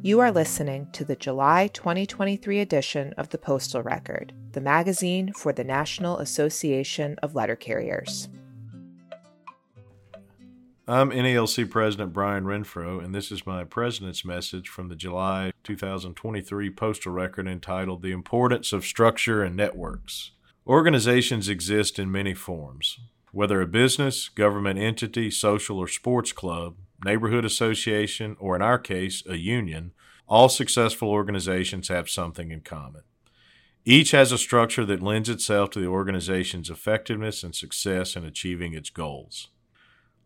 You are listening to the July 2023 edition of the Postal Record, the magazine for the National Association of Letter Carriers. I'm NALC President Brian Renfro, and this is my President's message from the July 2023 Postal Record entitled The Importance of Structure and Networks. Organizations exist in many forms. Whether a business, government entity, social or sports club, neighborhood association, or in our case, a union, all successful organizations have something in common. Each has a structure that lends itself to the organization's effectiveness and success in achieving its goals.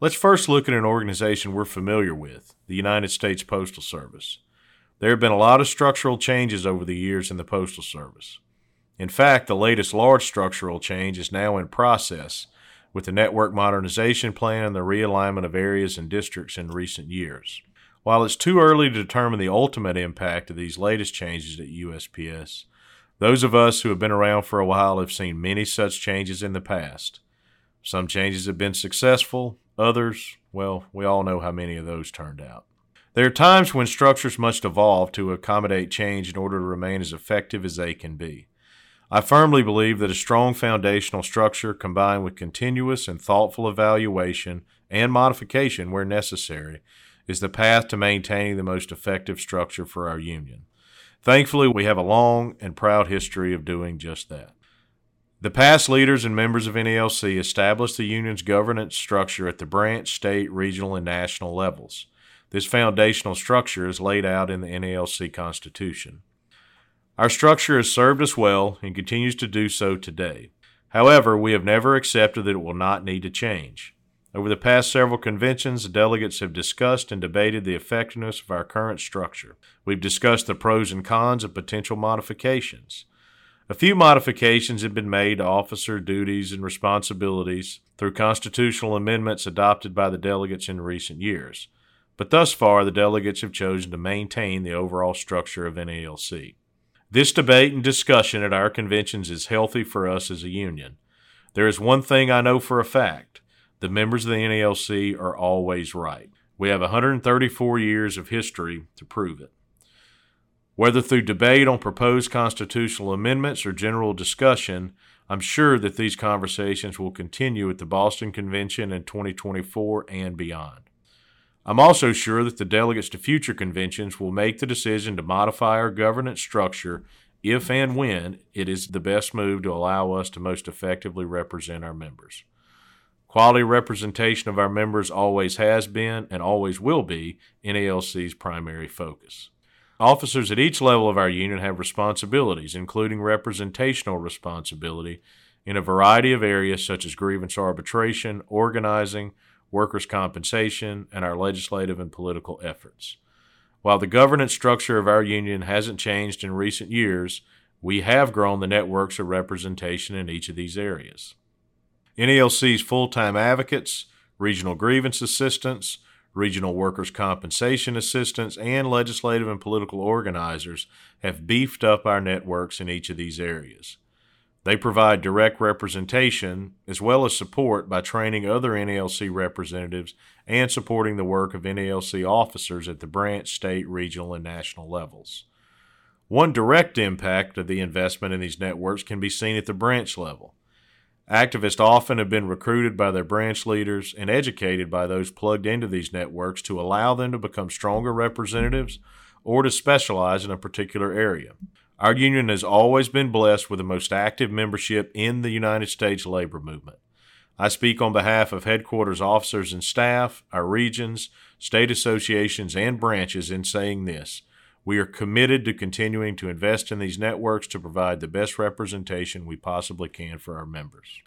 Let's first look at an organization we're familiar with, the United States Postal Service. There have been a lot of structural changes over the years in the Postal Service. In fact, the latest large structural change is now in process with the network modernization plan and the realignment of areas and districts in recent years. While it's too early to determine the ultimate impact of these latest changes at USPS, those of us who have been around for a while have seen many such changes in the past. Some changes have been successful, others, well, we all know how many of those turned out. There are times when structures must evolve to accommodate change in order to remain as effective as they can be. I firmly believe that a strong foundational structure combined with continuous and thoughtful evaluation and modification where necessary is the path to maintaining the most effective structure for our union. Thankfully, we have a long and proud history of doing just that. The past leaders and members of NALC established the union's governance structure at the branch, state, regional, and national levels. This foundational structure is laid out in the NALC Constitution. Our structure has served us well and continues to do so today. However, we have never accepted that it will not need to change. Over the past several conventions, delegates have discussed and debated the effectiveness of our current structure. We've discussed the pros and cons of potential modifications. A few modifications have been made to officer duties and responsibilities through constitutional amendments adopted by the delegates in recent years, but thus far the delegates have chosen to maintain the overall structure of NALC. This debate and discussion at our conventions is healthy for us as a union. There is one thing I know for a fact the members of the NALC are always right. We have 134 years of history to prove it. Whether through debate on proposed constitutional amendments or general discussion, I'm sure that these conversations will continue at the Boston Convention in 2024 and beyond. I'm also sure that the delegates to future conventions will make the decision to modify our governance structure if and when it is the best move to allow us to most effectively represent our members. Quality representation of our members always has been and always will be NALC's primary focus. Officers at each level of our union have responsibilities, including representational responsibility, in a variety of areas such as grievance arbitration, organizing, workers' compensation, and our legislative and political efforts. While the governance structure of our union hasn't changed in recent years, we have grown the networks of representation in each of these areas. NALC's full time advocates, regional grievance assistants, regional workers' compensation assistants, and legislative and political organizers have beefed up our networks in each of these areas. They provide direct representation as well as support by training other NALC representatives and supporting the work of NALC officers at the branch, state, regional, and national levels. One direct impact of the investment in these networks can be seen at the branch level. Activists often have been recruited by their branch leaders and educated by those plugged into these networks to allow them to become stronger representatives or to specialize in a particular area. Our union has always been blessed with the most active membership in the United States labor movement. I speak on behalf of headquarters officers and staff, our regions, state associations, and branches in saying this. We are committed to continuing to invest in these networks to provide the best representation we possibly can for our members.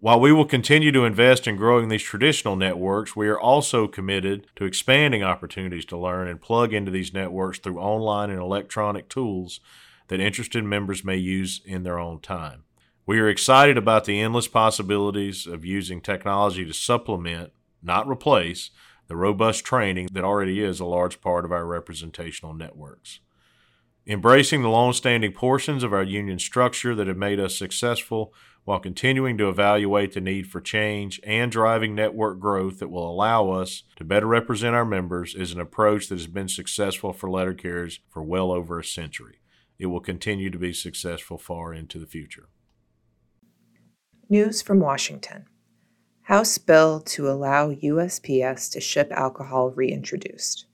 While we will continue to invest in growing these traditional networks, we are also committed to expanding opportunities to learn and plug into these networks through online and electronic tools that interested members may use in their own time. We are excited about the endless possibilities of using technology to supplement, not replace, the robust training that already is a large part of our representational networks. Embracing the long-standing portions of our union structure that have made us successful while continuing to evaluate the need for change and driving network growth that will allow us to better represent our members is an approach that has been successful for letter carriers for well over a century. It will continue to be successful far into the future. News from Washington House bill to allow USPS to ship alcohol reintroduced.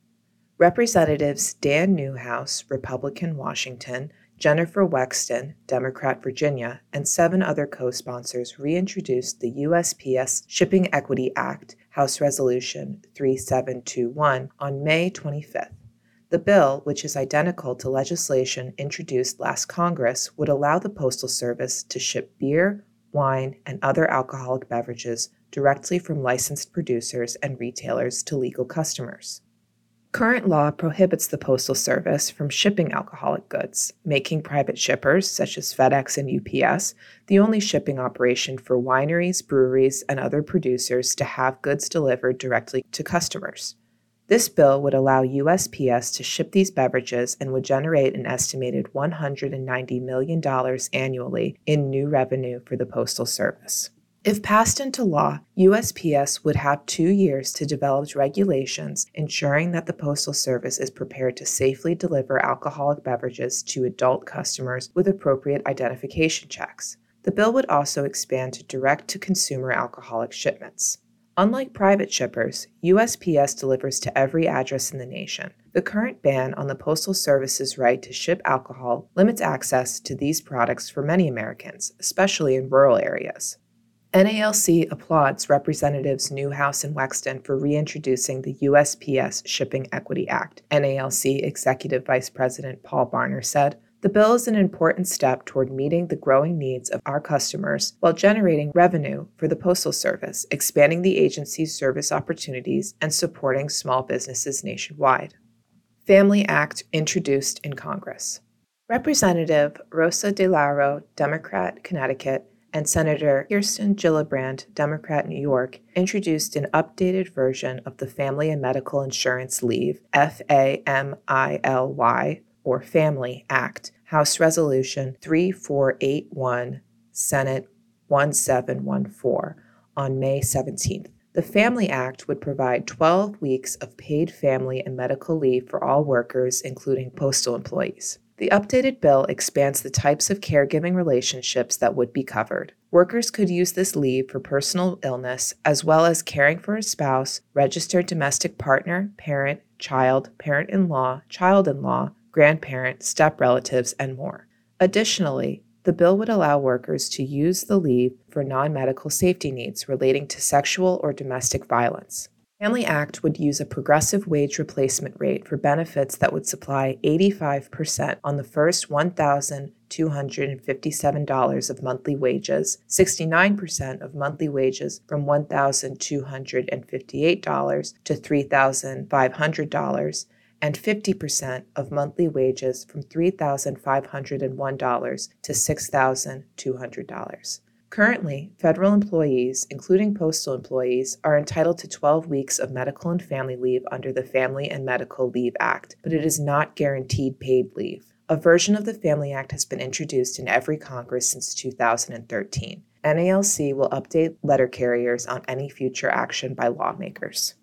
Representatives Dan Newhouse, Republican Washington, Jennifer Wexton, Democrat Virginia, and seven other co sponsors reintroduced the USPS Shipping Equity Act, House Resolution 3721, on May 25th. The bill, which is identical to legislation introduced last Congress, would allow the Postal Service to ship beer, wine, and other alcoholic beverages directly from licensed producers and retailers to legal customers. Current law prohibits the Postal Service from shipping alcoholic goods, making private shippers, such as FedEx and UPS, the only shipping operation for wineries, breweries, and other producers to have goods delivered directly to customers. This bill would allow USPS to ship these beverages and would generate an estimated $190 million annually in new revenue for the Postal Service. If passed into law, USPS would have two years to develop regulations ensuring that the Postal Service is prepared to safely deliver alcoholic beverages to adult customers with appropriate identification checks. The bill would also expand to direct to consumer alcoholic shipments. Unlike private shippers, USPS delivers to every address in the nation. The current ban on the Postal Service's right to ship alcohol limits access to these products for many Americans, especially in rural areas. NALC applauds Representatives Newhouse and Wexton for reintroducing the USPS Shipping Equity Act. NALC Executive Vice President Paul Barner said, the bill is an important step toward meeting the growing needs of our customers while generating revenue for the Postal Service, expanding the agency's service opportunities, and supporting small businesses nationwide. Family Act introduced in Congress. Representative Rosa DeLauro, Democrat, Connecticut, and Senator Kirsten Gillibrand, Democrat, New York, introduced an updated version of the Family and Medical Insurance Leave, FAMILY, or Family Act, House Resolution 3481, Senate 1714, on May 17th. The Family Act would provide 12 weeks of paid family and medical leave for all workers, including postal employees. The updated bill expands the types of caregiving relationships that would be covered. Workers could use this leave for personal illness, as well as caring for a spouse, registered domestic partner, parent, child, parent in law, child in law, grandparent, step relatives, and more. Additionally, the bill would allow workers to use the leave for non medical safety needs relating to sexual or domestic violence. Family Act would use a progressive wage replacement rate for benefits that would supply 85% on the first $1,257 of monthly wages, 69% of monthly wages from $1,258 to $3,500, and 50% of monthly wages from $3,501 to $6,200. Currently, federal employees, including postal employees, are entitled to 12 weeks of medical and family leave under the Family and Medical Leave Act, but it is not guaranteed paid leave. A version of the Family Act has been introduced in every Congress since 2013. NALC will update letter carriers on any future action by lawmakers.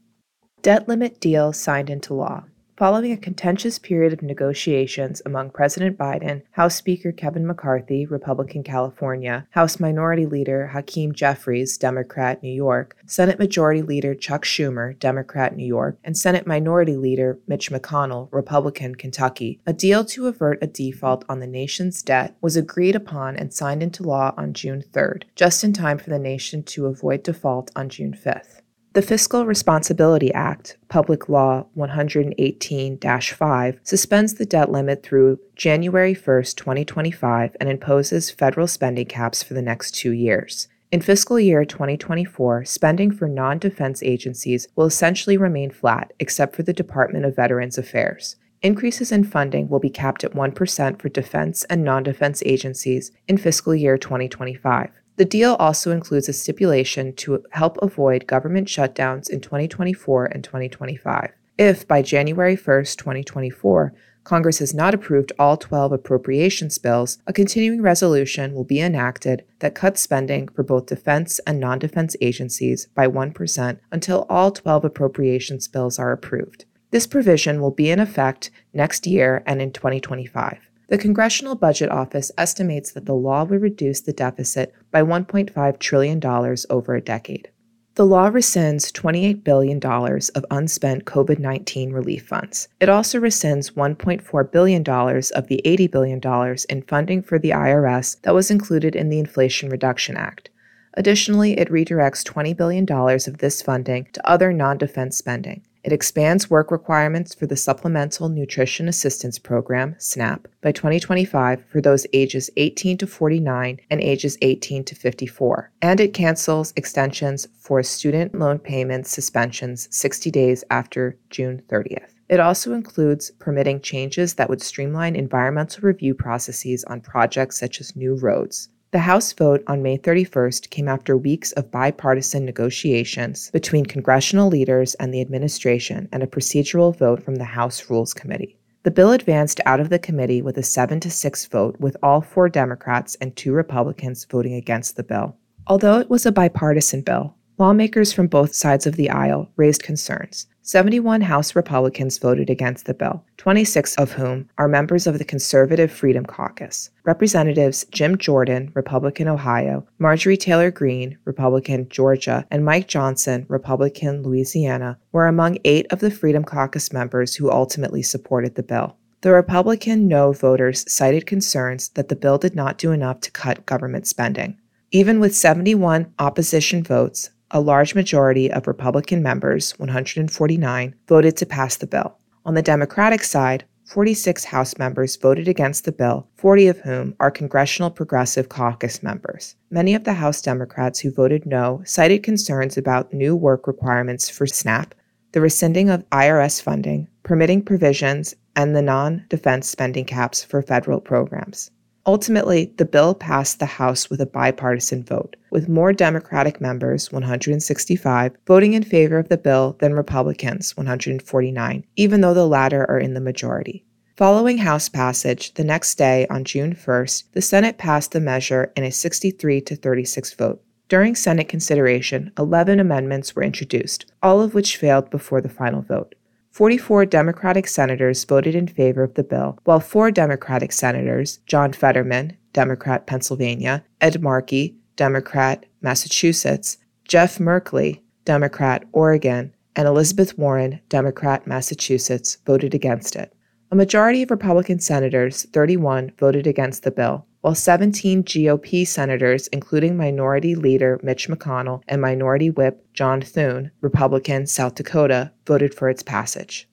Debt limit deal signed into law. Following a contentious period of negotiations among President Biden, House Speaker Kevin McCarthy, Republican California, House Minority Leader Hakeem Jeffries, Democrat New York, Senate Majority Leader Chuck Schumer, Democrat New York, and Senate Minority Leader Mitch McConnell, Republican Kentucky, a deal to avert a default on the nation's debt was agreed upon and signed into law on June 3rd, just in time for the nation to avoid default on June 5th. The Fiscal Responsibility Act, Public Law 118 5, suspends the debt limit through January 1, 2025, and imposes federal spending caps for the next two years. In fiscal year 2024, spending for non defense agencies will essentially remain flat, except for the Department of Veterans Affairs. Increases in funding will be capped at 1% for defense and non defense agencies in fiscal year 2025. The deal also includes a stipulation to help avoid government shutdowns in 2024 and 2025. If by January 1, 2024, Congress has not approved all 12 appropriations bills, a continuing resolution will be enacted that cuts spending for both defense and non defense agencies by 1% until all 12 appropriations bills are approved. This provision will be in effect next year and in 2025. The Congressional Budget Office estimates that the law will reduce the deficit by $1.5 trillion over a decade. The law rescinds $28 billion of unspent COVID 19 relief funds. It also rescinds $1.4 billion of the $80 billion in funding for the IRS that was included in the Inflation Reduction Act. Additionally, it redirects $20 billion of this funding to other non defense spending. It expands work requirements for the Supplemental Nutrition Assistance Program, SNAP, by 2025 for those ages 18 to 49 and ages 18 to 54. And it cancels extensions for student loan payments suspensions 60 days after June 30th. It also includes permitting changes that would streamline environmental review processes on projects such as new roads. The House vote on May 31st came after weeks of bipartisan negotiations between congressional leaders and the administration and a procedural vote from the House Rules Committee. The bill advanced out of the committee with a 7 to 6 vote, with all four Democrats and two Republicans voting against the bill. Although it was a bipartisan bill, lawmakers from both sides of the aisle raised concerns. 71 House Republicans voted against the bill, 26 of whom are members of the Conservative Freedom Caucus. Representatives Jim Jordan, Republican Ohio, Marjorie Taylor Greene, Republican Georgia, and Mike Johnson, Republican Louisiana, were among eight of the Freedom Caucus members who ultimately supported the bill. The Republican no voters cited concerns that the bill did not do enough to cut government spending. Even with 71 opposition votes, a large majority of Republican members, 149, voted to pass the bill. On the Democratic side, 46 House members voted against the bill, 40 of whom are Congressional Progressive Caucus members. Many of the House Democrats who voted no cited concerns about new work requirements for SNAP, the rescinding of IRS funding, permitting provisions, and the non defense spending caps for federal programs. Ultimately, the bill passed the House with a bipartisan vote, with more Democratic members, 165, voting in favor of the bill than Republicans, 149, even though the latter are in the majority. Following House passage, the next day, on June 1st, the Senate passed the measure in a 63 to 36 vote. During Senate consideration, 11 amendments were introduced, all of which failed before the final vote. 44 Democratic senators voted in favor of the bill, while four Democratic senators, John Fetterman, Democrat Pennsylvania, Ed Markey, Democrat Massachusetts, Jeff Merkley, Democrat Oregon, and Elizabeth Warren, Democrat Massachusetts, voted against it. A majority of Republican senators, 31, voted against the bill, while 17 GOP senators, including Minority Leader Mitch McConnell and Minority Whip John Thune, Republican, South Dakota, voted for its passage.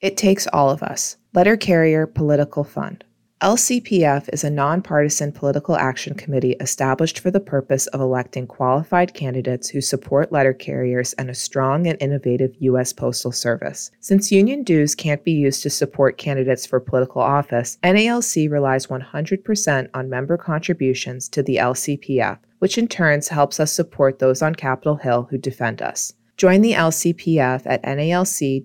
It takes all of us. Letter Carrier Political Fund. LCPF is a nonpartisan political action committee established for the purpose of electing qualified candidates who support letter carriers and a strong and innovative U.S. Postal Service. Since union dues can't be used to support candidates for political office, NALC relies 100% on member contributions to the LCPF, which in turn helps us support those on Capitol Hill who defend us. Join the LCPF at nalc.org/pac.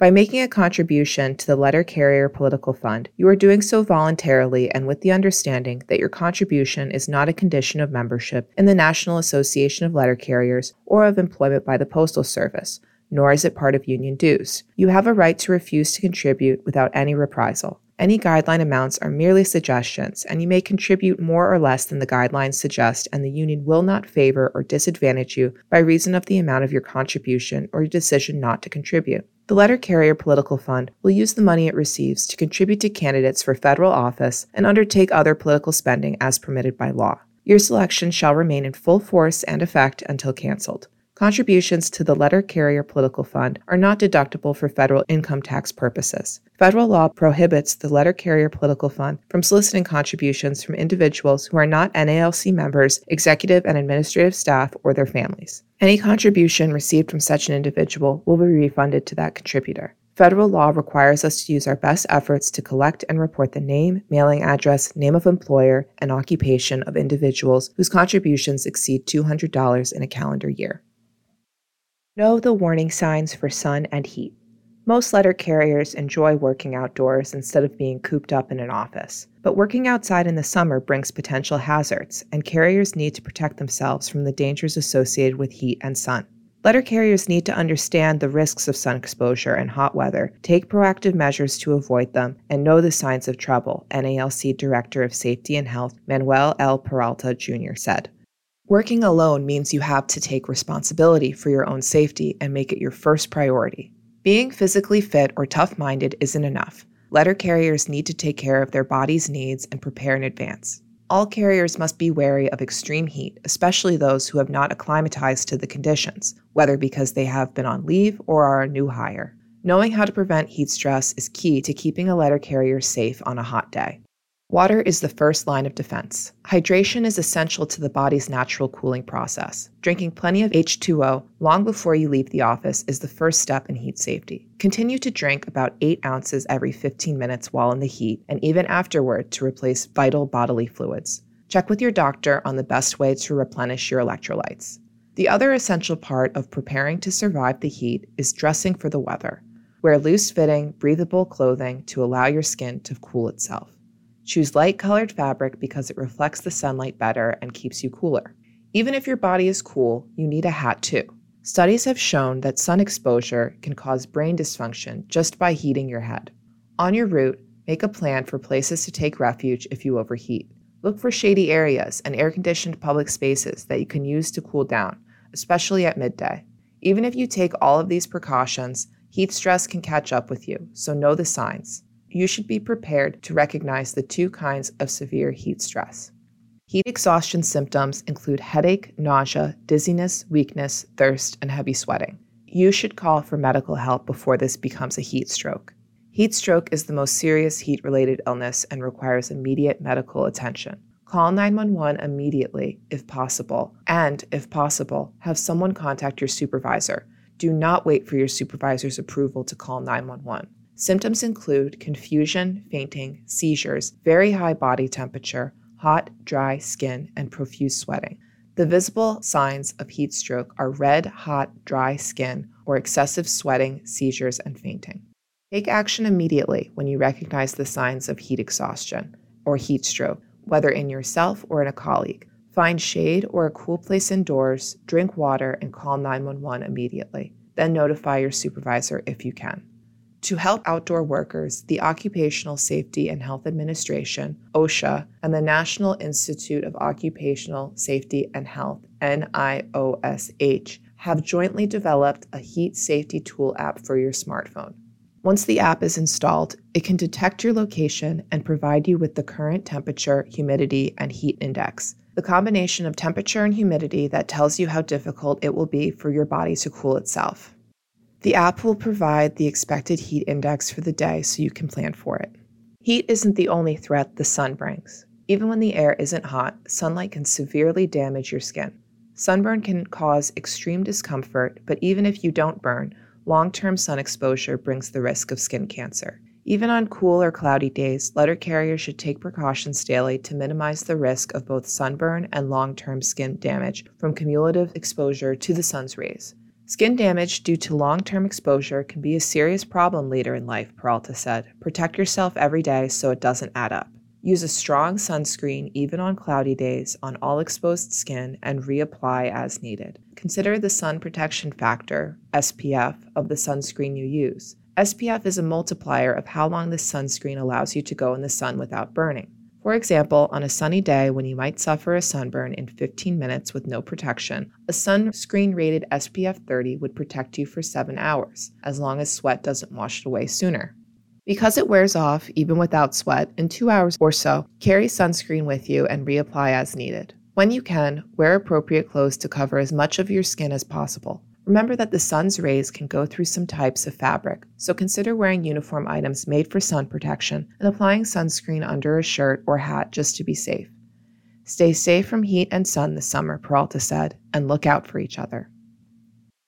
By making a contribution to the Letter Carrier Political Fund, you are doing so voluntarily and with the understanding that your contribution is not a condition of membership in the National Association of Letter Carriers or of employment by the Postal Service, nor is it part of union dues. You have a right to refuse to contribute without any reprisal. Any guideline amounts are merely suggestions, and you may contribute more or less than the guidelines suggest, and the union will not favor or disadvantage you by reason of the amount of your contribution or your decision not to contribute. The Letter Carrier Political Fund will use the money it receives to contribute to candidates for federal office and undertake other political spending as permitted by law. Your selection shall remain in full force and effect until canceled. Contributions to the Letter Carrier Political Fund are not deductible for federal income tax purposes. Federal law prohibits the Letter Carrier Political Fund from soliciting contributions from individuals who are not NALC members, executive and administrative staff, or their families. Any contribution received from such an individual will be refunded to that contributor. Federal law requires us to use our best efforts to collect and report the name, mailing address, name of employer, and occupation of individuals whose contributions exceed $200 in a calendar year. Know the warning signs for sun and heat. Most letter carriers enjoy working outdoors instead of being cooped up in an office. But working outside in the summer brings potential hazards, and carriers need to protect themselves from the dangers associated with heat and sun. Letter carriers need to understand the risks of sun exposure and hot weather, take proactive measures to avoid them, and know the signs of trouble, NALC Director of Safety and Health Manuel L. Peralta Jr. said. Working alone means you have to take responsibility for your own safety and make it your first priority. Being physically fit or tough minded isn't enough. Letter carriers need to take care of their body's needs and prepare in advance. All carriers must be wary of extreme heat, especially those who have not acclimatized to the conditions, whether because they have been on leave or are a new hire. Knowing how to prevent heat stress is key to keeping a letter carrier safe on a hot day. Water is the first line of defense. Hydration is essential to the body's natural cooling process. Drinking plenty of H2O long before you leave the office is the first step in heat safety. Continue to drink about 8 ounces every 15 minutes while in the heat and even afterward to replace vital bodily fluids. Check with your doctor on the best way to replenish your electrolytes. The other essential part of preparing to survive the heat is dressing for the weather. Wear loose fitting, breathable clothing to allow your skin to cool itself. Choose light colored fabric because it reflects the sunlight better and keeps you cooler. Even if your body is cool, you need a hat too. Studies have shown that sun exposure can cause brain dysfunction just by heating your head. On your route, make a plan for places to take refuge if you overheat. Look for shady areas and air conditioned public spaces that you can use to cool down, especially at midday. Even if you take all of these precautions, heat stress can catch up with you, so know the signs you should be prepared to recognize the two kinds of severe heat stress. Heat exhaustion symptoms include headache, nausea, dizziness, weakness, thirst, and heavy sweating. You should call for medical help before this becomes a heat stroke. Heat stroke is the most serious heat related illness and requires immediate medical attention. Call 911 immediately if possible, and if possible, have someone contact your supervisor. Do not wait for your supervisor's approval to call 911. Symptoms include confusion, fainting, seizures, very high body temperature, hot, dry skin, and profuse sweating. The visible signs of heat stroke are red, hot, dry skin, or excessive sweating, seizures, and fainting. Take action immediately when you recognize the signs of heat exhaustion or heat stroke, whether in yourself or in a colleague. Find shade or a cool place indoors, drink water, and call 911 immediately. Then notify your supervisor if you can. To help outdoor workers, the Occupational Safety and Health Administration, OSHA, and the National Institute of Occupational Safety and Health, NIOSH, have jointly developed a heat safety tool app for your smartphone. Once the app is installed, it can detect your location and provide you with the current temperature, humidity, and heat index. The combination of temperature and humidity that tells you how difficult it will be for your body to cool itself. The app will provide the expected heat index for the day so you can plan for it. Heat isn't the only threat the sun brings. Even when the air isn't hot, sunlight can severely damage your skin. Sunburn can cause extreme discomfort, but even if you don't burn, long term sun exposure brings the risk of skin cancer. Even on cool or cloudy days, letter carriers should take precautions daily to minimize the risk of both sunburn and long term skin damage from cumulative exposure to the sun's rays. Skin damage due to long term exposure can be a serious problem later in life, Peralta said. Protect yourself every day so it doesn't add up. Use a strong sunscreen even on cloudy days on all exposed skin and reapply as needed. Consider the sun protection factor, SPF, of the sunscreen you use. SPF is a multiplier of how long the sunscreen allows you to go in the sun without burning. For example, on a sunny day when you might suffer a sunburn in 15 minutes with no protection, a sunscreen rated SPF 30 would protect you for 7 hours, as long as sweat doesn't wash it away sooner. Because it wears off even without sweat in 2 hours or so, carry sunscreen with you and reapply as needed. When you can, wear appropriate clothes to cover as much of your skin as possible. Remember that the sun's rays can go through some types of fabric, so consider wearing uniform items made for sun protection and applying sunscreen under a shirt or hat just to be safe. Stay safe from heat and sun this summer, Peralta said, and look out for each other.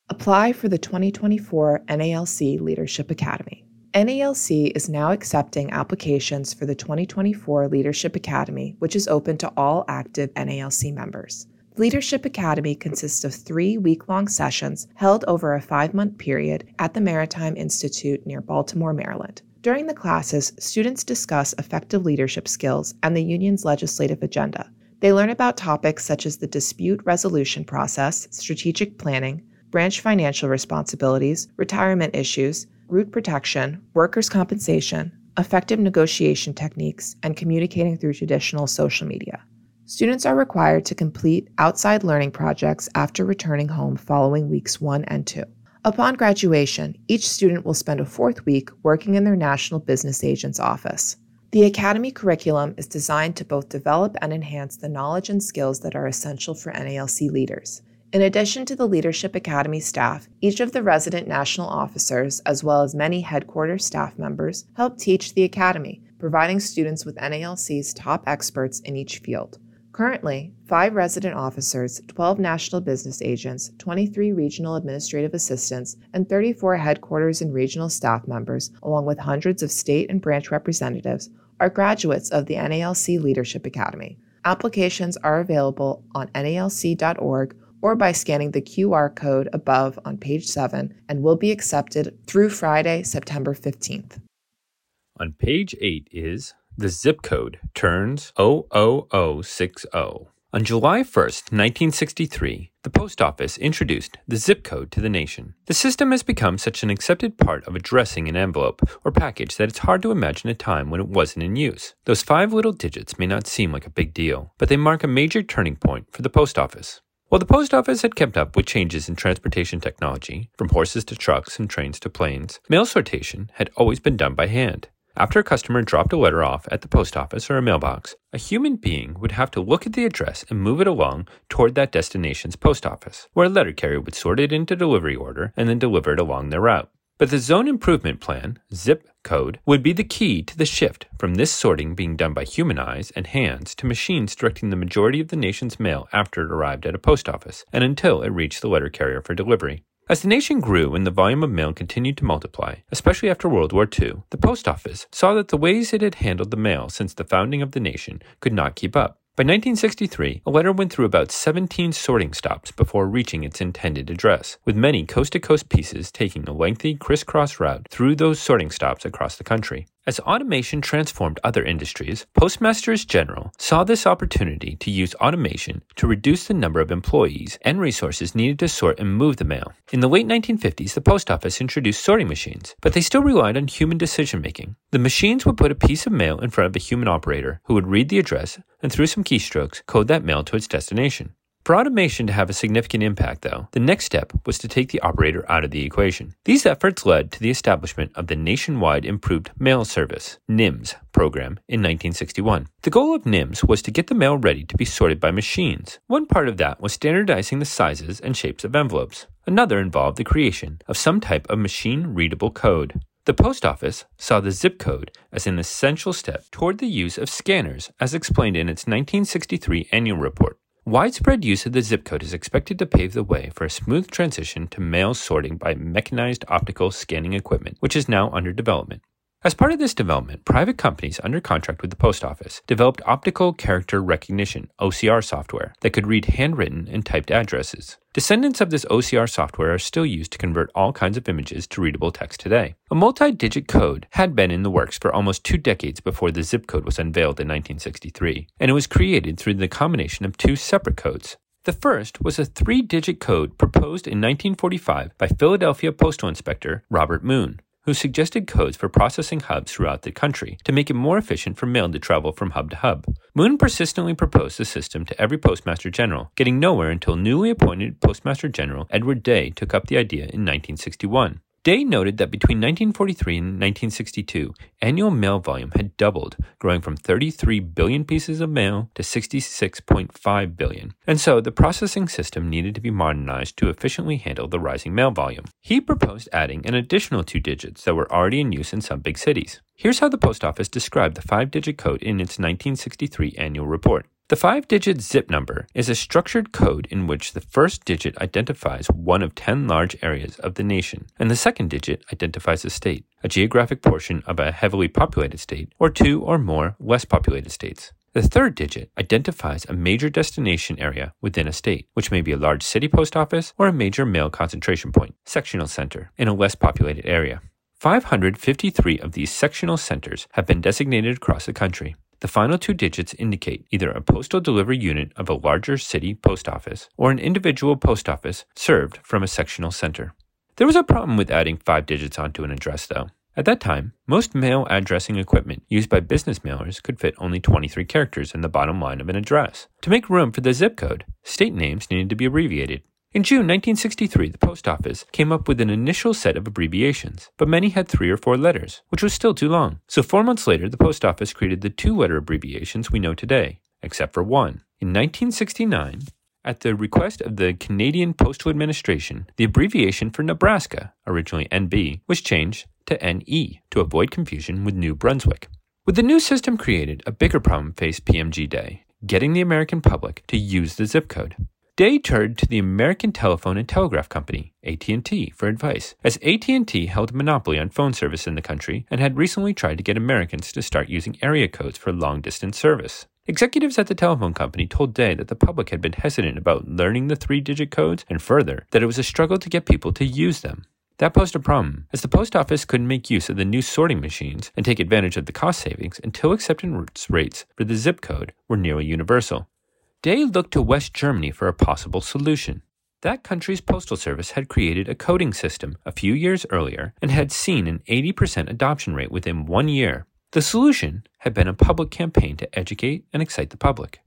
Apply for the 2024 NALC Leadership Academy. NALC is now accepting applications for the 2024 Leadership Academy, which is open to all active NALC members. Leadership Academy consists of three week long sessions held over a five month period at the Maritime Institute near Baltimore, Maryland. During the classes, students discuss effective leadership skills and the union's legislative agenda. They learn about topics such as the dispute resolution process, strategic planning, branch financial responsibilities, retirement issues, route protection, workers' compensation, effective negotiation techniques, and communicating through traditional social media. Students are required to complete outside learning projects after returning home following weeks 1 and 2. Upon graduation, each student will spend a fourth week working in their national business agent's office. The Academy curriculum is designed to both develop and enhance the knowledge and skills that are essential for NALC leaders. In addition to the Leadership Academy staff, each of the resident national officers, as well as many headquarters staff members, help teach the Academy, providing students with NALC's top experts in each field. Currently, five resident officers, 12 national business agents, 23 regional administrative assistants, and 34 headquarters and regional staff members, along with hundreds of state and branch representatives, are graduates of the NALC Leadership Academy. Applications are available on nalc.org or by scanning the QR code above on page 7 and will be accepted through Friday, September 15th. On page 8 is the zip code turns 00060. On July 1, 1963, the post office introduced the zip code to the nation. The system has become such an accepted part of addressing an envelope or package that it's hard to imagine a time when it wasn't in use. Those five little digits may not seem like a big deal, but they mark a major turning point for the post office. While the post office had kept up with changes in transportation technology, from horses to trucks and trains to planes, mail sortation had always been done by hand. After a customer dropped a letter off at the post office or a mailbox, a human being would have to look at the address and move it along toward that destination's post office, where a letter carrier would sort it into delivery order and then deliver it along their route. But the Zone Improvement Plan, ZIP code, would be the key to the shift from this sorting being done by human eyes and hands to machines directing the majority of the nation's mail after it arrived at a post office and until it reached the letter carrier for delivery. As the nation grew and the volume of mail continued to multiply, especially after World War II, the post office saw that the ways it had handled the mail since the founding of the nation could not keep up. By 1963, a letter went through about 17 sorting stops before reaching its intended address, with many coast to coast pieces taking a lengthy crisscross route through those sorting stops across the country. As automation transformed other industries, Postmasters General saw this opportunity to use automation to reduce the number of employees and resources needed to sort and move the mail. In the late 1950s, the post office introduced sorting machines, but they still relied on human decision making. The machines would put a piece of mail in front of a human operator who would read the address and through some keystrokes code that mail to its destination. For automation to have a significant impact, though, the next step was to take the operator out of the equation. These efforts led to the establishment of the Nationwide Improved Mail Service, NIMS, program in 1961. The goal of NIMS was to get the mail ready to be sorted by machines. One part of that was standardizing the sizes and shapes of envelopes. Another involved the creation of some type of machine readable code. The post office saw the zip code as an essential step toward the use of scanners, as explained in its 1963 annual report. Widespread use of the zip code is expected to pave the way for a smooth transition to mail sorting by mechanized optical scanning equipment, which is now under development. As part of this development, private companies under contract with the post office developed optical character recognition OCR software that could read handwritten and typed addresses. Descendants of this OCR software are still used to convert all kinds of images to readable text today. A multi digit code had been in the works for almost two decades before the zip code was unveiled in 1963, and it was created through the combination of two separate codes. The first was a three digit code proposed in 1945 by Philadelphia Postal Inspector Robert Moon who suggested codes for processing hubs throughout the country to make it more efficient for mail to travel from hub to hub. Moon persistently proposed the system to every Postmaster General, getting nowhere until newly appointed Postmaster General Edward Day took up the idea in 1961. Day noted that between 1943 and 1962, annual mail volume had doubled, growing from 33 billion pieces of mail to 66.5 billion, and so the processing system needed to be modernized to efficiently handle the rising mail volume. He proposed adding an additional two digits that were already in use in some big cities. Here's how the post office described the five digit code in its 1963 annual report. The five digit zip number is a structured code in which the first digit identifies one of 10 large areas of the nation, and the second digit identifies a state, a geographic portion of a heavily populated state, or two or more less populated states. The third digit identifies a major destination area within a state, which may be a large city post office or a major mail concentration point, sectional center, in a less populated area. 553 of these sectional centers have been designated across the country. The final two digits indicate either a postal delivery unit of a larger city post office or an individual post office served from a sectional center. There was a problem with adding five digits onto an address, though. At that time, most mail addressing equipment used by business mailers could fit only 23 characters in the bottom line of an address. To make room for the zip code, state names needed to be abbreviated. In June 1963, the post office came up with an initial set of abbreviations, but many had three or four letters, which was still too long. So, four months later, the post office created the two letter abbreviations we know today, except for one. In 1969, at the request of the Canadian Postal Administration, the abbreviation for Nebraska, originally NB, was changed to NE to avoid confusion with New Brunswick. With the new system created, a bigger problem faced PMG Day getting the American public to use the zip code. Day turned to the American Telephone and Telegraph Company, AT&T, for advice, as AT&T held a monopoly on phone service in the country and had recently tried to get Americans to start using area codes for long-distance service. Executives at the telephone company told Day that the public had been hesitant about learning the three-digit codes and further that it was a struggle to get people to use them. That posed a problem, as the post office couldn't make use of the new sorting machines and take advantage of the cost savings until acceptance rates for the zip code were nearly universal. Day looked to West Germany for a possible solution. That country's postal service had created a coding system a few years earlier and had seen an 80% adoption rate within one year. The solution had been a public campaign to educate and excite the public.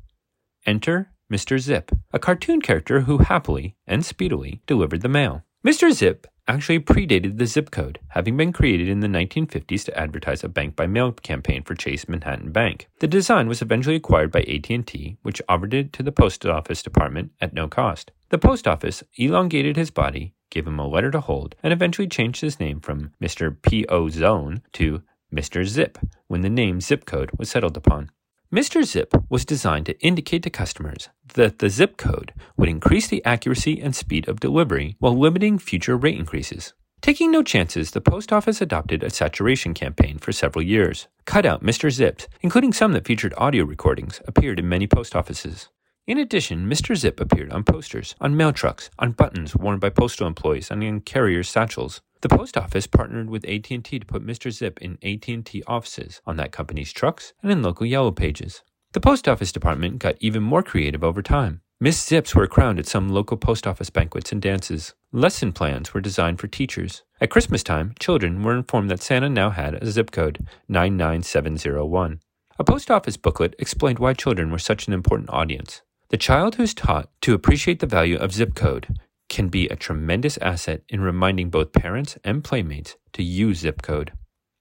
Enter Mr. Zip, a cartoon character who happily and speedily delivered the mail. Mr. Zip actually predated the zip code, having been created in the 1950s to advertise a bank by mail campaign for Chase Manhattan Bank. The design was eventually acquired by AT&T, which offered it to the post office department at no cost. The post office elongated his body, gave him a letter to hold, and eventually changed his name from Mr. P.O. Zone to Mr. Zip when the name zip code was settled upon. Mr. Zip was designed to indicate to customers that the zip code would increase the accuracy and speed of delivery while limiting future rate increases. Taking no chances, the post office adopted a saturation campaign for several years. Cutout Mr. Zips, including some that featured audio recordings, appeared in many post offices. In addition, Mr. Zip appeared on posters, on mail trucks, on buttons worn by postal employees, and on carriers' satchels. The post office partnered with AT&T to put Mr. Zip in AT&T offices, on that company's trucks, and in local yellow pages. The post office department got even more creative over time. Miss Zips were crowned at some local post office banquets and dances. Lesson plans were designed for teachers. At Christmas time, children were informed that Santa now had a zip code 99701. A post office booklet explained why children were such an important audience. The child who's taught to appreciate the value of zip code can be a tremendous asset in reminding both parents and playmates to use zip code.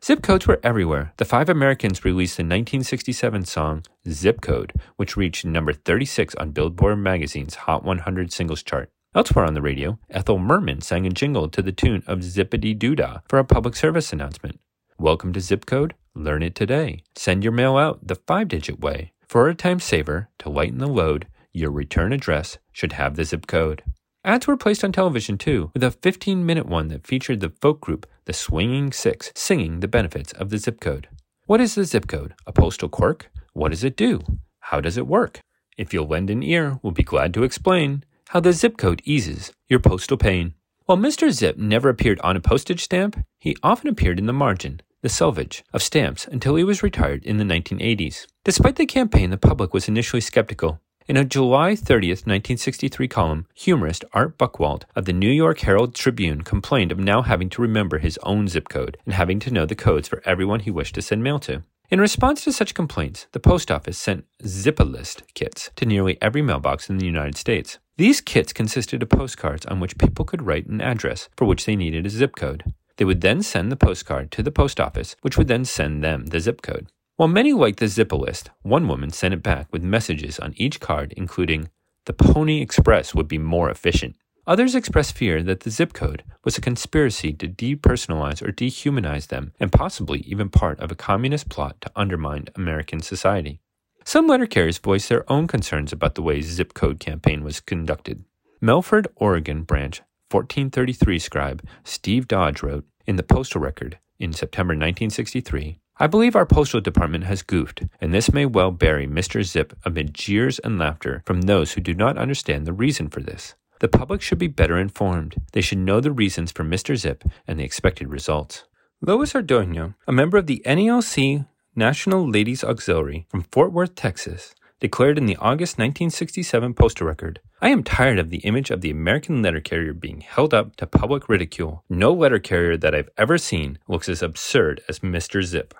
Zip codes were everywhere. The Five Americans released the 1967 song Zip Code, which reached number 36 on Billboard magazine's Hot 100 singles chart. Elsewhere on the radio, Ethel Merman sang a jingle to the tune of Zip-a-Dee-Doo-Dah for a public service announcement. Welcome to Zip Code. Learn it today. Send your mail out the five digit way. For a time saver, to lighten the load, your return address should have the zip code. Ads were placed on television too, with a 15 minute one that featured the folk group The Swinging Six singing the benefits of the zip code. What is the zip code? A postal quirk? What does it do? How does it work? If you'll lend an ear, we'll be glad to explain how the zip code eases your postal pain. While Mr. Zip never appeared on a postage stamp, he often appeared in the margin, the selvage, of stamps until he was retired in the 1980s. Despite the campaign, the public was initially skeptical. In a July 30th, 1963 column, humorist Art Buchwald of the New York Herald Tribune complained of now having to remember his own zip code and having to know the codes for everyone he wished to send mail to. In response to such complaints, the post office sent Zip-a-List kits to nearly every mailbox in the United States. These kits consisted of postcards on which people could write an address for which they needed a zip code. They would then send the postcard to the post office, which would then send them the zip code. While many liked the Zip-a-List, one woman sent it back with messages on each card, including, The Pony Express would be more efficient. Others expressed fear that the zip code was a conspiracy to depersonalize or dehumanize them, and possibly even part of a communist plot to undermine American society. Some letter carriers voiced their own concerns about the way zip code campaign was conducted. Medford, Oregon branch 1433 scribe Steve Dodge wrote in the Postal Record in September 1963 I believe our postal department has goofed, and this may well bury Mr. Zip amid jeers and laughter from those who do not understand the reason for this. The public should be better informed. They should know the reasons for Mr. Zip and the expected results. Lois Ardoño, a member of the NALC National Ladies Auxiliary from Fort Worth, Texas, declared in the August 1967 postal record I am tired of the image of the American letter carrier being held up to public ridicule. No letter carrier that I've ever seen looks as absurd as Mr. Zip.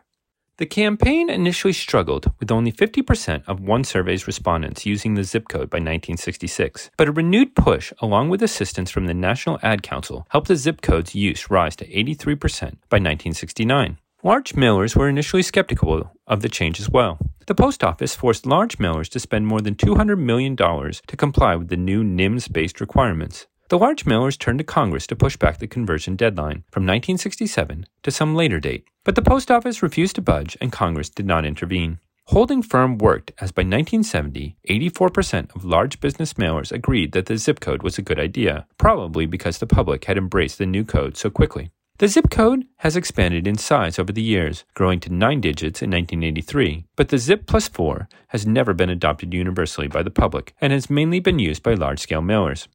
The campaign initially struggled with only 50% of one survey's respondents using the zip code by 1966, but a renewed push, along with assistance from the National Ad Council, helped the zip code's use rise to 83% by 1969. Large mailers were initially skeptical of the change as well. The post office forced large mailers to spend more than $200 million to comply with the new NIMS based requirements. The large mailers turned to Congress to push back the conversion deadline from 1967 to some later date, but the post office refused to budge and Congress did not intervene. Holding firm worked as by 1970, 84% of large business mailers agreed that the zip code was a good idea, probably because the public had embraced the new code so quickly. The zip code has expanded in size over the years, growing to nine digits in 1983, but the zip plus four has never been adopted universally by the public and has mainly been used by large scale mailers.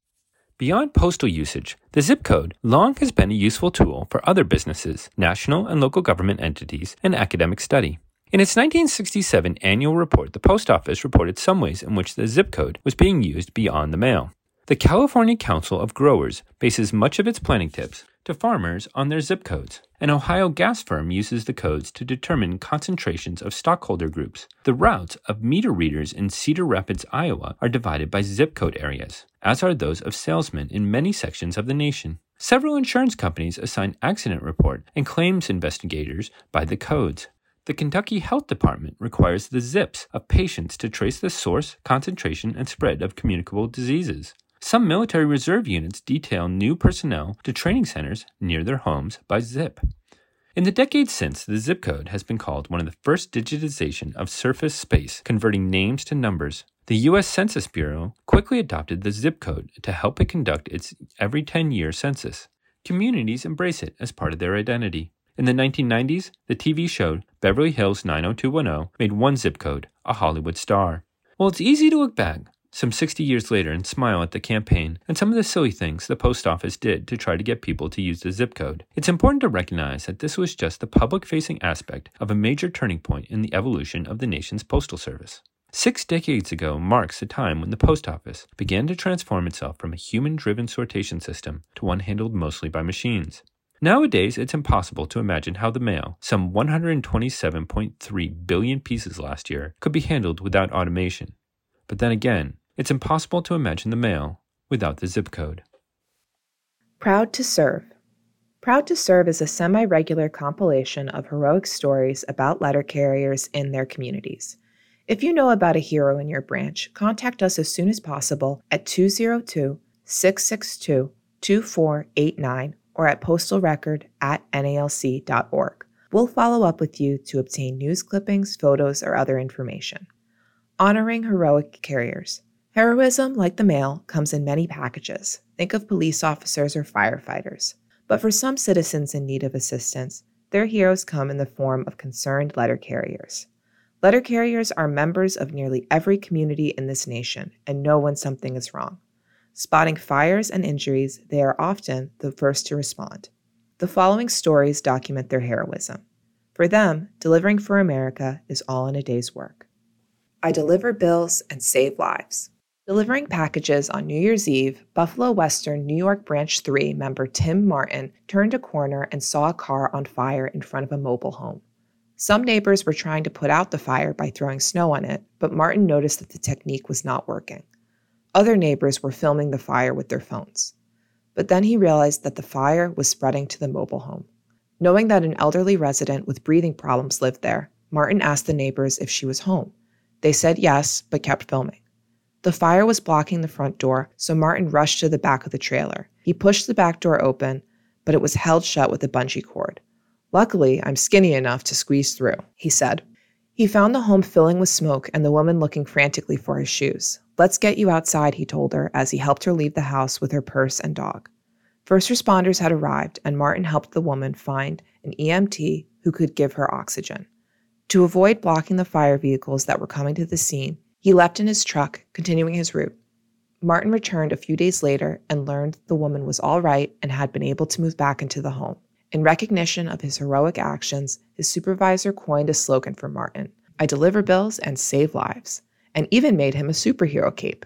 Beyond postal usage, the zip code long has been a useful tool for other businesses, national and local government entities, and academic study. In its 1967 annual report, the Post Office reported some ways in which the zip code was being used beyond the mail. The California Council of Growers bases much of its planning tips to farmers on their zip codes. An Ohio gas firm uses the codes to determine concentrations of stockholder groups. The routes of meter readers in Cedar Rapids, Iowa are divided by zip code areas, as are those of salesmen in many sections of the nation. Several insurance companies assign accident report and claims investigators by the codes. The Kentucky Health Department requires the zips of patients to trace the source, concentration, and spread of communicable diseases. Some military reserve units detail new personnel to training centers near their homes by zip. In the decades since, the zip code has been called one of the first digitization of surface space, converting names to numbers. The U.S. Census Bureau quickly adopted the zip code to help it conduct its every 10 year census. Communities embrace it as part of their identity. In the 1990s, the TV show Beverly Hills 90210 made one zip code a Hollywood star. While it's easy to look back some 60 years later and smile at the campaign and some of the silly things the post office did to try to get people to use the zip code. It's important to recognize that this was just the public facing aspect of a major turning point in the evolution of the nation's postal service. Six decades ago marks the time when the post office began to transform itself from a human driven sortation system to one handled mostly by machines. Nowadays, it's impossible to imagine how the mail, some 127.3 billion pieces last year, could be handled without automation. But then again, it's impossible to imagine the mail without the zip code. Proud to Serve. Proud to Serve is a semi regular compilation of heroic stories about letter carriers in their communities. If you know about a hero in your branch, contact us as soon as possible at 202 662 2489 or at postalrecord at nalc.org. We'll follow up with you to obtain news clippings, photos, or other information. Honoring heroic carriers. Heroism, like the mail, comes in many packages. Think of police officers or firefighters. But for some citizens in need of assistance, their heroes come in the form of concerned letter carriers. Letter carriers are members of nearly every community in this nation and know when something is wrong. Spotting fires and injuries, they are often the first to respond. The following stories document their heroism. For them, delivering for America is all in a day's work. I deliver bills and save lives. Delivering packages on New Year's Eve, Buffalo Western New York Branch 3 member Tim Martin turned a corner and saw a car on fire in front of a mobile home. Some neighbors were trying to put out the fire by throwing snow on it, but Martin noticed that the technique was not working. Other neighbors were filming the fire with their phones. But then he realized that the fire was spreading to the mobile home. Knowing that an elderly resident with breathing problems lived there, Martin asked the neighbors if she was home. They said yes, but kept filming. The fire was blocking the front door, so Martin rushed to the back of the trailer. He pushed the back door open, but it was held shut with a bungee cord. Luckily, I'm skinny enough to squeeze through, he said. He found the home filling with smoke and the woman looking frantically for his shoes. Let's get you outside, he told her as he helped her leave the house with her purse and dog. First responders had arrived, and Martin helped the woman find an EMT, who could give her oxygen. To avoid blocking the fire vehicles that were coming to the scene, he left in his truck, continuing his route. Martin returned a few days later and learned the woman was all right and had been able to move back into the home. In recognition of his heroic actions, his supervisor coined a slogan for Martin I deliver bills and save lives, and even made him a superhero cape.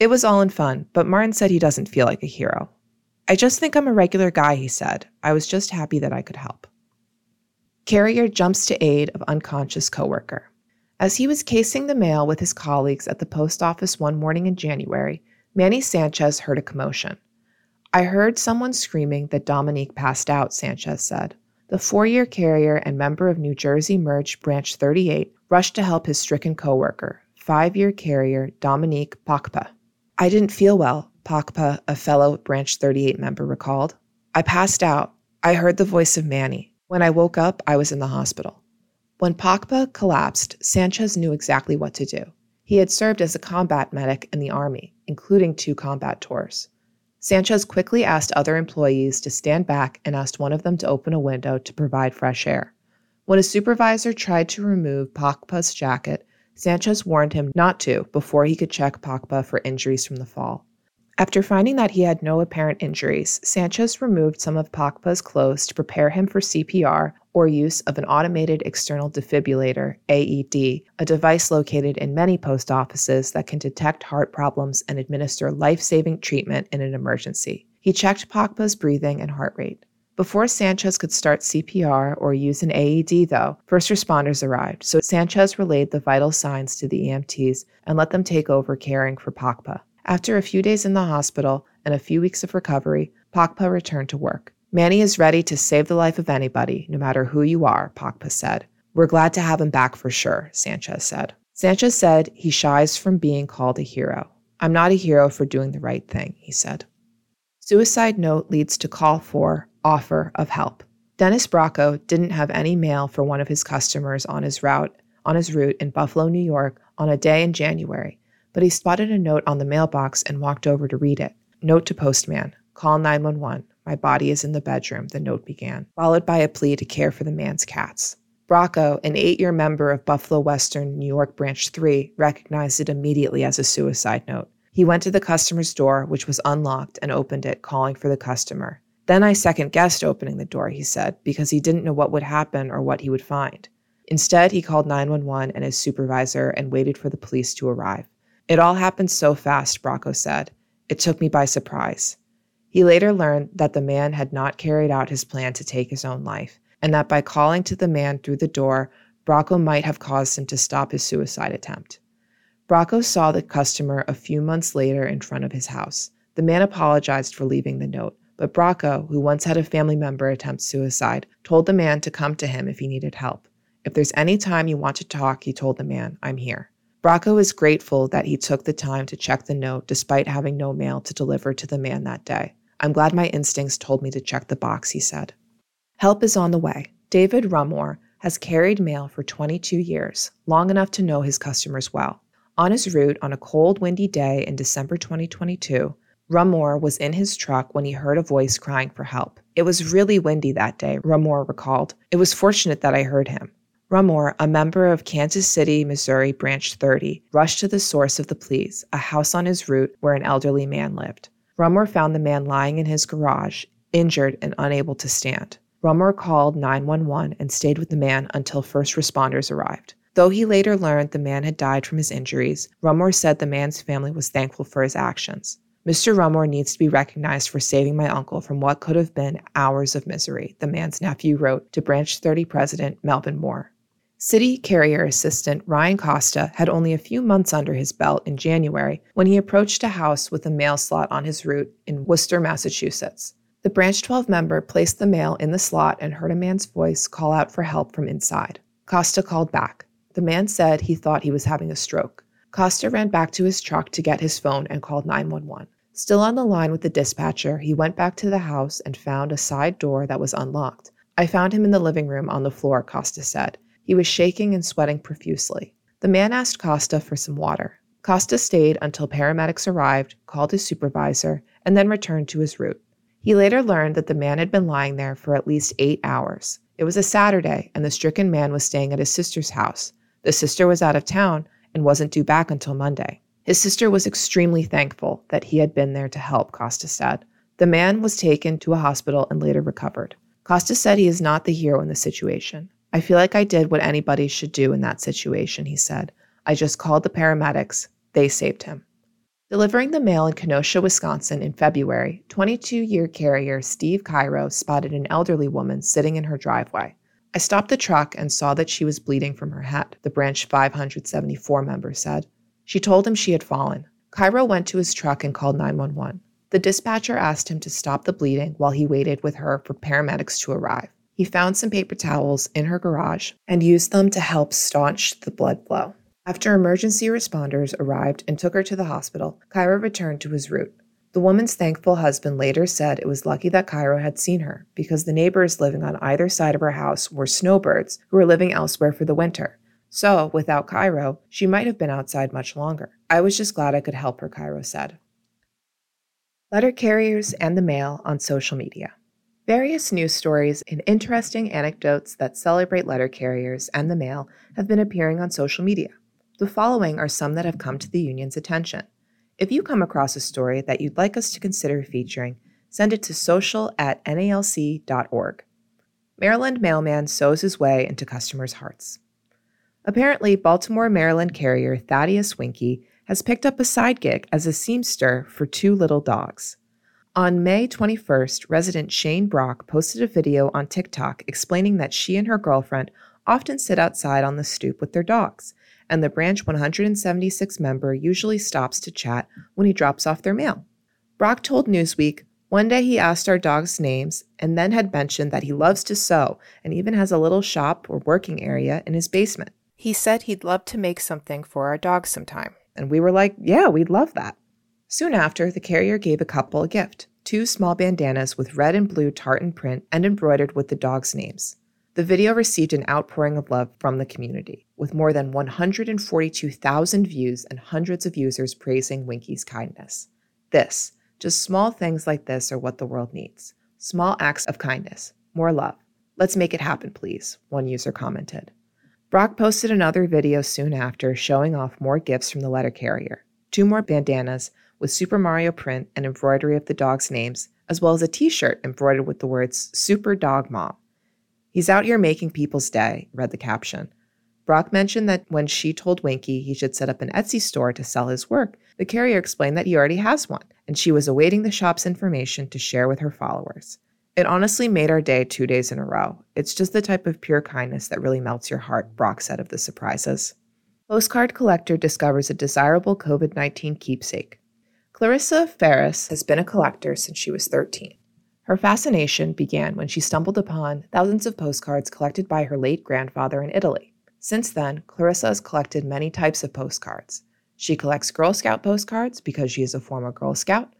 It was all in fun, but Martin said he doesn't feel like a hero. I just think I'm a regular guy, he said. I was just happy that I could help. Carrier jumps to aid of unconscious coworker. As he was casing the mail with his colleagues at the post office one morning in January, Manny Sanchez heard a commotion. I heard someone screaming that Dominique passed out, Sanchez said. The four year carrier and member of New Jersey Merge Branch 38 rushed to help his stricken coworker, five year carrier Dominique Pakpa. I didn't feel well, Pakpa, a fellow Branch 38 member, recalled. I passed out. I heard the voice of Manny. When I woke up, I was in the hospital. When Pakpa collapsed, Sanchez knew exactly what to do. He had served as a combat medic in the Army, including two combat tours. Sanchez quickly asked other employees to stand back and asked one of them to open a window to provide fresh air. When a supervisor tried to remove Pakpa's jacket, Sanchez warned him not to before he could check Pakpa for injuries from the fall. After finding that he had no apparent injuries, Sanchez removed some of Pakpa's clothes to prepare him for CPR or use of an automated external defibrillator, AED, a device located in many post offices that can detect heart problems and administer life saving treatment in an emergency. He checked Pakpa's breathing and heart rate. Before Sanchez could start CPR or use an AED, though, first responders arrived, so Sanchez relayed the vital signs to the EMTs and let them take over caring for Pakpa. After a few days in the hospital and a few weeks of recovery, Pakpa returned to work. Manny is ready to save the life of anybody, no matter who you are, Pakpa said. We're glad to have him back for sure, Sanchez said. Sanchez said he shies from being called a hero. I'm not a hero for doing the right thing, he said. Suicide note leads to call for offer of help. Dennis Bracco didn't have any mail for one of his customers on his route on his route in Buffalo, New York on a day in January but he spotted a note on the mailbox and walked over to read it. Note to postman Call 911. My body is in the bedroom, the note began, followed by a plea to care for the man's cats. Bracco, an eight year member of Buffalo Western New York Branch 3, recognized it immediately as a suicide note. He went to the customer's door, which was unlocked, and opened it, calling for the customer. Then I second guessed opening the door, he said, because he didn't know what would happen or what he would find. Instead, he called 911 and his supervisor and waited for the police to arrive. It all happened so fast, Bracco said. It took me by surprise. He later learned that the man had not carried out his plan to take his own life, and that by calling to the man through the door, Bracco might have caused him to stop his suicide attempt. Bracco saw the customer a few months later in front of his house. The man apologized for leaving the note, but Bracco, who once had a family member attempt suicide, told the man to come to him if he needed help. If there's any time you want to talk, he told the man, I'm here. Bracco is grateful that he took the time to check the note despite having no mail to deliver to the man that day. I'm glad my instincts told me to check the box, he said. Help is on the way. David Rumore has carried mail for 22 years, long enough to know his customers well. On his route on a cold, windy day in December 2022, Rumore was in his truck when he heard a voice crying for help. It was really windy that day, Rumore recalled. It was fortunate that I heard him. Rumore, a member of Kansas City, Missouri Branch 30, rushed to the source of the pleas, a house on his route where an elderly man lived. Rumore found the man lying in his garage, injured and unable to stand. Rumore called 911 and stayed with the man until first responders arrived. Though he later learned the man had died from his injuries, Rumore said the man's family was thankful for his actions. Mr. Rumore needs to be recognized for saving my uncle from what could have been hours of misery, the man's nephew wrote to Branch 30 President Melvin Moore. City carrier assistant Ryan Costa had only a few months under his belt in January when he approached a house with a mail slot on his route in Worcester, Massachusetts. The Branch 12 member placed the mail in the slot and heard a man's voice call out for help from inside. Costa called back. The man said he thought he was having a stroke. Costa ran back to his truck to get his phone and called 911. Still on the line with the dispatcher, he went back to the house and found a side door that was unlocked. I found him in the living room on the floor, Costa said. He was shaking and sweating profusely. The man asked Costa for some water. Costa stayed until paramedics arrived, called his supervisor, and then returned to his route. He later learned that the man had been lying there for at least eight hours. It was a Saturday, and the stricken man was staying at his sister's house. The sister was out of town and wasn't due back until Monday. His sister was extremely thankful that he had been there to help, Costa said. The man was taken to a hospital and later recovered. Costa said he is not the hero in the situation. I feel like I did what anybody should do in that situation, he said. I just called the paramedics. They saved him. Delivering the mail in Kenosha, Wisconsin in February, 22 year carrier Steve Cairo spotted an elderly woman sitting in her driveway. I stopped the truck and saw that she was bleeding from her head, the Branch 574 member said. She told him she had fallen. Cairo went to his truck and called 911. The dispatcher asked him to stop the bleeding while he waited with her for paramedics to arrive. He found some paper towels in her garage and used them to help staunch the blood flow. After emergency responders arrived and took her to the hospital, Cairo returned to his route. The woman's thankful husband later said it was lucky that Cairo had seen her because the neighbors living on either side of her house were snowbirds who were living elsewhere for the winter. So, without Cairo, she might have been outside much longer. I was just glad I could help her, Cairo said. Letter carriers and the mail on social media. Various news stories and interesting anecdotes that celebrate letter carriers and the mail have been appearing on social media. The following are some that have come to the union's attention. If you come across a story that you'd like us to consider featuring, send it to social at nalc.org. Maryland mailman sows his way into customers' hearts. Apparently, Baltimore, Maryland carrier Thaddeus Winky has picked up a side gig as a seamster for two little dogs. On May 21st, resident Shane Brock posted a video on TikTok explaining that she and her girlfriend often sit outside on the stoop with their dogs, and the branch 176 member usually stops to chat when he drops off their mail. Brock told Newsweek, one day he asked our dogs' names and then had mentioned that he loves to sew and even has a little shop or working area in his basement. He said he'd love to make something for our dogs sometime. And we were like, yeah, we'd love that. Soon after, the carrier gave a couple a gift two small bandanas with red and blue tartan print and embroidered with the dogs' names. The video received an outpouring of love from the community, with more than 142,000 views and hundreds of users praising Winky's kindness. This, just small things like this, are what the world needs small acts of kindness, more love. Let's make it happen, please, one user commented. Brock posted another video soon after showing off more gifts from the letter carrier two more bandanas with Super Mario print and embroidery of the dogs' names, as well as a t shirt embroidered with the words Super Dog Mom. He's out here making people's day, read the caption. Brock mentioned that when she told Winky he should set up an Etsy store to sell his work, the carrier explained that he already has one, and she was awaiting the shop's information to share with her followers. It honestly made our day two days in a row. It's just the type of pure kindness that really melts your heart, Brock said of the surprises. Postcard collector discovers a desirable COVID 19 keepsake. Clarissa Ferris has been a collector since she was 13. Her fascination began when she stumbled upon thousands of postcards collected by her late grandfather in Italy. Since then, Clarissa has collected many types of postcards. She collects Girl Scout postcards because she is a former Girl Scout.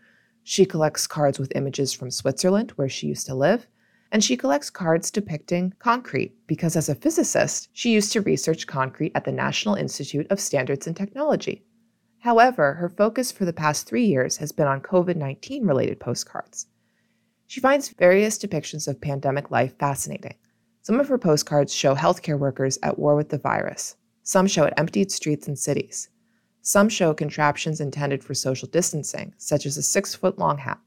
She collects cards with images from Switzerland, where she used to live, and she collects cards depicting concrete because, as a physicist, she used to research concrete at the National Institute of Standards and Technology. However, her focus for the past three years has been on COVID 19 related postcards. She finds various depictions of pandemic life fascinating. Some of her postcards show healthcare workers at war with the virus. Some show emptied streets and cities. Some show contraptions intended for social distancing, such as a six foot long hat.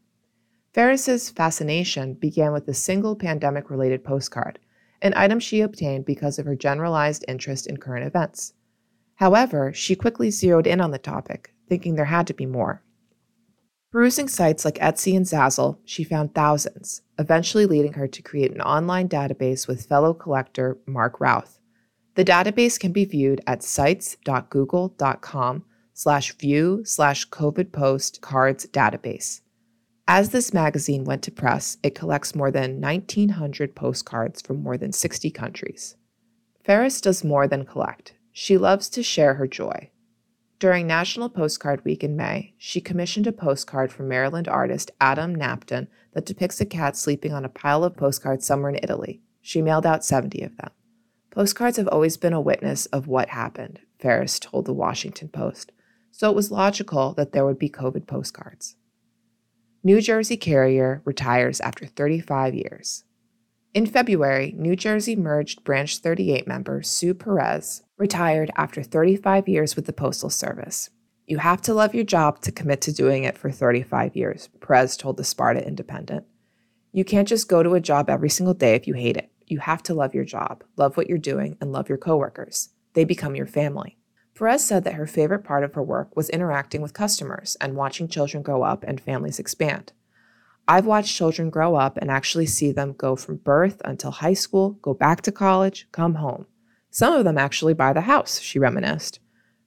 Ferris's fascination began with a single pandemic related postcard, an item she obtained because of her generalized interest in current events. However, she quickly zeroed in on the topic, thinking there had to be more. Perusing sites like Etsy and Zazzle, she found thousands, eventually leading her to create an online database with fellow collector Mark Routh. The database can be viewed at sites.google.com slash view slash COVID post cards database. As this magazine went to press, it collects more than 1,900 postcards from more than 60 countries. Ferris does more than collect. She loves to share her joy. During National Postcard Week in May, she commissioned a postcard from Maryland artist Adam Napton that depicts a cat sleeping on a pile of postcards somewhere in Italy. She mailed out 70 of them. Postcards have always been a witness of what happened, Ferris told the Washington Post, so it was logical that there would be COVID postcards. New Jersey carrier retires after 35 years. In February, New Jersey merged Branch 38 member Sue Perez retired after 35 years with the Postal Service. You have to love your job to commit to doing it for 35 years, Perez told the Sparta Independent. You can't just go to a job every single day if you hate it. You have to love your job, love what you're doing, and love your coworkers. They become your family. Perez said that her favorite part of her work was interacting with customers and watching children grow up and families expand. I've watched children grow up and actually see them go from birth until high school, go back to college, come home. Some of them actually buy the house, she reminisced.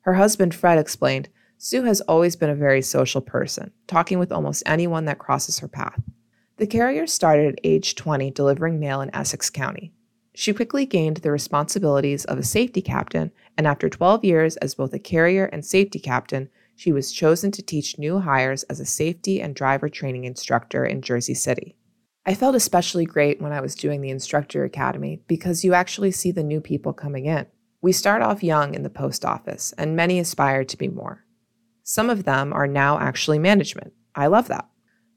Her husband, Fred, explained Sue has always been a very social person, talking with almost anyone that crosses her path. The carrier started at age 20 delivering mail in Essex County. She quickly gained the responsibilities of a safety captain, and after 12 years as both a carrier and safety captain, she was chosen to teach new hires as a safety and driver training instructor in Jersey City. I felt especially great when I was doing the instructor academy because you actually see the new people coming in. We start off young in the post office, and many aspire to be more. Some of them are now actually management. I love that.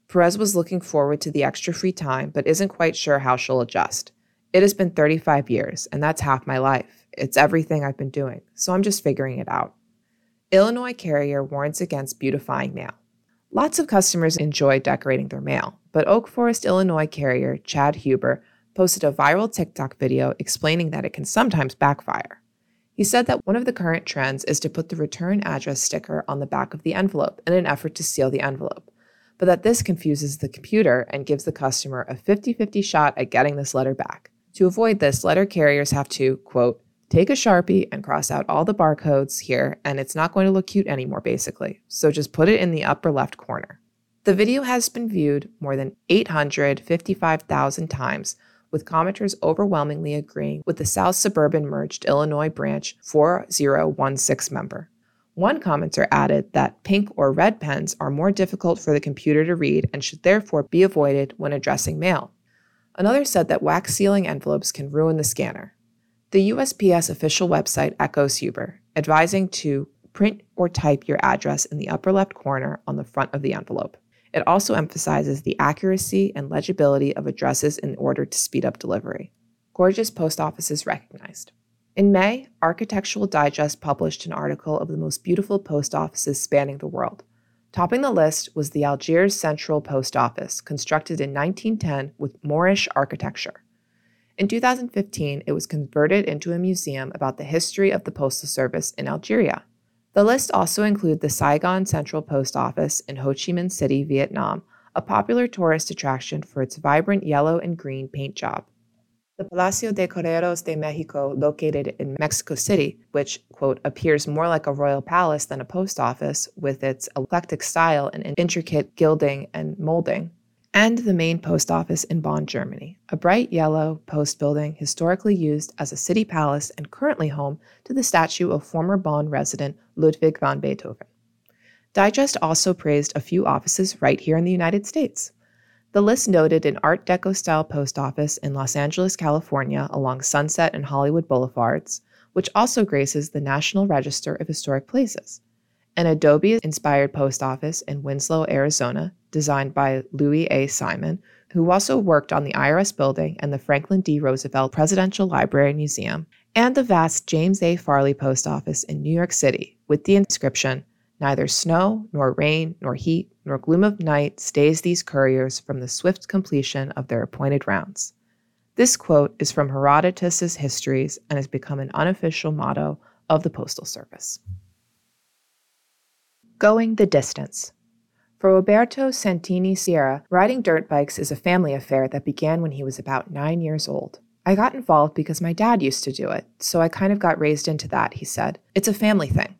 Perez was looking forward to the extra free time, but isn't quite sure how she'll adjust. It has been 35 years, and that's half my life. It's everything I've been doing, so I'm just figuring it out. Illinois Carrier warns against beautifying mail. Lots of customers enjoy decorating their mail, but Oak Forest, Illinois carrier Chad Huber posted a viral TikTok video explaining that it can sometimes backfire. He said that one of the current trends is to put the return address sticker on the back of the envelope in an effort to seal the envelope, but that this confuses the computer and gives the customer a 50 50 shot at getting this letter back. To avoid this, letter carriers have to, quote, take a Sharpie and cross out all the barcodes here, and it's not going to look cute anymore, basically. So just put it in the upper left corner. The video has been viewed more than 855,000 times, with commenters overwhelmingly agreeing with the South Suburban Merged Illinois Branch 4016 member. One commenter added that pink or red pens are more difficult for the computer to read and should therefore be avoided when addressing mail. Another said that wax sealing envelopes can ruin the scanner. The USPS official website echoes Huber, advising to print or type your address in the upper left corner on the front of the envelope. It also emphasizes the accuracy and legibility of addresses in order to speed up delivery. Gorgeous post offices recognized. In May, Architectural Digest published an article of the most beautiful post offices spanning the world. Topping the list was the Algiers Central Post Office, constructed in 1910 with Moorish architecture. In 2015, it was converted into a museum about the history of the Postal Service in Algeria. The list also includes the Saigon Central Post Office in Ho Chi Minh City, Vietnam, a popular tourist attraction for its vibrant yellow and green paint job. The Palacio de Correos de Mexico, located in Mexico City, which, quote, appears more like a royal palace than a post office with its eclectic style and intricate gilding and molding, and the main post office in Bonn, Germany, a bright yellow post building historically used as a city palace and currently home to the statue of former Bonn resident Ludwig van Beethoven. Digest also praised a few offices right here in the United States. The list noted an Art Deco style post office in Los Angeles, California, along Sunset and Hollywood Boulevards, which also graces the National Register of Historic Places an Adobe inspired post office in Winslow, Arizona, designed by Louis A. Simon, who also worked on the IRS building and the Franklin D. Roosevelt Presidential Library and Museum, and the vast James A. Farley Post Office in New York City with the inscription Neither snow, nor rain, nor heat, nor gloom of night stays these couriers from the swift completion of their appointed rounds. This quote is from Herodotus's Histories and has become an unofficial motto of the Postal Service. Going the distance. For Roberto Santini Sierra, riding dirt bikes is a family affair that began when he was about nine years old. I got involved because my dad used to do it, so I kind of got raised into that, he said. It's a family thing.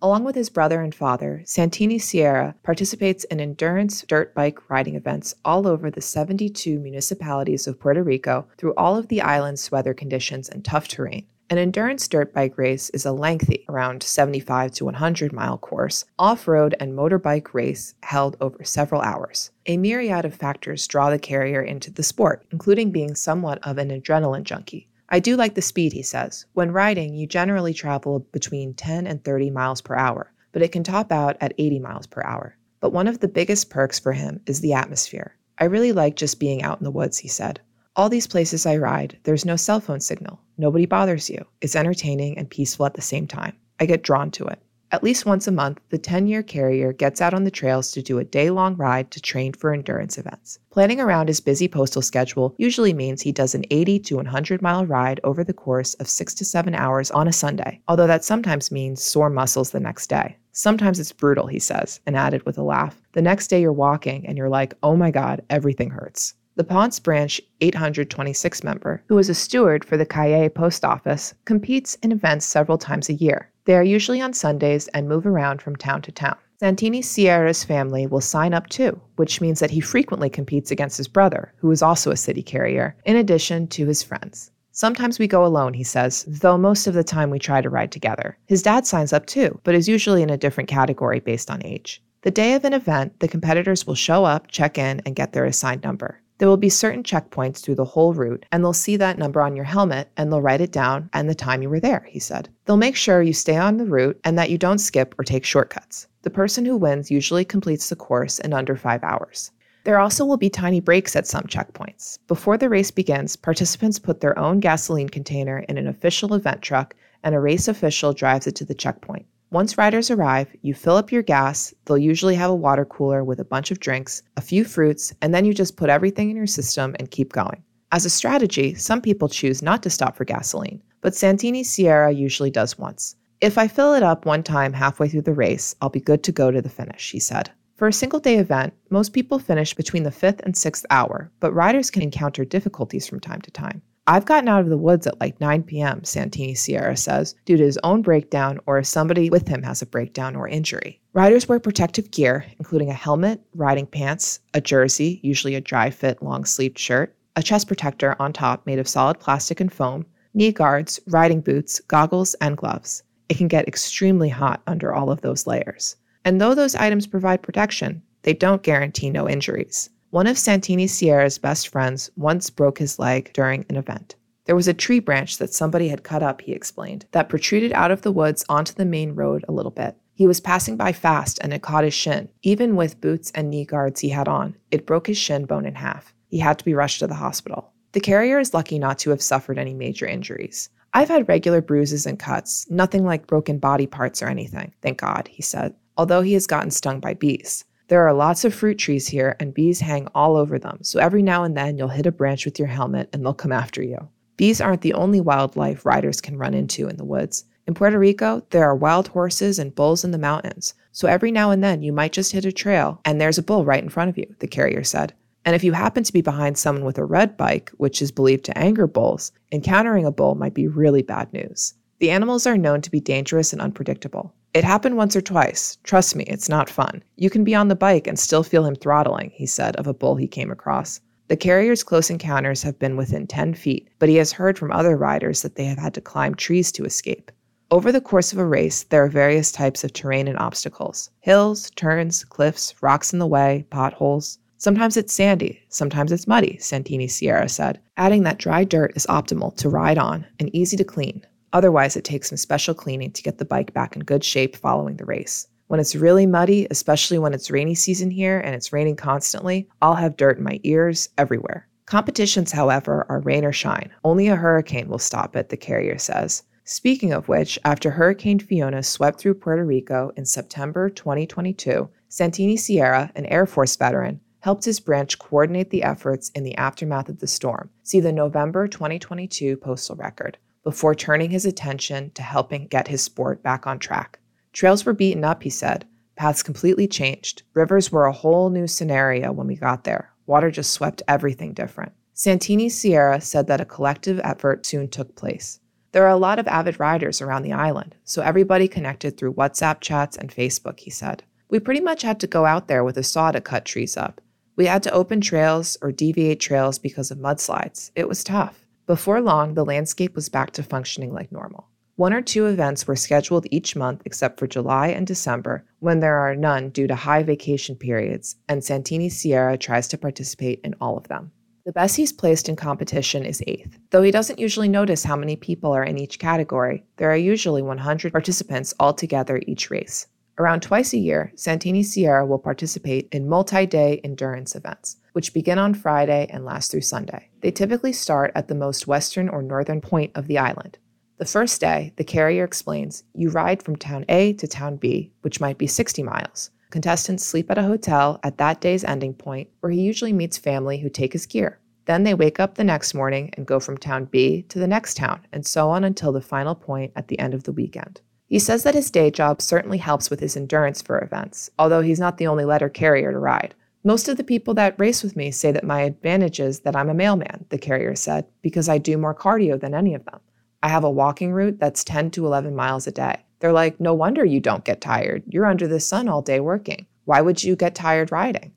Along with his brother and father, Santini Sierra participates in endurance dirt bike riding events all over the 72 municipalities of Puerto Rico through all of the island's weather conditions and tough terrain. An endurance dirt bike race is a lengthy, around 75 to 100 mile course, off road and motorbike race held over several hours. A myriad of factors draw the carrier into the sport, including being somewhat of an adrenaline junkie. I do like the speed, he says. When riding, you generally travel between 10 and 30 miles per hour, but it can top out at 80 miles per hour. But one of the biggest perks for him is the atmosphere. I really like just being out in the woods, he said. All these places I ride, there's no cell phone signal. Nobody bothers you. It's entertaining and peaceful at the same time. I get drawn to it. At least once a month, the 10 year carrier gets out on the trails to do a day long ride to train for endurance events. Planning around his busy postal schedule usually means he does an 80 to 100 mile ride over the course of six to seven hours on a Sunday, although that sometimes means sore muscles the next day. Sometimes it's brutal, he says, and added with a laugh. The next day you're walking and you're like, oh my God, everything hurts. The Ponce Branch 826 member, who is a steward for the Cayey Post Office, competes in events several times a year. They are usually on Sundays and move around from town to town. Santini Sierra's family will sign up too, which means that he frequently competes against his brother, who is also a city carrier, in addition to his friends. Sometimes we go alone, he says, though most of the time we try to ride together. His dad signs up too, but is usually in a different category based on age. The day of an event, the competitors will show up, check in, and get their assigned number. There will be certain checkpoints through the whole route, and they'll see that number on your helmet and they'll write it down and the time you were there, he said. They'll make sure you stay on the route and that you don't skip or take shortcuts. The person who wins usually completes the course in under five hours. There also will be tiny breaks at some checkpoints. Before the race begins, participants put their own gasoline container in an official event truck, and a race official drives it to the checkpoint. Once riders arrive, you fill up your gas. They'll usually have a water cooler with a bunch of drinks, a few fruits, and then you just put everything in your system and keep going. As a strategy, some people choose not to stop for gasoline, but Santini Sierra usually does once. If I fill it up one time halfway through the race, I'll be good to go to the finish, he said. For a single day event, most people finish between the fifth and sixth hour, but riders can encounter difficulties from time to time. I've gotten out of the woods at like 9 p.m., Santini Sierra says, due to his own breakdown or if somebody with him has a breakdown or injury. Riders wear protective gear, including a helmet, riding pants, a jersey, usually a dry fit long sleeved shirt, a chest protector on top made of solid plastic and foam, knee guards, riding boots, goggles, and gloves. It can get extremely hot under all of those layers. And though those items provide protection, they don't guarantee no injuries. One of Santini Sierra's best friends once broke his leg during an event. There was a tree branch that somebody had cut up, he explained, that protruded out of the woods onto the main road a little bit. He was passing by fast and it caught his shin. Even with boots and knee guards he had on, it broke his shin bone in half. He had to be rushed to the hospital. The carrier is lucky not to have suffered any major injuries. I've had regular bruises and cuts, nothing like broken body parts or anything, thank God, he said, although he has gotten stung by bees. There are lots of fruit trees here, and bees hang all over them, so every now and then you'll hit a branch with your helmet and they'll come after you. Bees aren't the only wildlife riders can run into in the woods. In Puerto Rico, there are wild horses and bulls in the mountains, so every now and then you might just hit a trail and there's a bull right in front of you, the carrier said. And if you happen to be behind someone with a red bike, which is believed to anger bulls, encountering a bull might be really bad news. The animals are known to be dangerous and unpredictable. It happened once or twice. Trust me, it's not fun. You can be on the bike and still feel him throttling, he said of a bull he came across. The carrier's close encounters have been within 10 feet, but he has heard from other riders that they have had to climb trees to escape. Over the course of a race, there are various types of terrain and obstacles hills, turns, cliffs, rocks in the way, potholes. Sometimes it's sandy, sometimes it's muddy, Santini Sierra said, adding that dry dirt is optimal to ride on and easy to clean, Otherwise, it takes some special cleaning to get the bike back in good shape following the race. When it's really muddy, especially when it's rainy season here and it's raining constantly, I'll have dirt in my ears everywhere. Competitions, however, are rain or shine. Only a hurricane will stop it, the carrier says. Speaking of which, after Hurricane Fiona swept through Puerto Rico in September 2022, Santini Sierra, an Air Force veteran, helped his branch coordinate the efforts in the aftermath of the storm. See the November 2022 postal record before turning his attention to helping get his sport back on track. Trails were beaten up, he said. Paths completely changed. Rivers were a whole new scenario when we got there. Water just swept everything different. Santini Sierra said that a collective effort soon took place. There are a lot of avid riders around the island, so everybody connected through WhatsApp chats and Facebook, he said. We pretty much had to go out there with a saw to cut trees up. We had to open trails or deviate trails because of mudslides. It was tough. Before long, the landscape was back to functioning like normal. One or two events were scheduled each month except for July and December, when there are none due to high vacation periods, and Santini Sierra tries to participate in all of them. The best he's placed in competition is eighth. Though he doesn't usually notice how many people are in each category, there are usually 100 participants altogether each race. Around twice a year, Santini Sierra will participate in multi day endurance events, which begin on Friday and last through Sunday. They typically start at the most western or northern point of the island. The first day, the carrier explains, you ride from town A to town B, which might be 60 miles. Contestants sleep at a hotel at that day's ending point, where he usually meets family who take his gear. Then they wake up the next morning and go from town B to the next town, and so on until the final point at the end of the weekend. He says that his day job certainly helps with his endurance for events, although he's not the only letter carrier to ride. Most of the people that race with me say that my advantage is that I'm a mailman, the carrier said, because I do more cardio than any of them. I have a walking route that's 10 to 11 miles a day. They're like, no wonder you don't get tired. You're under the sun all day working. Why would you get tired riding?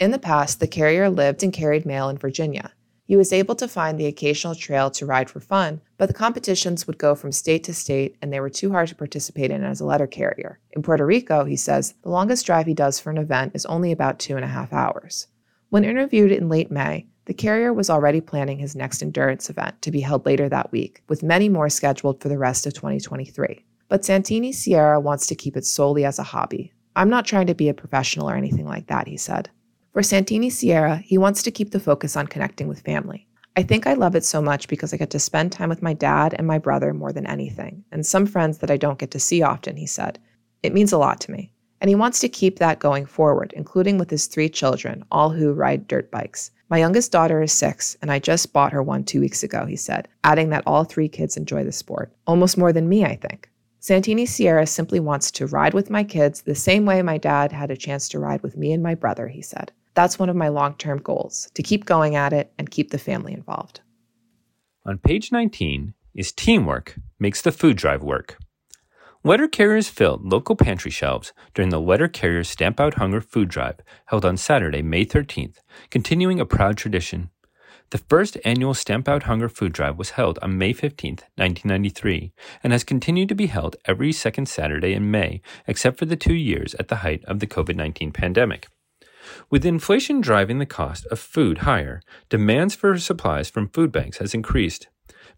In the past, the carrier lived and carried mail in Virginia. He was able to find the occasional trail to ride for fun, but the competitions would go from state to state and they were too hard to participate in as a letter carrier. In Puerto Rico, he says, the longest drive he does for an event is only about two and a half hours. When interviewed in late May, the carrier was already planning his next endurance event to be held later that week, with many more scheduled for the rest of 2023. But Santini Sierra wants to keep it solely as a hobby. I'm not trying to be a professional or anything like that, he said. For Santini Sierra, he wants to keep the focus on connecting with family. I think I love it so much because I get to spend time with my dad and my brother more than anything, and some friends that I don't get to see often, he said. It means a lot to me. And he wants to keep that going forward, including with his three children, all who ride dirt bikes. My youngest daughter is six, and I just bought her one two weeks ago, he said, adding that all three kids enjoy the sport. Almost more than me, I think. Santini Sierra simply wants to ride with my kids the same way my dad had a chance to ride with me and my brother, he said. That's one of my long term goals to keep going at it and keep the family involved. On page 19 is Teamwork Makes the Food Drive Work. Letter carriers filled local pantry shelves during the Letter Carriers Stamp Out Hunger Food Drive held on Saturday, May 13th, continuing a proud tradition. The first annual Stamp Out Hunger Food Drive was held on May 15, 1993, and has continued to be held every second Saturday in May, except for the two years at the height of the COVID 19 pandemic. With inflation driving the cost of food higher, demands for supplies from food banks has increased.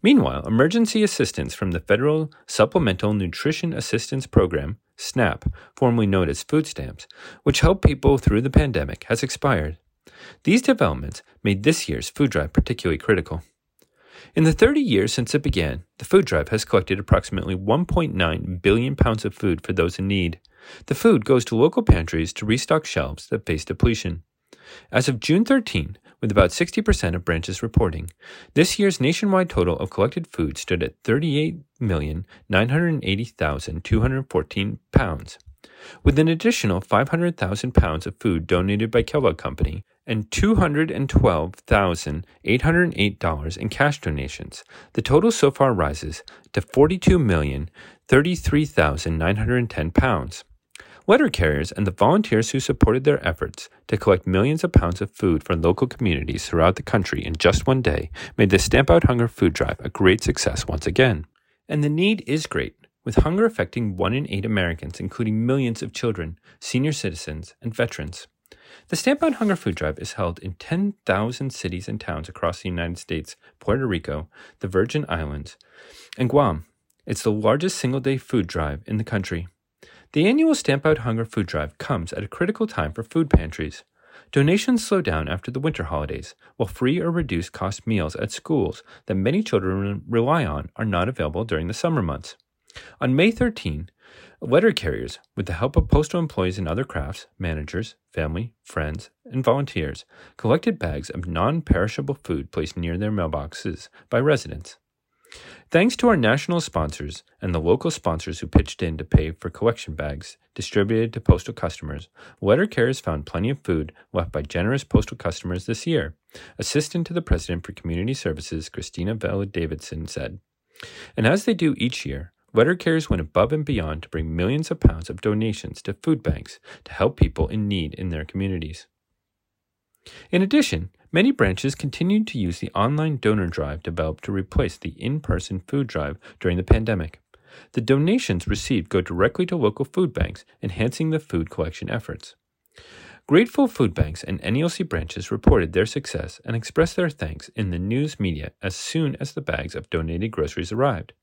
Meanwhile, emergency assistance from the Federal Supplemental Nutrition Assistance Program, SNAP, formerly known as food stamps, which helped people through the pandemic, has expired. These developments made this year's food drive particularly critical. In the 30 years since it began, the food drive has collected approximately 1.9 billion pounds of food for those in need. The food goes to local pantries to restock shelves that face depletion. As of June 13, with about 60% of branches reporting, this year's nationwide total of collected food stood at 38,980,214 pounds, with an additional 500,000 pounds of food donated by Kellogg Company and $212,808 in cash donations. The total so far rises to 42,033,910 pounds. Letter carriers and the volunteers who supported their efforts to collect millions of pounds of food from local communities throughout the country in just one day made the Stamp Out Hunger food drive a great success once again. And the need is great, with hunger affecting one in eight Americans, including millions of children, senior citizens, and veterans. The Stamp Out Hunger Food Drive is held in 10,000 cities and towns across the United States, Puerto Rico, the Virgin Islands, and Guam. It's the largest single day food drive in the country. The annual Stamp Out Hunger food drive comes at a critical time for food pantries. Donations slow down after the winter holidays, while free or reduced cost meals at schools that many children rely on are not available during the summer months. On May 13, letter carriers, with the help of postal employees and other crafts, managers, family, friends, and volunteers, collected bags of non perishable food placed near their mailboxes by residents. Thanks to our national sponsors and the local sponsors who pitched in to pay for collection bags distributed to postal customers, letter carriers found plenty of food left by generous postal customers this year. Assistant to the President for Community Services, Christina Vela Davison, said. And as they do each year, letter carriers went above and beyond to bring millions of pounds of donations to food banks to help people in need in their communities. In addition, Many branches continued to use the online donor drive developed to replace the in person food drive during the pandemic. The donations received go directly to local food banks, enhancing the food collection efforts. Grateful food banks and NALC branches reported their success and expressed their thanks in the news media as soon as the bags of donated groceries arrived.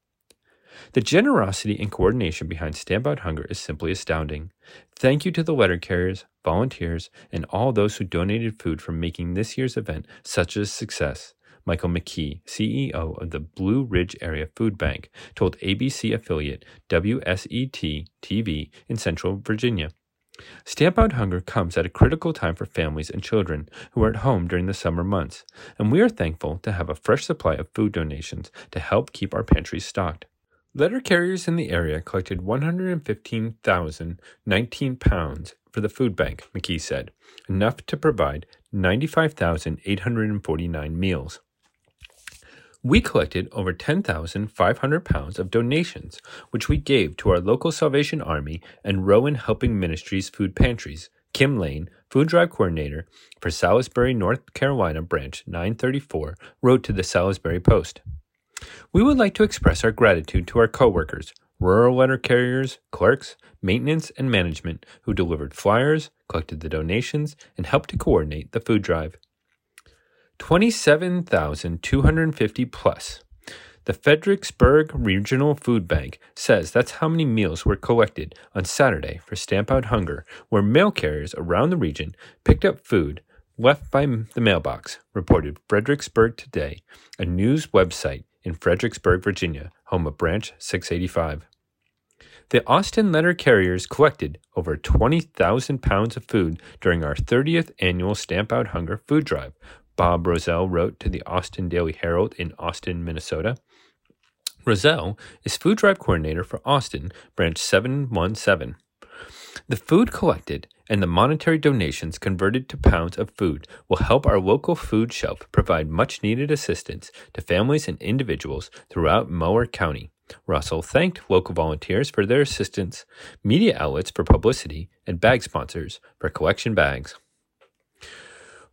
The generosity and coordination behind Stamp Out Hunger is simply astounding. Thank you to the letter carriers, volunteers, and all those who donated food for making this year's event such a success. Michael McKee, CEO of the Blue Ridge Area Food Bank, told ABC affiliate WSET TV in Central Virginia. Stamp Out Hunger comes at a critical time for families and children who are at home during the summer months, and we are thankful to have a fresh supply of food donations to help keep our pantries stocked. Letter carriers in the area collected 115,019 pounds for the food bank, McKee said, enough to provide 95,849 meals. We collected over 10,500 pounds of donations, which we gave to our local Salvation Army and Rowan Helping Ministries food pantries. Kim Lane, food drive coordinator for Salisbury, North Carolina branch 934, wrote to the Salisbury Post. We would like to express our gratitude to our coworkers, rural letter carriers, clerks, maintenance, and management who delivered flyers, collected the donations, and helped to coordinate the food drive. 27,250 plus. The Fredericksburg Regional Food Bank says that's how many meals were collected on Saturday for Stamp Out Hunger, where mail carriers around the region picked up food left by the mailbox, reported Fredericksburg Today, a news website in Fredericksburg, Virginia, home of Branch 685. The Austin letter carriers collected over 20,000 pounds of food during our 30th annual Stamp Out Hunger food drive, Bob Roselle wrote to the Austin Daily Herald in Austin, Minnesota. Roselle is food drive coordinator for Austin, branch 717. The food collected and the monetary donations converted to pounds of food will help our local food shelf provide much needed assistance to families and individuals throughout Mower County. Roselle thanked local volunteers for their assistance, media outlets for publicity, and bag sponsors for collection bags.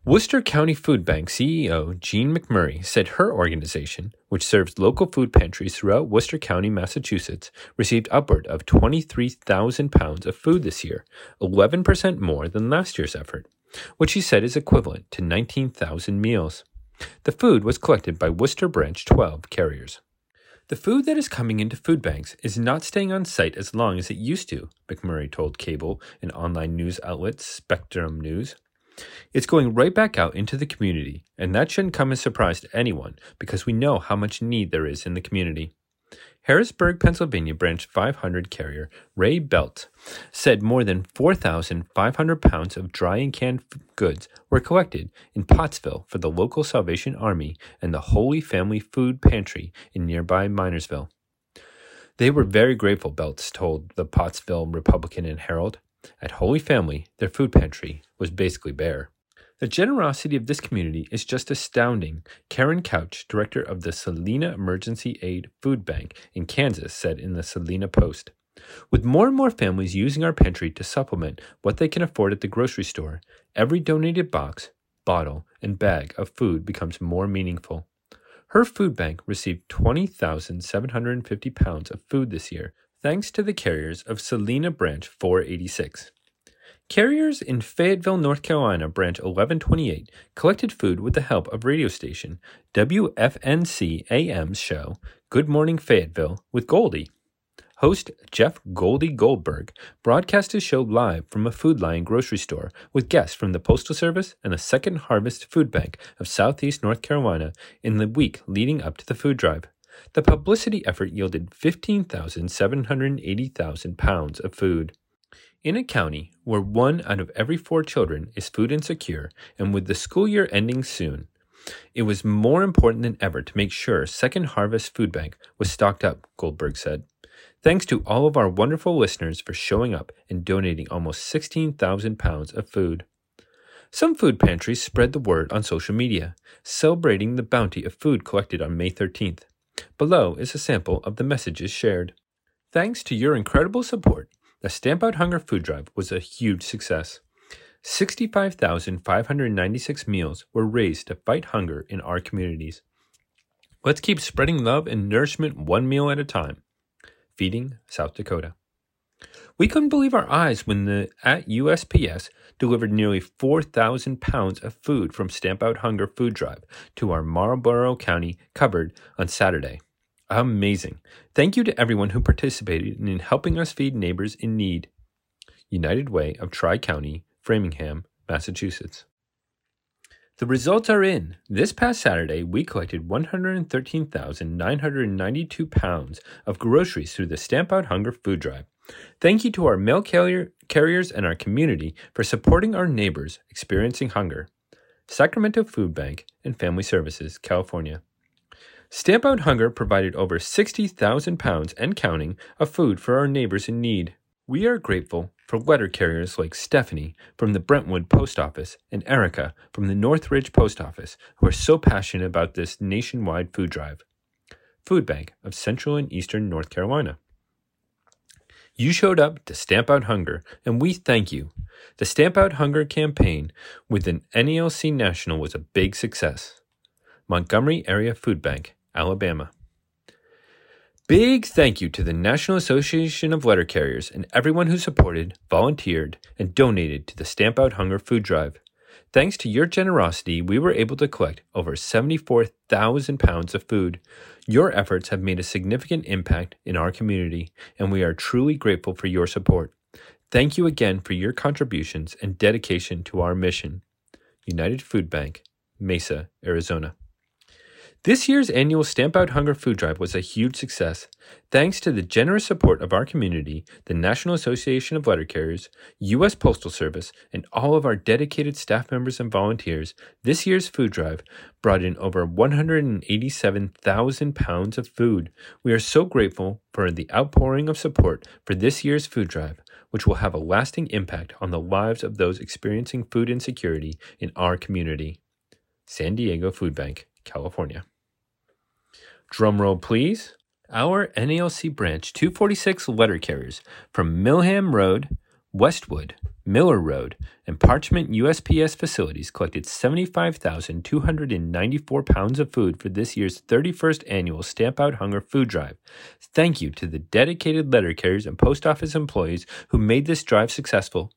Worcester County Food Bank CEO Jean McMurray said her organization, which serves local food pantries throughout Worcester County, Massachusetts, received upward of 23,000 pounds of food this year, 11% more than last year's effort, which she said is equivalent to 19,000 meals. The food was collected by Worcester Branch 12 carriers. The food that is coming into food banks is not staying on site as long as it used to, McMurray told cable and online news outlet Spectrum News. It's going right back out into the community, and that shouldn't come as a surprise to anyone because we know how much need there is in the community. Harrisburg, Pennsylvania branch 500 carrier Ray Belt said more than 4,500 pounds of dry and canned goods were collected in Pottsville for the local Salvation Army and the Holy Family Food Pantry in nearby Minersville. They were very grateful, Belts told the Pottsville Republican and Herald. At Holy Family, their food pantry was basically bare. The generosity of this community is just astounding, Karen Couch, director of the Salina Emergency Aid Food Bank in Kansas, said in the Salina Post. With more and more families using our pantry to supplement what they can afford at the grocery store, every donated box, bottle, and bag of food becomes more meaningful. Her food bank received 20,750 pounds of food this year, thanks to the carriers of Salina Branch 486. Carriers in Fayetteville, North Carolina, Branch 1128, collected food with the help of radio station WFNC AM's show Good Morning Fayetteville with Goldie. Host Jeff Goldie Goldberg broadcast his show live from a Food Lion grocery store with guests from the Postal Service and the Second Harvest Food Bank of Southeast North Carolina in the week leading up to the food drive. The publicity effort yielded 15,780,000 pounds of food. In a county where one out of every four children is food insecure, and with the school year ending soon, it was more important than ever to make sure Second Harvest Food Bank was stocked up, Goldberg said. Thanks to all of our wonderful listeners for showing up and donating almost 16,000 pounds of food. Some food pantries spread the word on social media, celebrating the bounty of food collected on May 13th. Below is a sample of the messages shared. Thanks to your incredible support, the Stamp Out Hunger food drive was a huge success. 65,596 meals were raised to fight hunger in our communities. Let's keep spreading love and nourishment one meal at a time. Feeding South Dakota. We couldn't believe our eyes when the at USPS delivered nearly 4,000 pounds of food from Stamp Out Hunger food drive to our Marlboro County cupboard on Saturday. Amazing. Thank you to everyone who participated in helping us feed neighbors in need. United Way of Tri County, Framingham, Massachusetts. The results are in. This past Saturday, we collected 113,992 pounds of groceries through the Stamp Out Hunger food drive. Thank you to our mail carrier, carriers and our community for supporting our neighbors experiencing hunger. Sacramento Food Bank and Family Services, California. Stamp Out Hunger provided over 60,000 pounds and counting of food for our neighbors in need. We are grateful for letter carriers like Stephanie from the Brentwood Post Office and Erica from the Northridge Post Office who are so passionate about this nationwide food drive. Food Bank of Central and Eastern North Carolina. You showed up to stamp out hunger, and we thank you. The Stamp Out Hunger campaign with an NALC National was a big success. Montgomery Area Food Bank, Alabama. Big thank you to the National Association of Letter Carriers and everyone who supported, volunteered, and donated to the Stamp Out Hunger food drive. Thanks to your generosity, we were able to collect over 74,000 pounds of food. Your efforts have made a significant impact in our community, and we are truly grateful for your support. Thank you again for your contributions and dedication to our mission. United Food Bank, Mesa, Arizona. This year's annual Stamp Out Hunger food drive was a huge success. Thanks to the generous support of our community, the National Association of Letter Carriers, U.S. Postal Service, and all of our dedicated staff members and volunteers, this year's food drive brought in over 187,000 pounds of food. We are so grateful for the outpouring of support for this year's food drive, which will have a lasting impact on the lives of those experiencing food insecurity in our community. San Diego Food Bank, California. Drumroll, please. Our NALC branch 246 letter carriers from Milham Road, Westwood, Miller Road, and Parchment USPS facilities collected 75,294 pounds of food for this year's 31st annual Stamp Out Hunger food drive. Thank you to the dedicated letter carriers and post office employees who made this drive successful.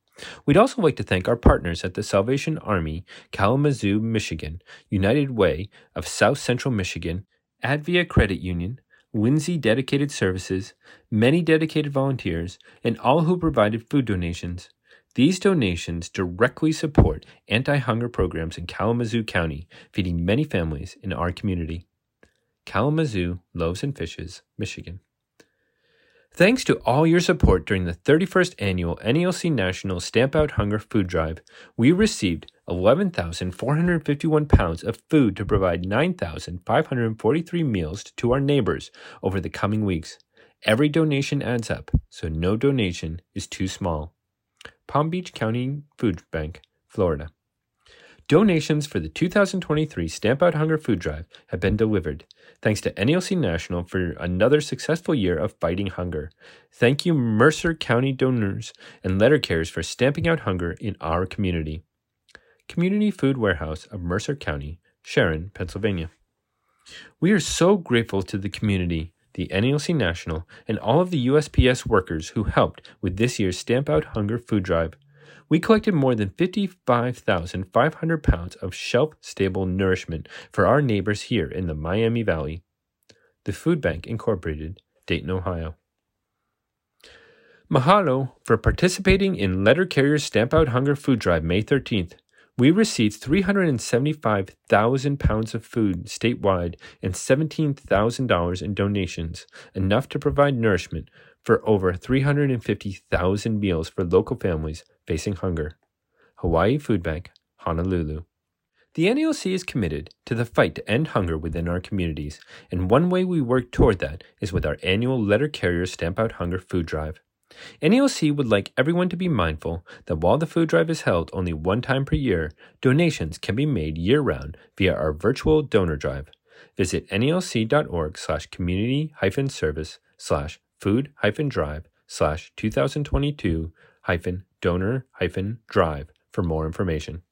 We'd also like to thank our partners at the Salvation Army, Kalamazoo, Michigan, United Way of South Central Michigan, Advia Credit Union, Lindsay Dedicated Services, many dedicated volunteers, and all who provided food donations. These donations directly support anti hunger programs in Kalamazoo County, feeding many families in our community. Kalamazoo Loaves and Fishes, Michigan. Thanks to all your support during the 31st annual NALC National Stamp Out Hunger Food Drive, we received 11,451 pounds of food to provide 9,543 meals to our neighbors over the coming weeks. Every donation adds up, so no donation is too small. Palm Beach County Food Bank, Florida. Donations for the 2023 Stamp Out Hunger Food Drive have been delivered. Thanks to NALC National for another successful year of fighting hunger. Thank you, Mercer County donors and letter carriers for stamping out hunger in our community. Community Food Warehouse of Mercer County, Sharon, Pennsylvania. We are so grateful to the community, the NALC National, and all of the USPS workers who helped with this year's Stamp Out Hunger Food Drive we collected more than 55,500 pounds of shelf stable nourishment for our neighbors here in the Miami Valley. The Food Bank Incorporated, Dayton, Ohio. Mahalo for participating in Letter Carriers Stamp Out Hunger Food Drive May 13th. We received 375,000 pounds of food statewide and $17,000 in donations, enough to provide nourishment for over 350,000 meals for local families facing hunger. Hawaii Food Bank, Honolulu. The NALC is committed to the fight to end hunger within our communities, and one way we work toward that is with our annual Letter Carrier Stamp Out Hunger food drive. NALC would like everyone to be mindful that while the food drive is held only one time per year, donations can be made year-round via our virtual donor drive. Visit nalc.org slash community hyphen service slash food hyphen drive slash 2022 hyphen donor drive for more information.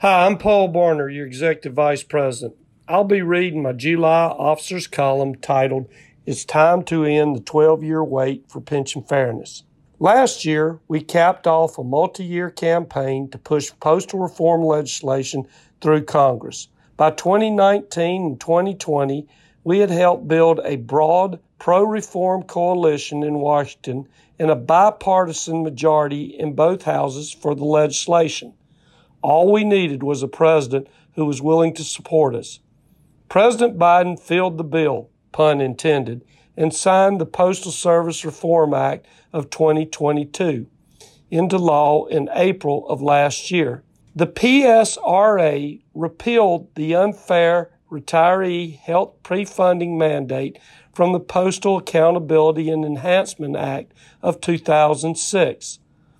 Hi, I'm Paul Barner, your Executive Vice President. I'll be reading my July officers column titled It's Time to End the 12 Year Wait for Pension Fairness. Last year, we capped off a multi year campaign to push postal reform legislation through Congress. By 2019 and 2020, we had helped build a broad pro reform coalition in Washington and a bipartisan majority in both houses for the legislation. All we needed was a president who was willing to support us. President Biden filled the bill, pun intended, and signed the Postal Service Reform Act of 2022 into law in April of last year. The PSRA repealed the unfair retiree health pre-funding mandate from the Postal Accountability and Enhancement Act of 2006.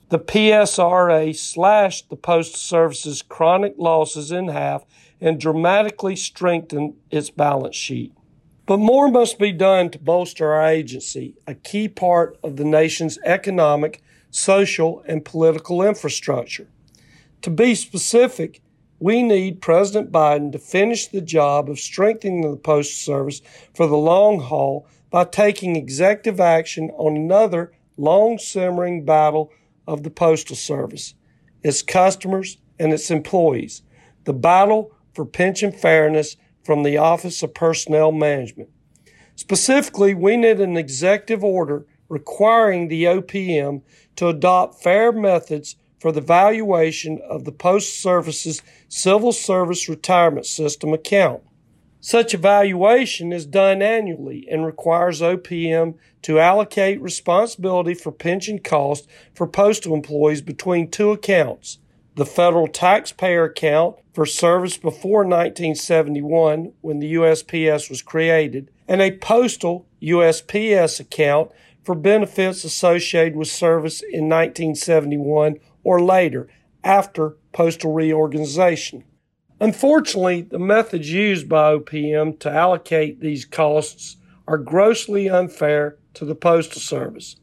The PSRA slashed the Postal Service's chronic losses in half and dramatically strengthened its balance sheet. But more must be done to bolster our agency, a key part of the nation's economic, social, and political infrastructure. To be specific, we need President Biden to finish the job of strengthening the Postal Service for the long haul by taking executive action on another long simmering battle of the Postal Service, its customers, and its employees. The battle for pension fairness from the Office of Personnel Management. Specifically, we need an executive order requiring the OPM to adopt fair methods for the valuation of the Postal Service's Civil Service Retirement System account. Such evaluation is done annually and requires OPM to allocate responsibility for pension costs for postal employees between two accounts the federal taxpayer account for service before 1971 when the USPS was created, and a postal USPS account for benefits associated with service in 1971 or later after postal reorganization. Unfortunately, the methods used by OPM to allocate these costs are grossly unfair to the Postal Service.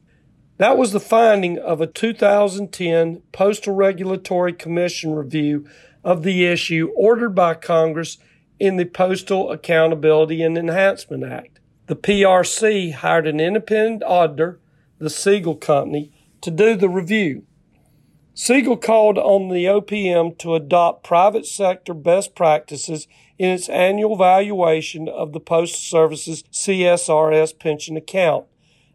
That was the finding of a 2010 Postal Regulatory Commission review of the issue ordered by Congress in the Postal Accountability and Enhancement Act. The PRC hired an independent auditor, the Segal Company, to do the review. Segal called on the OPM to adopt private sector best practices in its annual valuation of the Postal Service's CSRS pension account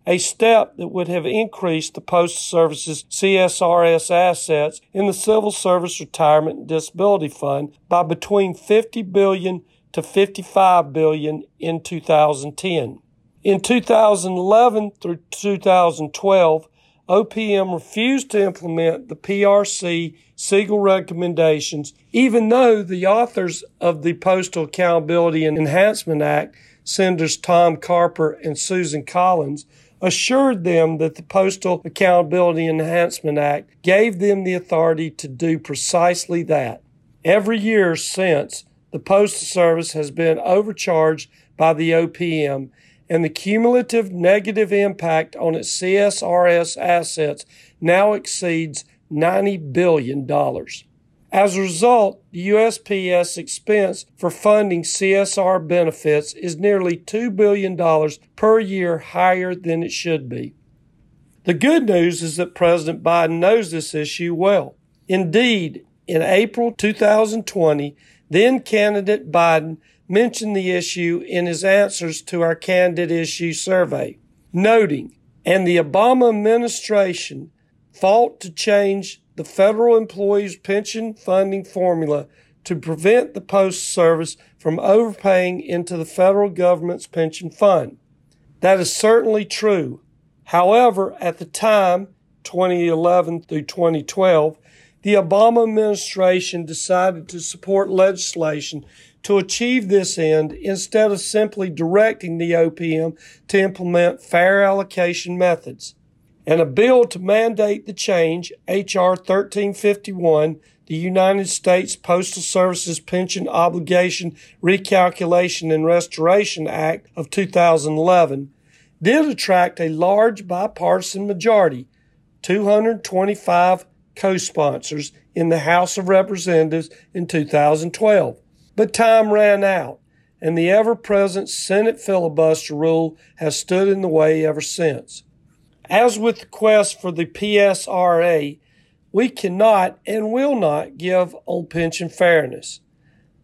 a step that would have increased the Postal Service's CSRS assets in the Civil Service Retirement and Disability Fund by between 50 billion to 55 billion in 2010. In 2011 through 2012, OPM refused to implement the PRC Segal recommendations, even though the authors of the Postal Accountability and Enhancement Act, Senators Tom Carper and Susan Collins, assured them that the Postal Accountability and Enhancement Act gave them the authority to do precisely that. Every year since, the Postal Service has been overcharged by the OPM, and the cumulative negative impact on its CSRS assets now exceeds $90 billion. As a result, the USPS expense for funding CSR benefits is nearly $2 billion per year higher than it should be. The good news is that President Biden knows this issue well. Indeed, in April 2020, then candidate Biden mentioned the issue in his answers to our candidate issue survey, noting, and the Obama administration fought to change the federal employees pension funding formula to prevent the Postal Service from overpaying into the federal government's pension fund. That is certainly true. However, at the time, 2011 through 2012, the Obama administration decided to support legislation to achieve this end instead of simply directing the OPM to implement fair allocation methods and a bill to mandate the change, H.R. 1351, the United States Postal Service's Pension Obligation Recalculation and Restoration Act of 2011, did attract a large bipartisan majority, 225 co-sponsors in the House of Representatives in 2012. But time ran out, and the ever-present Senate filibuster rule has stood in the way ever since. As with the quest for the PSRA, we cannot and will not give on pension fairness.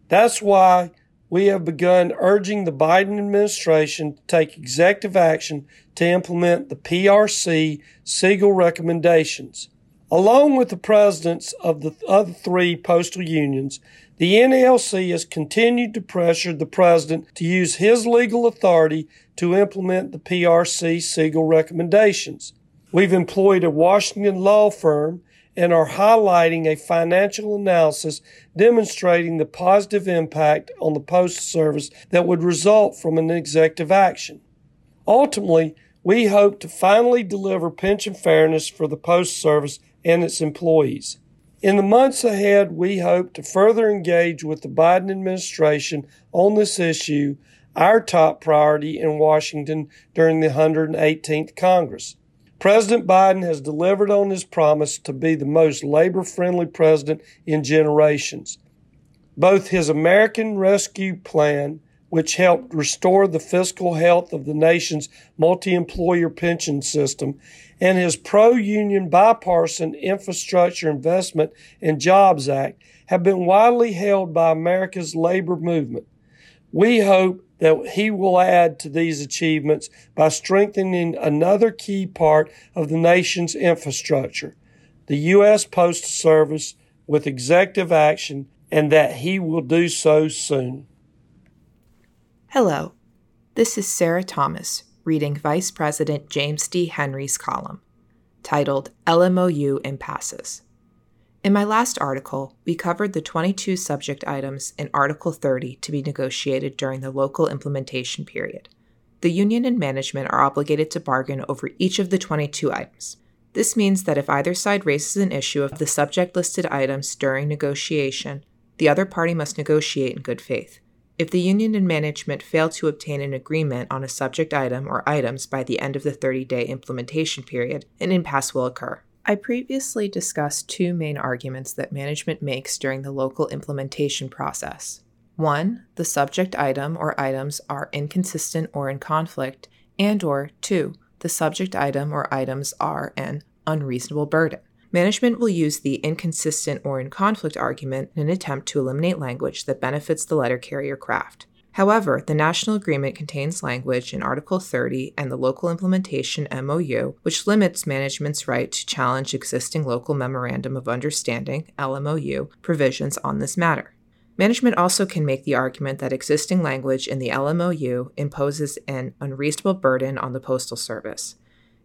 That's why we have begun urging the Biden administration to take executive action to implement the PRC Segal recommendations. Along with the presidents of the other three postal unions, the NALC has continued to pressure the president to use his legal authority to implement the PRC Segal recommendations. We've employed a Washington law firm and are highlighting a financial analysis demonstrating the positive impact on the Postal Service that would result from an executive action. Ultimately, we hope to finally deliver pension fairness for the Postal Service and its employees. In the months ahead, we hope to further engage with the Biden administration on this issue, our top priority in Washington during the 118th Congress. President Biden has delivered on his promise to be the most labor friendly president in generations. Both his American Rescue Plan, which helped restore the fiscal health of the nation's multi employer pension system, and his pro union bipartisan Infrastructure Investment and Jobs Act have been widely held by America's labor movement. We hope that he will add to these achievements by strengthening another key part of the nation's infrastructure, the U.S. Postal Service, with executive action, and that he will do so soon. Hello, this is Sarah Thomas reading Vice President James D. Henry's column titled LMOU Impasses. In my last article, we covered the 22 subject items in Article 30 to be negotiated during the local implementation period. The union and management are obligated to bargain over each of the 22 items. This means that if either side raises an issue of the subject listed items during negotiation, the other party must negotiate in good faith. If the union and management fail to obtain an agreement on a subject item or items by the end of the 30 day implementation period, an impasse will occur. I previously discussed two main arguments that management makes during the local implementation process. One, the subject item or items are inconsistent or in conflict, and or two, the subject item or items are an unreasonable burden. Management will use the inconsistent or in conflict argument in an attempt to eliminate language that benefits the letter carrier craft. However, the national agreement contains language in Article 30 and the local implementation MOU which limits management's right to challenge existing local memorandum of understanding LMOU provisions on this matter. Management also can make the argument that existing language in the LMOU imposes an unreasonable burden on the Postal Service.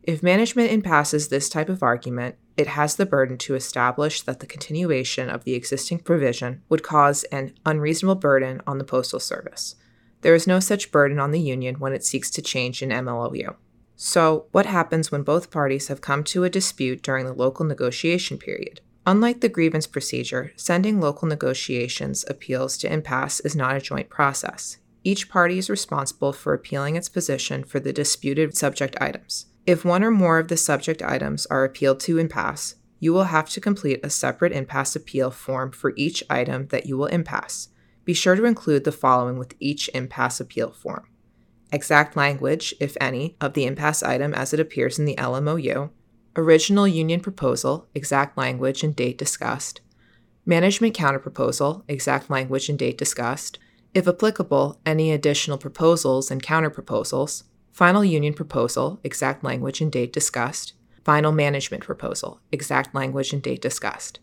If management impasses this type of argument, it has the burden to establish that the continuation of the existing provision would cause an unreasonable burden on the Postal Service. There is no such burden on the union when it seeks to change an MLOU. So, what happens when both parties have come to a dispute during the local negotiation period? Unlike the grievance procedure, sending local negotiations appeals to impasse is not a joint process. Each party is responsible for appealing its position for the disputed subject items. If one or more of the subject items are appealed to impasse, you will have to complete a separate impasse appeal form for each item that you will impasse. Be sure to include the following with each impasse appeal form. Exact language, if any, of the impasse item as it appears in the LMOU, original union proposal, exact language and date discussed, management counterproposal, exact language and date discussed, if applicable, any additional proposals and counterproposals, Final union proposal, exact language and date discussed. Final management proposal, exact language and date discussed.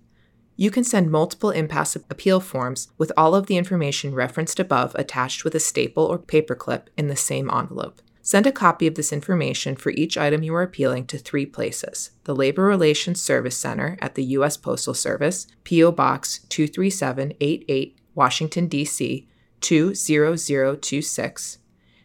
You can send multiple impasse appeal forms with all of the information referenced above attached with a staple or paperclip in the same envelope. Send a copy of this information for each item you are appealing to three places the Labor Relations Service Center at the U.S. Postal Service, P.O. Box 23788, Washington, D.C. 20026,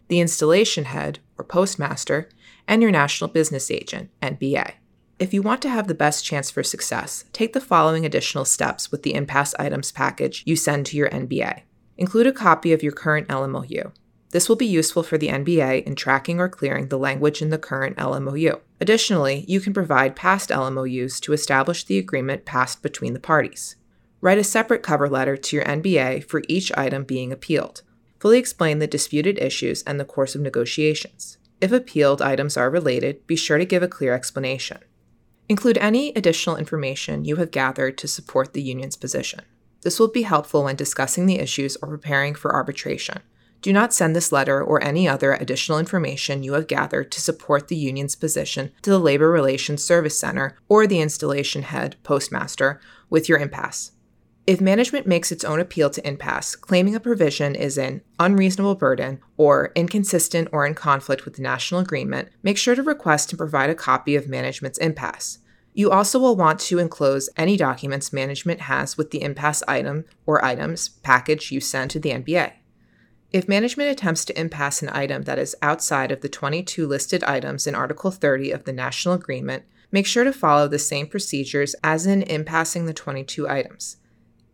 the installation head, or postmaster, and your national business agent, NBA. If you want to have the best chance for success, take the following additional steps with the impasse items package you send to your NBA. Include a copy of your current LMOU. This will be useful for the NBA in tracking or clearing the language in the current LMOU. Additionally, you can provide past LMOUs to establish the agreement passed between the parties. Write a separate cover letter to your NBA for each item being appealed. Fully explain the disputed issues and the course of negotiations. If appealed items are related, be sure to give a clear explanation. Include any additional information you have gathered to support the union's position. This will be helpful when discussing the issues or preparing for arbitration. Do not send this letter or any other additional information you have gathered to support the union's position to the Labor Relations Service Center or the installation head, postmaster, with your impasse. If management makes its own appeal to impasse, claiming a provision is an unreasonable burden or inconsistent or in conflict with the national agreement, make sure to request and provide a copy of management's impasse. You also will want to enclose any documents management has with the impasse item or items package you send to the NBA. If management attempts to impasse an item that is outside of the 22 listed items in Article 30 of the National Agreement, make sure to follow the same procedures as in impassing the 22 items.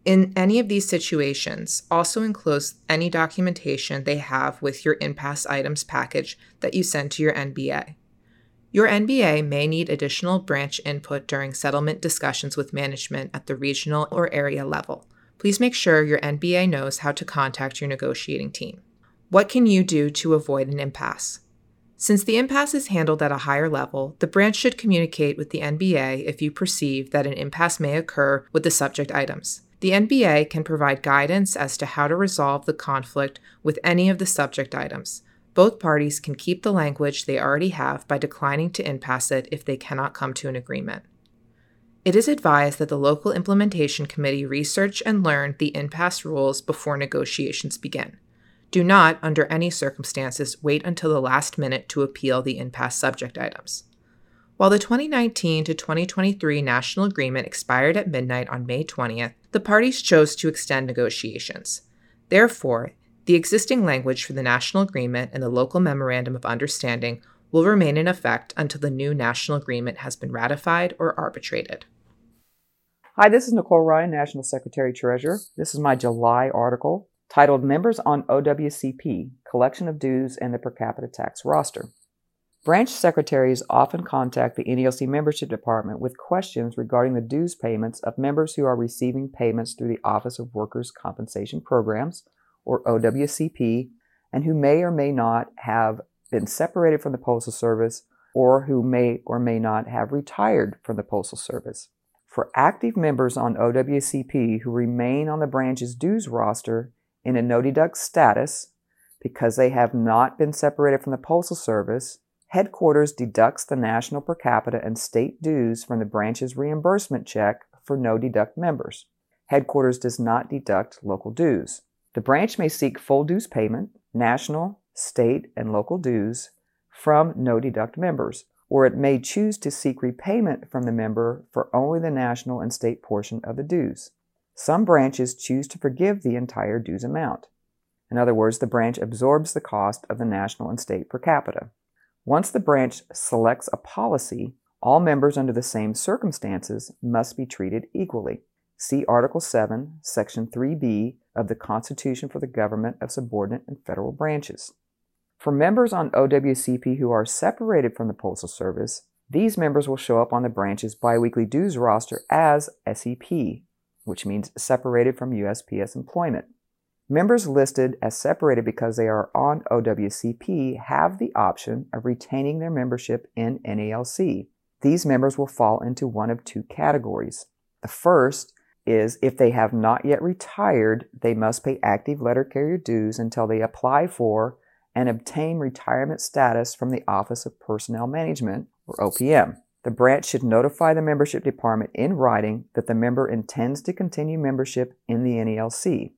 In any of these situations, also enclose any documentation they have with your impasse items package that you send to your NBA. Your NBA may need additional branch input during settlement discussions with management at the regional or area level please make sure your NBA knows how to contact your negotiating team. What can you do to avoid an impasse? Since the impasse is handled at a higher level, the branch should communicate with the NBA if you perceive that an impasse may occur with the subject items. The NBA can provide guidance as to how to resolve the conflict with any of the subject items. Both parties can keep the language they already have by declining to impasse it if they cannot come to an agreement. It is advised that the local implementation committee research and learn the impasse rules before negotiations begin. Do not, under any circumstances, wait until the last minute to appeal the impasse subject items. While the 2019 to 2023 national agreement expired at midnight on May 20th, the parties chose to extend negotiations. Therefore, the existing language for the national agreement and the local memorandum of understanding will remain in effect until the new national agreement has been ratified or arbitrated. Hi, this is Nicole Rhine, National Secretary Treasurer. This is my July article titled Members on OWCP Collection of Dues and the Per Capita Tax Roster. Branch secretaries often contact the NALC membership department with questions regarding the dues payments of members who are receiving payments through the Office of Workers' Compensation Programs, or OWCP, and who may or may not have been separated from the Postal Service or who may or may not have retired from the Postal Service. For active members on OWCP who remain on the branch's dues roster in a no deduct status because they have not been separated from the Postal Service, headquarters deducts the national per capita and state dues from the branch's reimbursement check for no deduct members. Headquarters does not deduct local dues. The branch may seek full dues payment, national, state, and local dues from no deduct members or it may choose to seek repayment from the member for only the national and state portion of the dues. Some branches choose to forgive the entire dues amount. In other words, the branch absorbs the cost of the national and state per capita. Once the branch selects a policy, all members under the same circumstances must be treated equally. See Article 7, Section 3B of the Constitution for the Government of Subordinate and Federal Branches. For members on OWCP who are separated from the Postal Service, these members will show up on the branch's biweekly dues roster as SEP, which means separated from USPS employment. Members listed as separated because they are on OWCP have the option of retaining their membership in NALC. These members will fall into one of two categories. The first is if they have not yet retired, they must pay active letter carrier dues until they apply for and obtain retirement status from the Office of Personnel Management, or OPM. The branch should notify the membership department in writing that the member intends to continue membership in the NALC.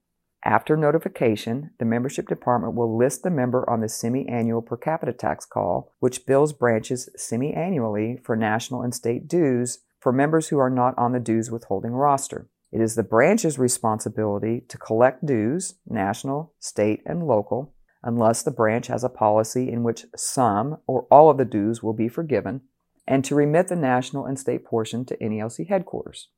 After notification, the membership department will list the member on the semi annual per capita tax call, which bills branches semi annually for national and state dues for members who are not on the dues withholding roster. It is the branch's responsibility to collect dues, national, state, and local, unless the branch has a policy in which some or all of the dues will be forgiven, and to remit the national and state portion to NALC headquarters.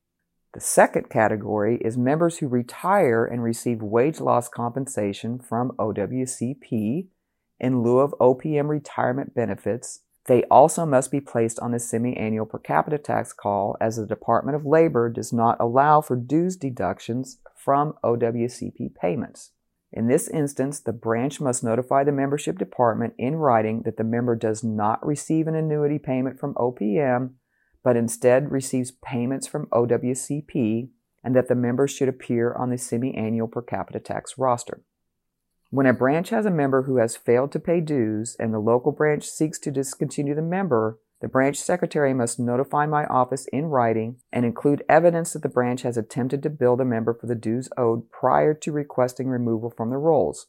The second category is members who retire and receive wage loss compensation from OWCP in lieu of OPM retirement benefits. They also must be placed on the semi annual per capita tax call as the Department of Labor does not allow for dues deductions from OWCP payments. In this instance, the branch must notify the membership department in writing that the member does not receive an annuity payment from OPM, but instead receives payments from OWCP and that the members should appear on the semi annual per capita tax roster. When a branch has a member who has failed to pay dues and the local branch seeks to discontinue the member, the branch secretary must notify my office in writing and include evidence that the branch has attempted to bill the member for the dues owed prior to requesting removal from the rolls.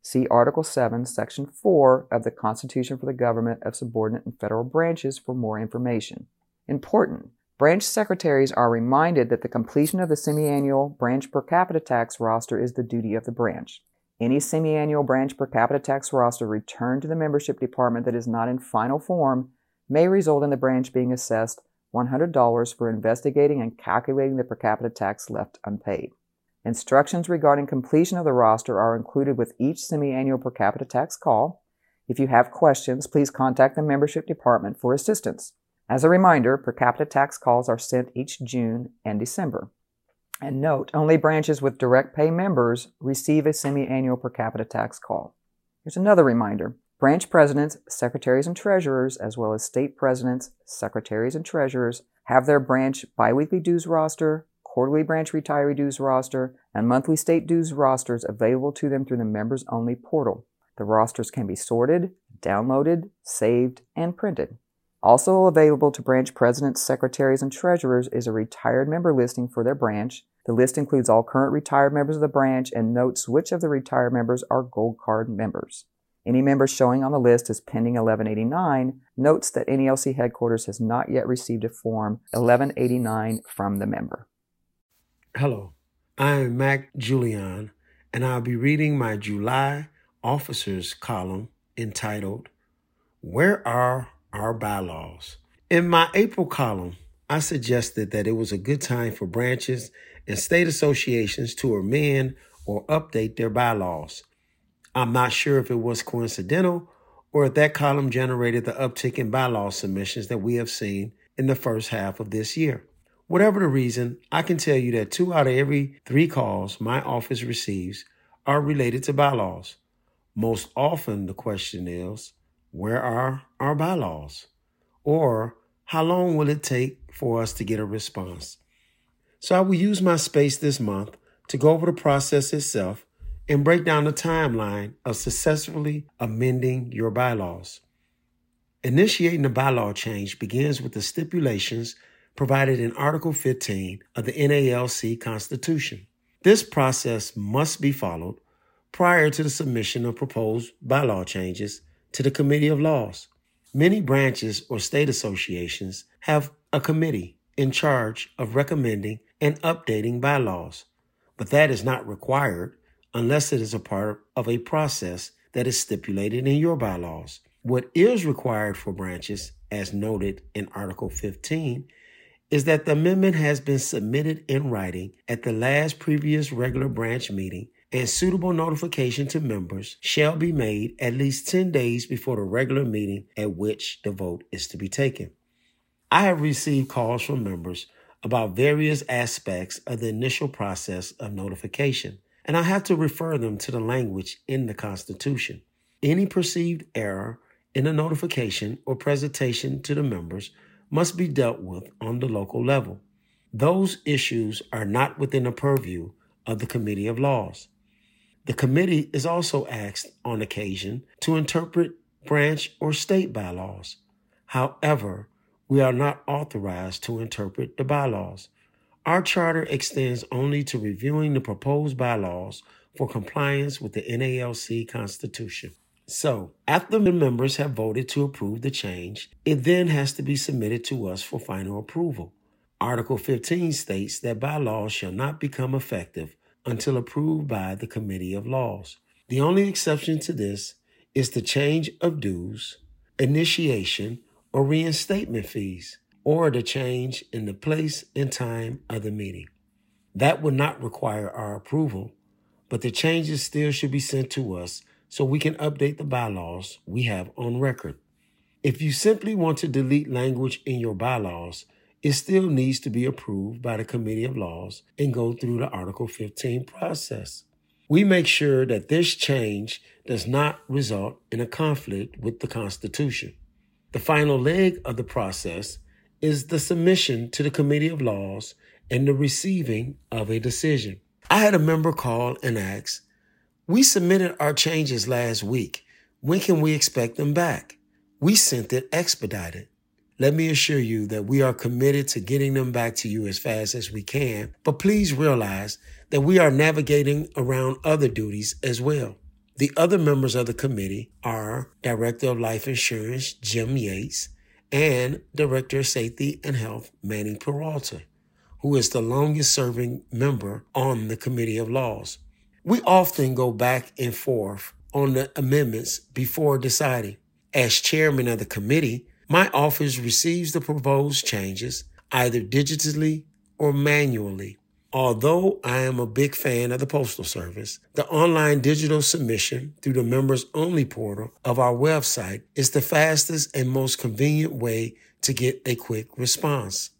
See Article 7, Section 4 of the Constitution for the Government of Subordinate and Federal Branches for more information. Important. Branch secretaries are reminded that the completion of the semi-annual branch per capita tax roster is the duty of the branch. Any semi-annual branch per capita tax roster returned to the membership department that is not in final form may result in the branch being assessed $100 for investigating and calculating the per capita tax left unpaid. Instructions regarding completion of the roster are included with each semi-annual per capita tax call. If you have questions, please contact the membership department for assistance. As a reminder, per capita tax calls are sent each June and December. And note, only branches with direct pay members receive a semi-annual per capita tax call. Here's another reminder. Branch presidents, secretaries, and treasurers, as well as state presidents, secretaries, and treasurers, have their branch biweekly dues roster, quarterly branch retiree dues roster, and monthly state dues rosters available to them through the members only portal. The rosters can be sorted, downloaded, saved, and printed. Also available to branch presidents, secretaries, and treasurers is a retired member listing for their branch. The list includes all current retired members of the branch and notes which of the retired members are Gold Card members. Any member showing on the list as pending 1189 notes that NALC headquarters has not yet received a Form 1189 from the member. Hello, I am Mack Julion, and I'll be reading my July officers column entitled, Where Are Our Bylaws? In my April column, I suggested that it was a good time for branches and state associations to amend or update their bylaws. I'm not sure if it was coincidental or if that column generated the uptick in bylaw submissions that we have seen in the first half of this year. Whatever the reason, I can tell you that two out of every three calls my office receives are related to bylaws. Most often, the question is, where are our bylaws? Or, how long will it take for us to get a response? So, I will use my space this month to go over the process itself and break down the timeline of successfully amending your bylaws. Initiating a bylaw change begins with the stipulations provided in Article 15 of the NALC Constitution. This process must be followed prior to the submission of proposed bylaw changes to the Committee of Laws. Many branches or state associations have a committee in charge of recommending and updating bylaws, but that is not required unless it is a part of a process that is stipulated in your bylaws. What is required for branches, as noted in Article 15, is that the amendment has been submitted in writing at the last previous regular branch meeting and suitable notification to members shall be made at least 10 days before the regular meeting at which the vote is to be taken. I have received calls from members about various aspects of the initial process of notification, and I have to refer them to the language in the Constitution. Any perceived error in a notification or presentation to the members must be dealt with on the local level. Those issues are not within the purview of the Committee of Laws. The committee is also asked on occasion to interpret branch or state bylaws. However, we are not authorized to interpret the bylaws. Our charter extends only to reviewing the proposed bylaws for compliance with the NALC Constitution. So, after the members have voted to approve the change, it then has to be submitted to us for final approval. Article 15 states that bylaws shall not become effective until approved by the Committee of Laws. The only exception to this is the change of dues, initiation, or reinstatement fees, or the change in the place and time of the meeting. That would not require our approval, but the changes still should be sent to us so we can update the bylaws we have on record. If you simply want to delete language in your bylaws, it still needs to be approved by the Committee of Laws and go through the Article 15 process. We make sure that this change does not result in a conflict with the Constitution. The final leg of the process is the submission to the Committee of Laws and the receiving of a decision. I had a member call and ask, We submitted our changes last week. When can we expect them back? We sent it expedited. Let me assure you that we are committed to getting them back to you as fast as we can, but please realize that we are navigating around other duties as well. The other members of the committee are Director of Life Insurance, Jim Yates, and Director of Safety and Health, Manny Peralta, who is the longest serving member on the Committee of Laws. We often go back and forth on the amendments before deciding. As chairman of the committee, my office receives the proposed changes either digitally or manually. Although I am a big fan of the Postal Service, the online digital submission through the members only portal of our website is the fastest and most convenient way to get a quick response.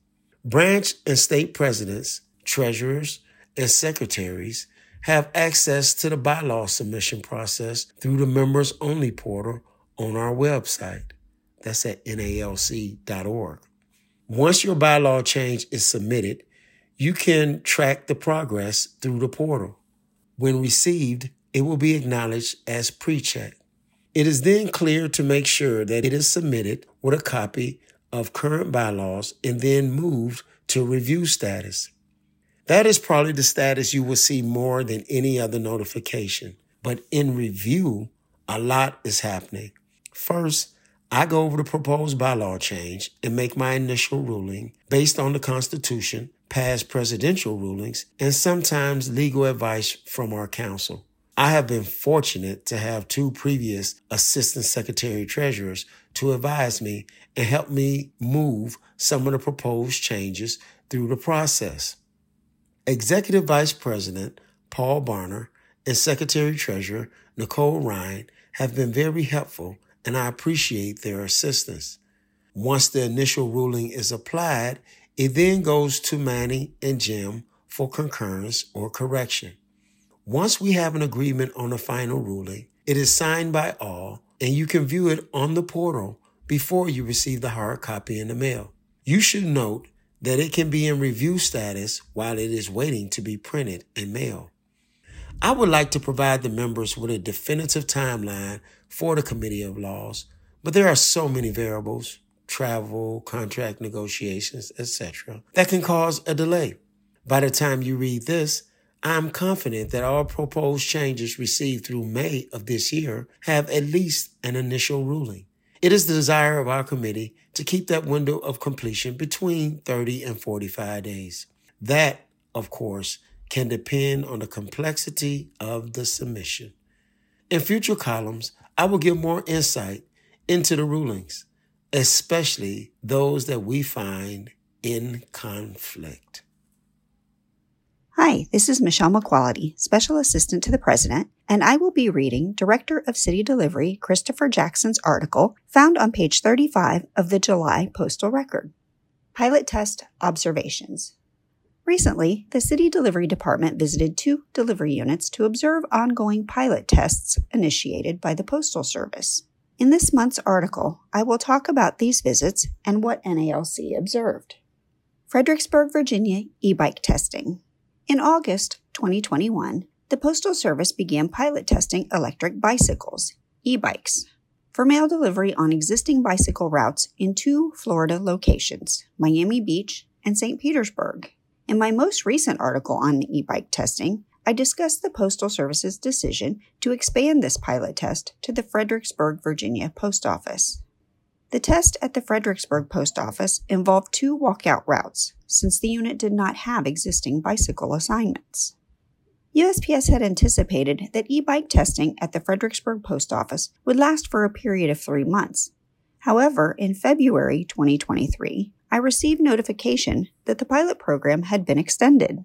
Branch and state presidents, treasurers, and secretaries have access to the bylaw submission process through the members only portal on our website. That's at nalc.org. Once your bylaw change is submitted, you can track the progress through the portal. When received, it will be acknowledged as pre-check. It is then clear to make sure that it is submitted with a copy of current bylaws and then moved to review status. That is probably the status you will see more than any other notification. But in review, a lot is happening. First, I go over the proposed bylaw change and make my initial ruling based on the Constitution, past presidential rulings, and sometimes legal advice from our counsel. I have been fortunate to have two previous Assistant Secretary Treasurers to advise me and help me move some of the proposed changes through the process. Executive Vice President Paul Barner and Secretary Treasurer Nicole Rhine have been very helpful and I appreciate their assistance. Once the initial ruling is applied, it then goes to Manny and Jim for concurrence or correction. Once we have an agreement on the final ruling, it is signed by all and you can view it on the portal before you receive the hard copy in the mail. You should note that it can be in review status while it is waiting to be printed and mailed. I would like to provide the members with a definitive timeline for the Committee of Laws, but there are so many variables, travel, contract negotiations, etc., that can cause a delay. By the time you read this, I'm confident that all proposed changes received through May of this year have at least an initial ruling. It is the desire of our committee to keep that window of completion between 30 and 45 days. That, of course, can depend on the complexity of the submission. In future columns, I will give more insight into the rulings, especially those that we find in conflict. Hi, this is Michelle McQuality, Special Assistant to the President, and I will be reading Director of City Delivery Christopher Jackson's article found on page 35 of the July Postal Record. Pilot Test Observations. Recently, the City Delivery Department visited two delivery units to observe ongoing pilot tests initiated by the Postal Service. In this month's article, I will talk about these visits and what NALC observed. Fredericksburg, Virginia e bike testing. In August 2021, the Postal Service began pilot testing electric bicycles, e bikes, for mail delivery on existing bicycle routes in two Florida locations, Miami Beach and St. Petersburg. In my most recent article on e bike testing, I discussed the Postal Service's decision to expand this pilot test to the Fredericksburg, Virginia Post Office. The test at the Fredericksburg Post Office involved two walkout routes, since the unit did not have existing bicycle assignments. USPS had anticipated that e bike testing at the Fredericksburg Post Office would last for a period of three months. However, in February 2023, I received notification that the pilot program had been extended.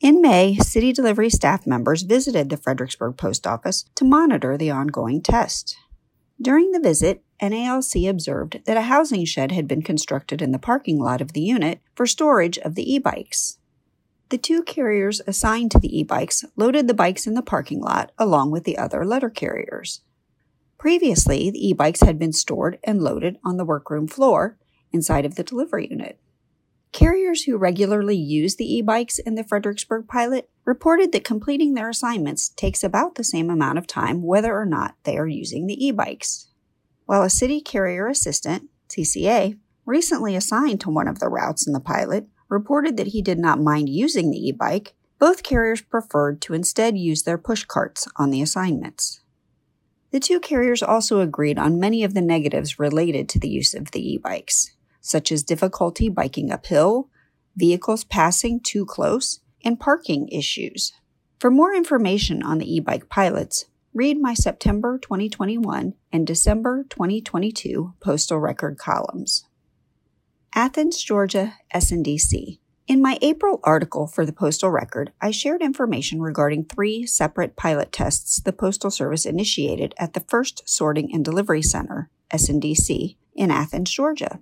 In May, city delivery staff members visited the Fredericksburg Post Office to monitor the ongoing test. During the visit, NALC observed that a housing shed had been constructed in the parking lot of the unit for storage of the e bikes. The two carriers assigned to the e bikes loaded the bikes in the parking lot along with the other letter carriers. Previously, the e bikes had been stored and loaded on the workroom floor inside of the delivery unit. Carriers who regularly use the e bikes in the Fredericksburg pilot reported that completing their assignments takes about the same amount of time whether or not they are using the e bikes. While a city carrier assistant, CCA, recently assigned to one of the routes in the pilot, reported that he did not mind using the e bike, both carriers preferred to instead use their push carts on the assignments. The two carriers also agreed on many of the negatives related to the use of the e bikes, such as difficulty biking uphill, vehicles passing too close, and parking issues. For more information on the e bike pilots, read my September 2021 and December 2022 postal record columns. Athens, Georgia, SNDC. In my April article for the Postal Record, I shared information regarding three separate pilot tests the Postal Service initiated at the First Sorting and Delivery Center, SNDC, in Athens, Georgia.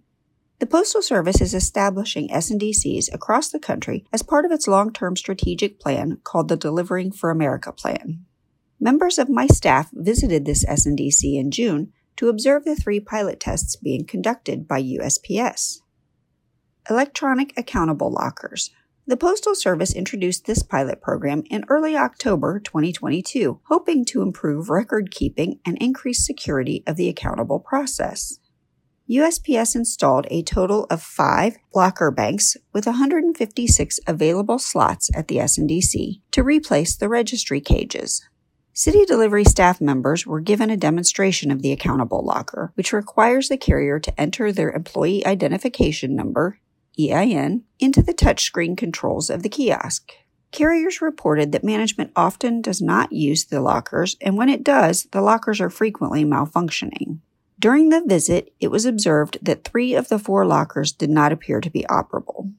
The Postal Service is establishing SNDCs across the country as part of its long term strategic plan called the Delivering for America Plan. Members of my staff visited this SNDC in June to observe the three pilot tests being conducted by USPS. Electronic Accountable Lockers. The Postal Service introduced this pilot program in early October 2022, hoping to improve record keeping and increase security of the accountable process. USPS installed a total of five locker banks with 156 available slots at the SNDC to replace the registry cages. City delivery staff members were given a demonstration of the accountable locker, which requires the carrier to enter their employee identification number, EIN, into the touchscreen controls of the kiosk. Carriers reported that management often does not use the lockers, and when it does, the lockers are frequently malfunctioning. During the visit, it was observed that three of the four lockers did not appear to be operable.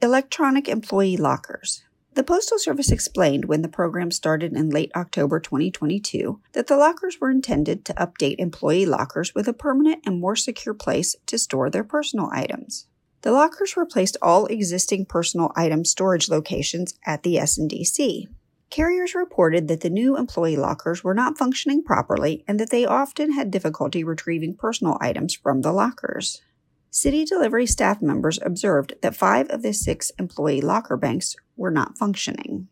Electronic employee lockers. The Postal Service explained when the program started in late October 2022 that the lockers were intended to update employee lockers with a permanent and more secure place to store their personal items. The lockers replaced all existing personal item storage locations at the SNDC. Carriers reported that the new employee lockers were not functioning properly and that they often had difficulty retrieving personal items from the lockers. City delivery staff members observed that five of the six employee locker banks were not functioning.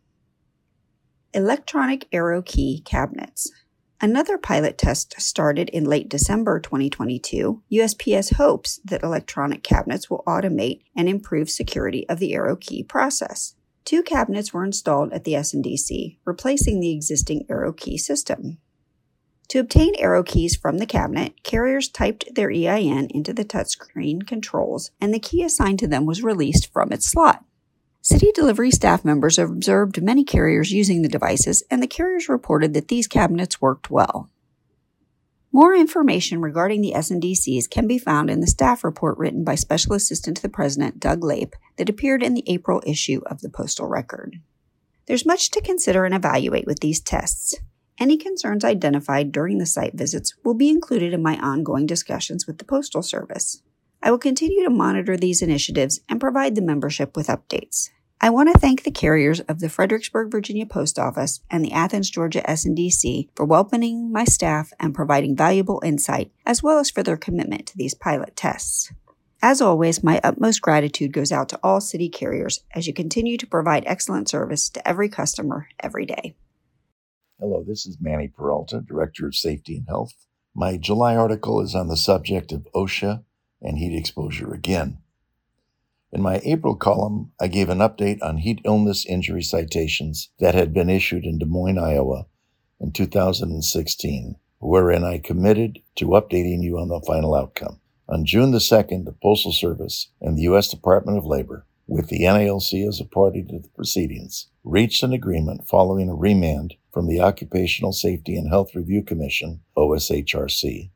Electronic arrow key cabinets. Another pilot test started in late December 2022. USPS hopes that electronic cabinets will automate and improve security of the arrow key process. Two cabinets were installed at the SNDC, replacing the existing arrow key system. To obtain arrow keys from the cabinet, carriers typed their EIN into the touchscreen controls, and the key assigned to them was released from its slot. City delivery staff members observed many carriers using the devices, and the carriers reported that these cabinets worked well. More information regarding the SNDCs can be found in the staff report written by Special Assistant to the President Doug Lape that appeared in the April issue of the Postal Record. There's much to consider and evaluate with these tests. Any concerns identified during the site visits will be included in my ongoing discussions with the Postal Service. I will continue to monitor these initiatives and provide the membership with updates. I want to thank the carriers of the Fredericksburg, Virginia Post Office and the Athens, Georgia SNDC for welcoming my staff and providing valuable insight, as well as for their commitment to these pilot tests. As always, my utmost gratitude goes out to all city carriers as you continue to provide excellent service to every customer every day. Hello, this is Manny Peralta, Director of Safety and Health. My July article is on the subject of OSHA and heat exposure again. In my April column, I gave an update on heat illness injury citations that had been issued in Des Moines, Iowa in 2016, wherein I committed to updating you on the final outcome. On June the 2nd, the Postal Service and the U.S. Department of Labor, with the NALC as a party to the proceedings, reached an agreement following a remand from the Occupational Safety and Health Review Commission, OSHRC,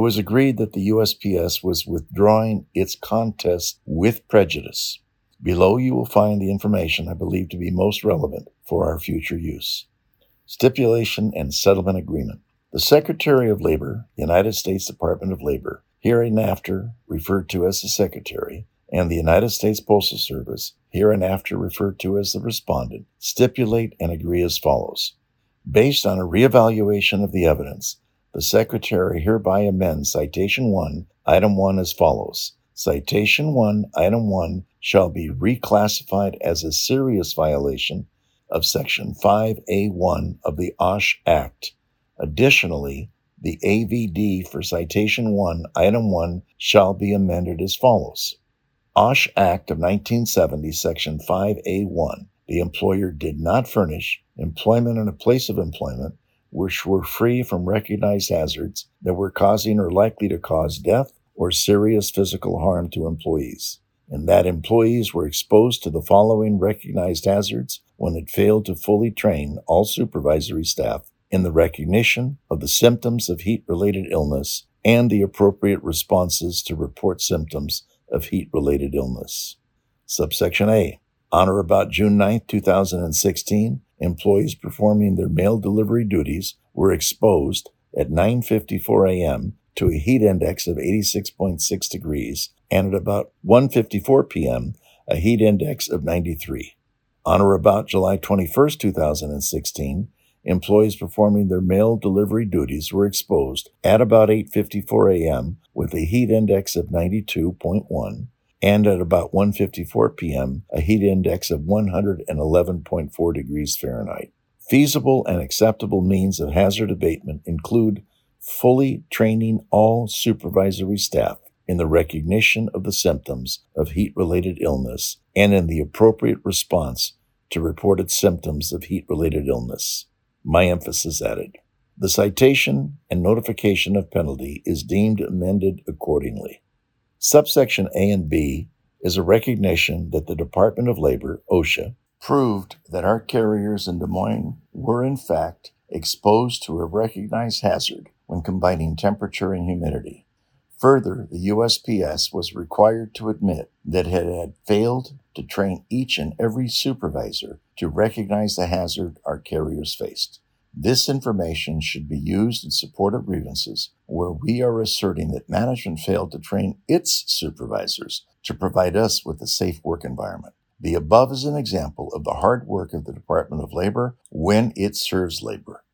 it was agreed that the USPS was withdrawing its contest with prejudice. Below you will find the information I believe to be most relevant for our future use. Stipulation and Settlement Agreement. The Secretary of Labor, United States Department of Labor, hereinafter referred to as the Secretary, and the United States Postal Service, hereinafter referred to as the respondent, stipulate and agree as follows. Based on a reevaluation of the evidence, the Secretary hereby amends Citation 1, Item 1 as follows. Citation 1, Item 1, shall be reclassified as a serious violation of Section 5A1 of the OSH Act. Additionally, the AVD for Citation 1, Item 1 shall be amended as follows. OSH Act of 1970, Section 5A1. The employer did not furnish employment in a place of employment which were free from recognized hazards that were causing or likely to cause death or serious physical harm to employees, and that employees were exposed to the following recognized hazards when it failed to fully train all supervisory staff in the recognition of the symptoms of heat related illness and the appropriate responses to report symptoms of heat related illness. Subsection A. On or about June 9, 2016, employees performing their mail delivery duties were exposed at 9:54 a.m. to a heat index of 86.6 degrees and at about 1:54 p.m. a heat index of 93. On or about July 21, 2016, employees performing their mail delivery duties were exposed at about 8:54 a.m. with a heat index of 92.1 and at about 1:54 p.m. a heat index of 111.4 degrees Fahrenheit. Feasible and acceptable means of hazard abatement include fully training all supervisory staff in the recognition of the symptoms of heat related illness and in the appropriate response to reported symptoms of heat related illness. My emphasis added. The citation and notification of penalty is deemed amended accordingly. Subsection A and B is a recognition that the Department of Labor, OSHA, proved that our carriers in Des Moines were in fact exposed to a recognized hazard when combining temperature and humidity. Further, the USPS was required to admit that it had failed to train each and every supervisor to recognize the hazard our carriers faced. This information should be used in support of grievances where we are asserting that management failed to train its supervisors to provide us with a safe work environment. The above is an example of the hard work of the Department of Labor when it serves labor.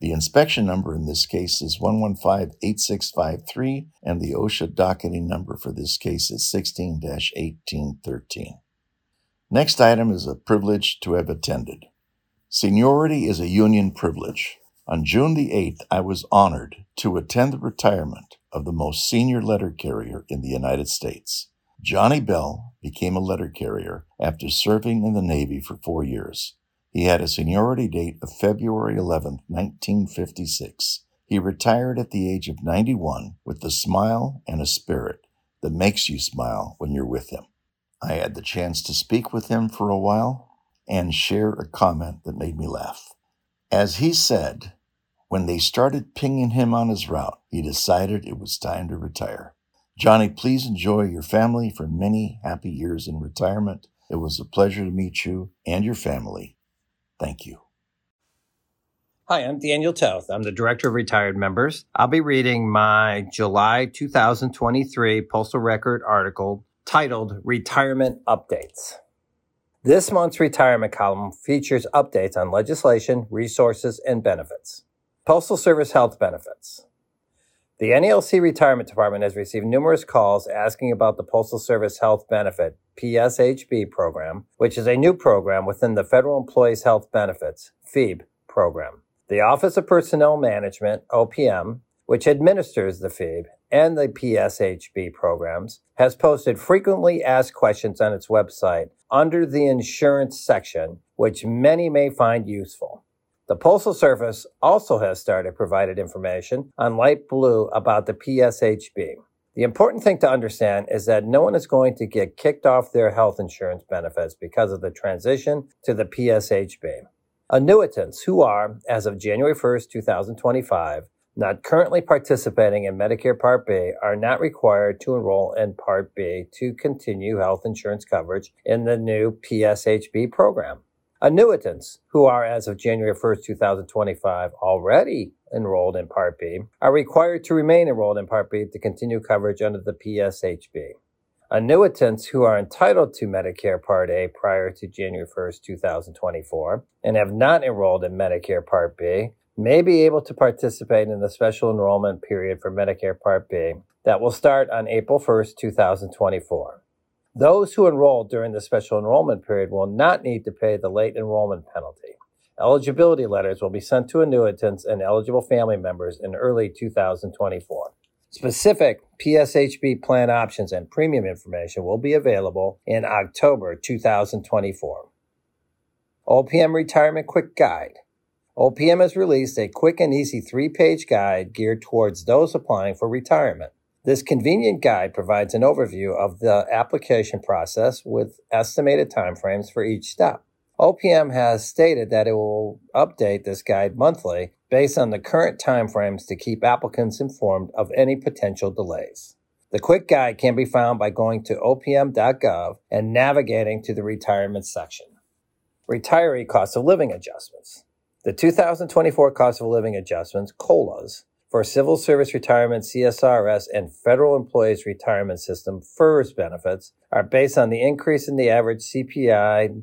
The inspection number in this case is 1158653, and the OSHA docketing number for this case is 16 1813. Next item is a privilege to have attended. Seniority is a union privilege. On June the 8th, I was honored to attend the retirement of the most senior letter carrier in the United States. Johnny Bell became a letter carrier after serving in the Navy for four years. He had a seniority date of February 11, 1956. He retired at the age of 91 with a smile and a spirit that makes you smile when you're with him. I had the chance to speak with him for a while and share a comment that made me laugh. As he said, when they started pinging him on his route, he decided it was time to retire. Johnny, please enjoy your family for many happy years in retirement. It was a pleasure to meet you and your family. Thank you. Hi, I'm Daniel Toth. I'm the Director of Retired Members. I'll be reading my July 2023 Postal Record article titled Retirement Updates. This month's retirement column features updates on legislation, resources, and benefits. Postal Service Health Benefits. The NALC Retirement Department has received numerous calls asking about the Postal Service Health Benefit PSHB program, which is a new program within the Federal Employees Health Benefits FEHB program. The Office of Personnel Management, OPM, which administers the FEHB and the PSHB programs, has posted frequently asked questions on its website under the insurance section, which many may find useful. The Postal Service also has started provided information on light blue about the PSHB. The important thing to understand is that no one is going to get kicked off their health insurance benefits because of the transition to the PSHB. Annuitants who are, as of January 1st, 2025, not currently participating in Medicare Part B are not required to enroll in Part B to continue health insurance coverage in the new PSHB program. Annuitants who are, as of January 1st, 2025, already enrolled in Part B are required to remain enrolled in Part B to continue coverage under the PSHB. Annuitants who are entitled to Medicare Part A prior to January 1st, 2024, and have not enrolled in Medicare Part B may be able to participate in the special enrollment period for Medicare Part B that will start on April 1st, 2024. Those who enroll during the special enrollment period will not need to pay the late enrollment penalty. Eligibility letters will be sent to annuitants and eligible family members in early 2024. Specific PSHB plan options and premium information will be available in October 2024. OPM Retirement Quick Guide. OPM has released a quick and easy three page guide geared towards those applying for retirement. This convenient guide provides an overview of the application process with estimated timeframes for each step. OPM has stated that it will update this guide monthly based on the current timeframes to keep applicants informed of any potential delays. The quick guide can be found by going to opm.gov and navigating to the retirement section. Retiree cost of living adjustments. The 2024 cost of living adjustments, COLAs, for civil service retirement CSRS and federal employees retirement system FERS benefits are based on the increase in the average CPI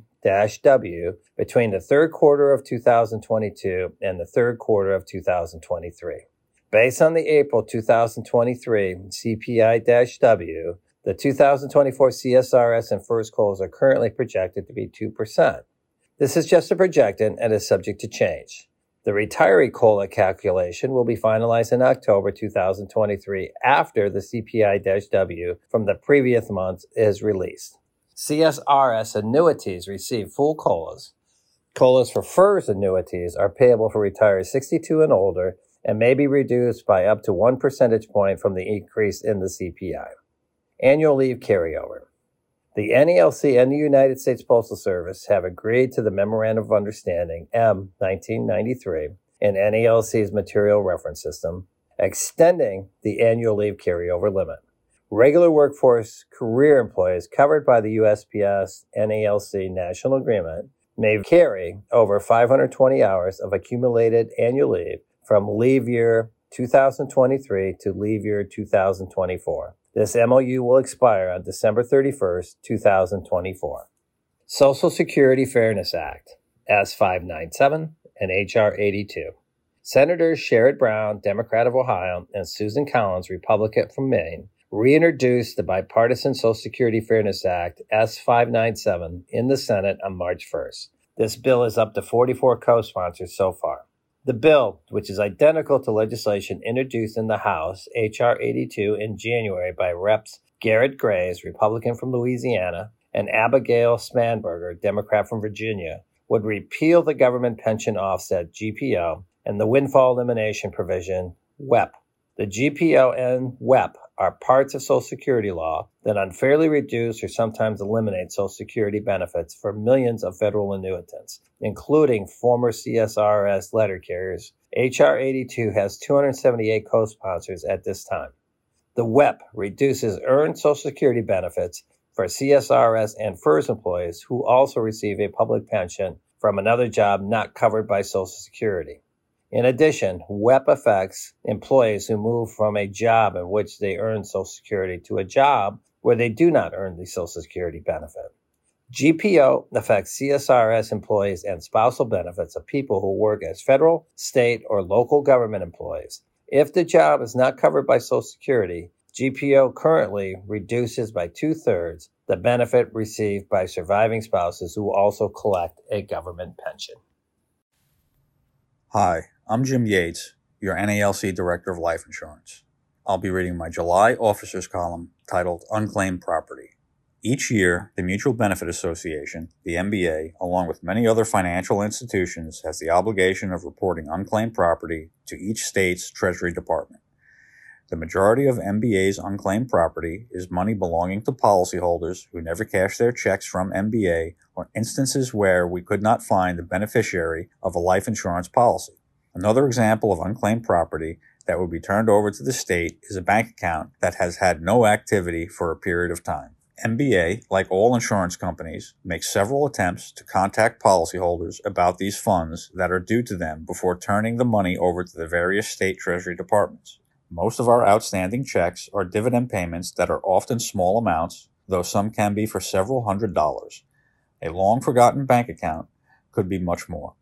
W between the third quarter of 2022 and the third quarter of 2023. Based on the April 2023 CPI W, the 2024 CSRS and FERS COLAs are currently projected to be 2%. This is just a projection and is subject to change. The retiree COLA calculation will be finalized in October 2023 after the CPI W from the previous month is released. CSRS annuities receive full COLAs. COLAs for FERS annuities are payable for retirees 62 and older and may be reduced by up to one percentage point from the increase in the CPI. Annual leave carryover. The NALC and the United States Postal Service have agreed to the Memorandum of Understanding M 1993 in NALC's Material Reference System, extending the annual leave carryover limit. Regular workforce career employees covered by the USPS NALC National Agreement may carry over 520 hours of accumulated annual leave from leave year 2023 to leave year 2024. This MOU will expire on December 31st, 2024. Social Security Fairness Act, S597 and HR 82. Senators Sherrod Brown, Democrat of Ohio, and Susan Collins, Republican from Maine, reintroduced the bipartisan Social Security Fairness Act S597 in the Senate on March 1st. This bill is up to 44 co sponsors so far. The bill, which is identical to legislation introduced in the House, H.R. 82, in January by Reps. Garrett Graves, Republican from Louisiana, and Abigail Spanberger, Democrat from Virginia, would repeal the government pension offset GPO and the windfall elimination provision WEP. The GPO and WEP are parts of Social Security law that unfairly reduce or sometimes eliminate Social Security benefits for millions of federal annuitants, including former CSRS letter carriers. H.R. 82 has 278 co sponsors at this time. The WEP reduces earned Social Security benefits for CSRS and FERS employees who also receive a public pension from another job not covered by Social Security. In addition, WEP affects employees who move from a job in which they earn Social Security to a job where they do not earn the Social Security benefit. GPO affects CSRS employees and spousal benefits of people who work as federal, state, or local government employees. If the job is not covered by Social Security, GPO currently reduces by two thirds the benefit received by surviving spouses who also collect a government pension. Hi, I'm Jim Yates, your NALC Director of Life Insurance. I'll be reading my July Officers column titled Unclaimed Property. Each year, the Mutual Benefit Association, the MBA, along with many other financial institutions, has the obligation of reporting unclaimed property to each state's Treasury Department. The majority of MBA's unclaimed property is money belonging to policyholders who never cashed their checks from MBA or instances where we could not find the beneficiary of a life insurance policy. Another example of unclaimed property that would be turned over to the state is a bank account that has had no activity for a period of time. MBA, like all insurance companies, makes several attempts to contact policyholders about these funds that are due to them before turning the money over to the various state treasury departments. Most of our outstanding checks are dividend payments that are often small amounts, though some can be for several hundred dollars. A long forgotten bank account could be much more.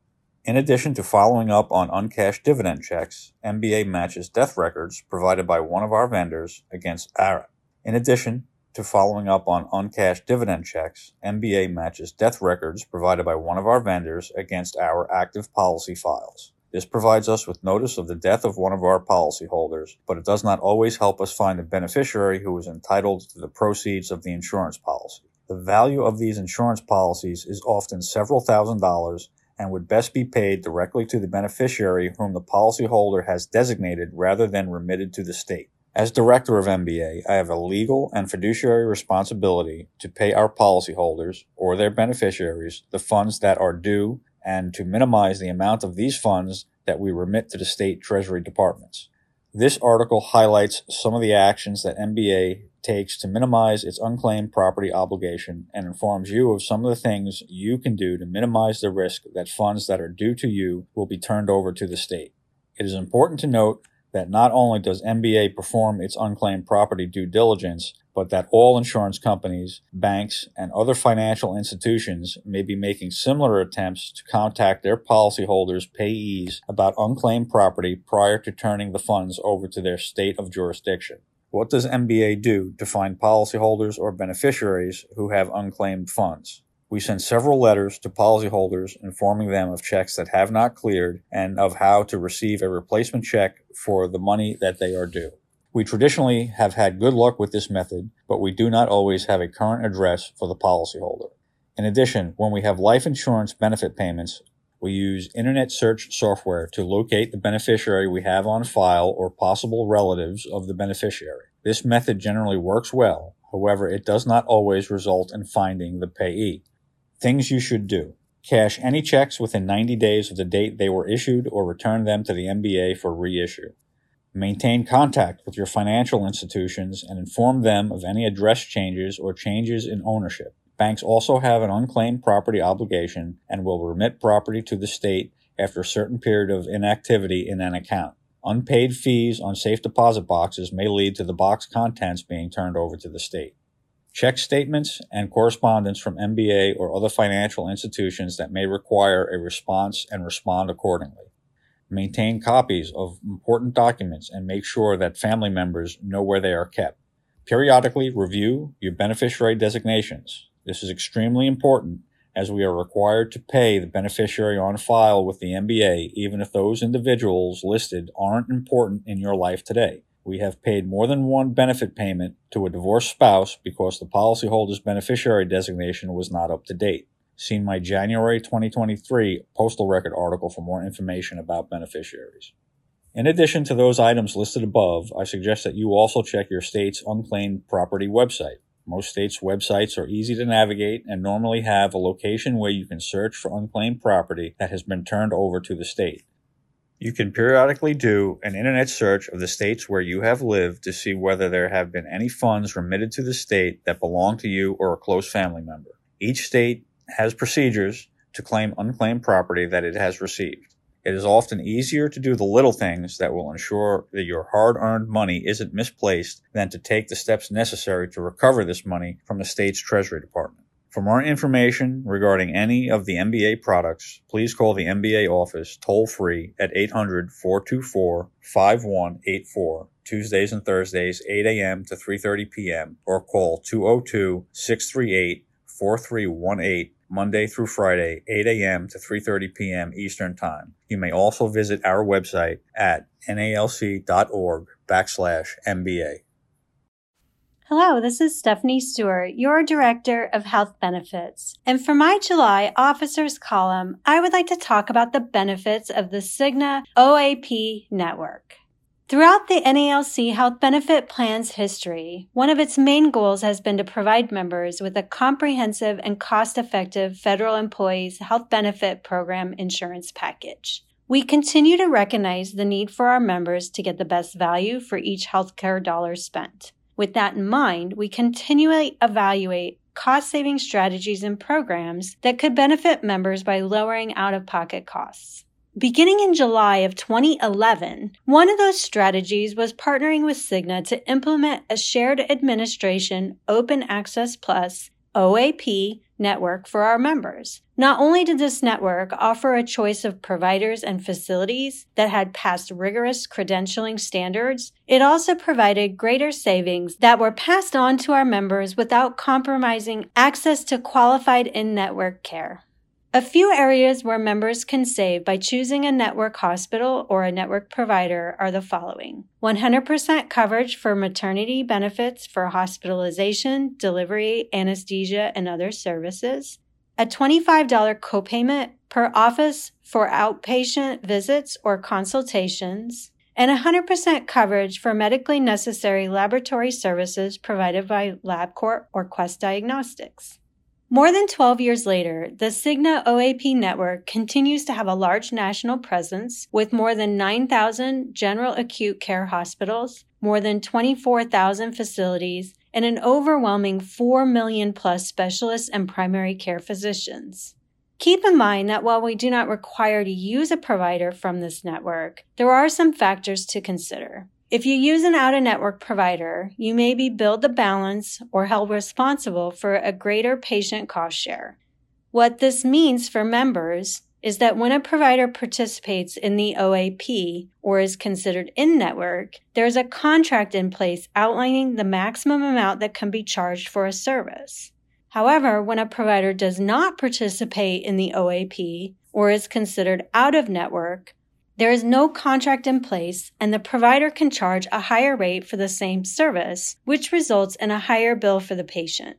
In addition to following up on uncashed dividend checks, MBA matches death records provided by one of our vendors against our. In addition to following up on uncashed dividend checks, MBA matches death records provided by one of our vendors against our active policy files. This provides us with notice of the death of one of our policyholders, but it does not always help us find the beneficiary who is entitled to the proceeds of the insurance policy. The value of these insurance policies is often several thousand dollars and would best be paid directly to the beneficiary whom the policyholder has designated rather than remitted to the state. As director of MBA, I have a legal and fiduciary responsibility to pay our policyholders or their beneficiaries the funds that are due and to minimize the amount of these funds that we remit to the state treasury departments. This article highlights some of the actions that MBA takes to minimize its unclaimed property obligation and informs you of some of the things you can do to minimize the risk that funds that are due to you will be turned over to the state. It is important to note that not only does MBA perform its unclaimed property due diligence, but that all insurance companies, banks, and other financial institutions may be making similar attempts to contact their policyholders' payees about unclaimed property prior to turning the funds over to their state of jurisdiction. What does MBA do to find policyholders or beneficiaries who have unclaimed funds? We send several letters to policyholders informing them of checks that have not cleared and of how to receive a replacement check for the money that they are due. We traditionally have had good luck with this method, but we do not always have a current address for the policyholder. In addition, when we have life insurance benefit payments, we use internet search software to locate the beneficiary we have on file or possible relatives of the beneficiary. This method generally works well. However, it does not always result in finding the payee. Things you should do. Cash any checks within 90 days of the date they were issued or return them to the MBA for reissue. Maintain contact with your financial institutions and inform them of any address changes or changes in ownership. Banks also have an unclaimed property obligation and will remit property to the state after a certain period of inactivity in an account. Unpaid fees on safe deposit boxes may lead to the box contents being turned over to the state. Check statements and correspondence from MBA or other financial institutions that may require a response and respond accordingly. Maintain copies of important documents and make sure that family members know where they are kept. Periodically review your beneficiary designations. This is extremely important as we are required to pay the beneficiary on file with the MBA even if those individuals listed aren't important in your life today. We have paid more than one benefit payment to a divorced spouse because the policyholder's beneficiary designation was not up to date. See my January 2023 Postal Record article for more information about beneficiaries. In addition to those items listed above, I suggest that you also check your state's unclaimed property website. Most states' websites are easy to navigate and normally have a location where you can search for unclaimed property that has been turned over to the state. You can periodically do an internet search of the states where you have lived to see whether there have been any funds remitted to the state that belong to you or a close family member. Each state has procedures to claim unclaimed property that it has received. It is often easier to do the little things that will ensure that your hard earned money isn't misplaced than to take the steps necessary to recover this money from the state's Treasury Department. For more information regarding any of the MBA products, please call the MBA office toll free at 800 424 5184 Tuesdays and Thursdays 8 a.m. to 3:30 p.m. or call 202 638 4318 Monday through Friday, 8 a.m. to 3:30 p.m. Eastern Time. You may also visit our website at nalc.org backslash MBA. Hello, this is Stephanie Stewart, your Director of Health Benefits. And for my July Officers column, I would like to talk about the benefits of the Cigna OAP network. Throughout the NALC Health Benefit Plan's history, one of its main goals has been to provide members with a comprehensive and cost effective federal employees health benefit program insurance package. We continue to recognize the need for our members to get the best value for each healthcare dollar spent. With that in mind, we continually evaluate cost saving strategies and programs that could benefit members by lowering out of pocket costs. Beginning in July of 2011, one of those strategies was partnering with Cigna to implement a shared administration Open Access Plus OAP network for our members. Not only did this network offer a choice of providers and facilities that had passed rigorous credentialing standards, it also provided greater savings that were passed on to our members without compromising access to qualified in network care. A few areas where members can save by choosing a network hospital or a network provider are the following. 100% coverage for maternity benefits for hospitalization, delivery, anesthesia, and other services, a $25 copayment per office for outpatient visits or consultations, and 100% coverage for medically necessary laboratory services provided by LabCorp or Quest Diagnostics. More than 12 years later, the Cigna OAP network continues to have a large national presence with more than 9,000 general acute care hospitals, more than 24,000 facilities, and an overwhelming 4 million plus specialists and primary care physicians. Keep in mind that while we do not require to use a provider from this network, there are some factors to consider. If you use an out of network provider, you may be billed the balance or held responsible for a greater patient cost share. What this means for members is that when a provider participates in the OAP or is considered in network, there's a contract in place outlining the maximum amount that can be charged for a service. However, when a provider does not participate in the OAP or is considered out of network, there is no contract in place, and the provider can charge a higher rate for the same service, which results in a higher bill for the patient.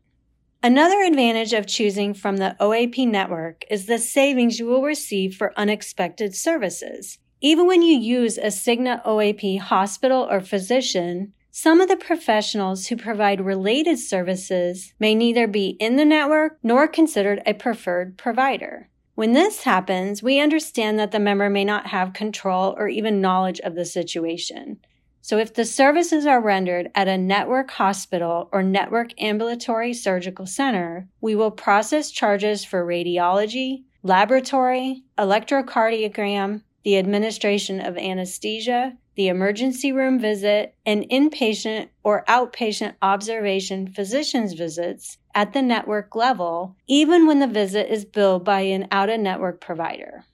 Another advantage of choosing from the OAP network is the savings you will receive for unexpected services. Even when you use a Cigna OAP hospital or physician, some of the professionals who provide related services may neither be in the network nor considered a preferred provider. When this happens, we understand that the member may not have control or even knowledge of the situation. So if the services are rendered at a network hospital or network ambulatory surgical center, we will process charges for radiology, laboratory, electrocardiogram, the administration of anesthesia, the emergency room visit, and inpatient or outpatient observation physician's visits at the network level, even when the visit is billed by an out of network provider.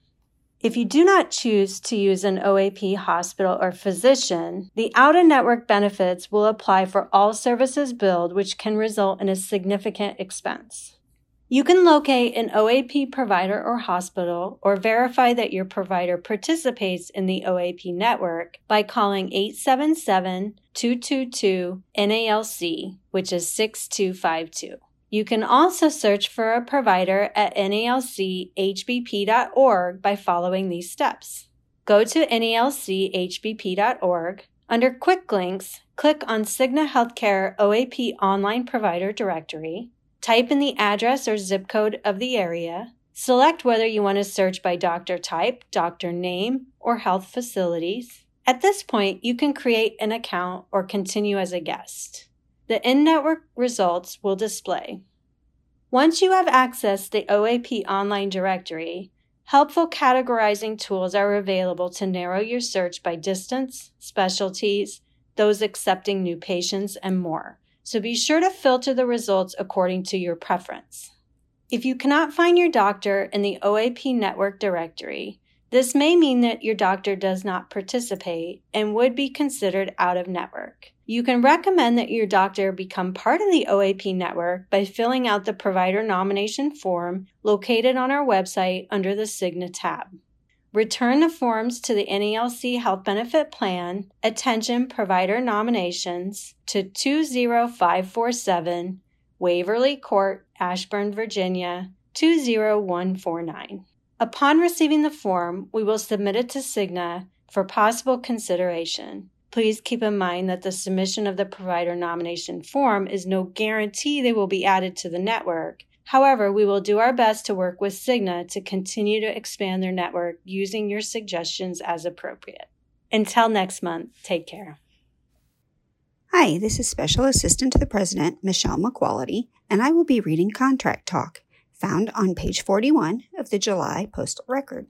If you do not choose to use an OAP hospital or physician, the out of network benefits will apply for all services billed, which can result in a significant expense. You can locate an OAP provider or hospital or verify that your provider participates in the OAP network by calling 877 222 NALC, which is 6252. You can also search for a provider at nalchbp.org by following these steps. Go to nalchbp.org. Under Quick Links, click on Cigna Healthcare OAP Online Provider Directory Type in the address or zip code of the area. Select whether you want to search by doctor type, doctor name, or health facilities. At this point, you can create an account or continue as a guest. The in network results will display. Once you have accessed the OAP online directory, helpful categorizing tools are available to narrow your search by distance, specialties, those accepting new patients, and more so be sure to filter the results according to your preference. If you cannot find your doctor in the OAP network directory, this may mean that your doctor does not participate and would be considered out of network. You can recommend that your doctor become part of the OAP network by filling out the provider nomination form located on our website under the Cigna tab. Return the forms to the NALC Health Benefit Plan, attention provider nominations to 20547 Waverly Court, Ashburn, Virginia 20149. Upon receiving the form, we will submit it to Cigna for possible consideration. Please keep in mind that the submission of the provider nomination form is no guarantee they will be added to the network However, we will do our best to work with Cigna to continue to expand their network using your suggestions as appropriate. Until next month, take care. Hi, this is Special Assistant to the President, Michelle McQuality, and I will be reading Contract Talk, found on page 41 of the July Postal Record.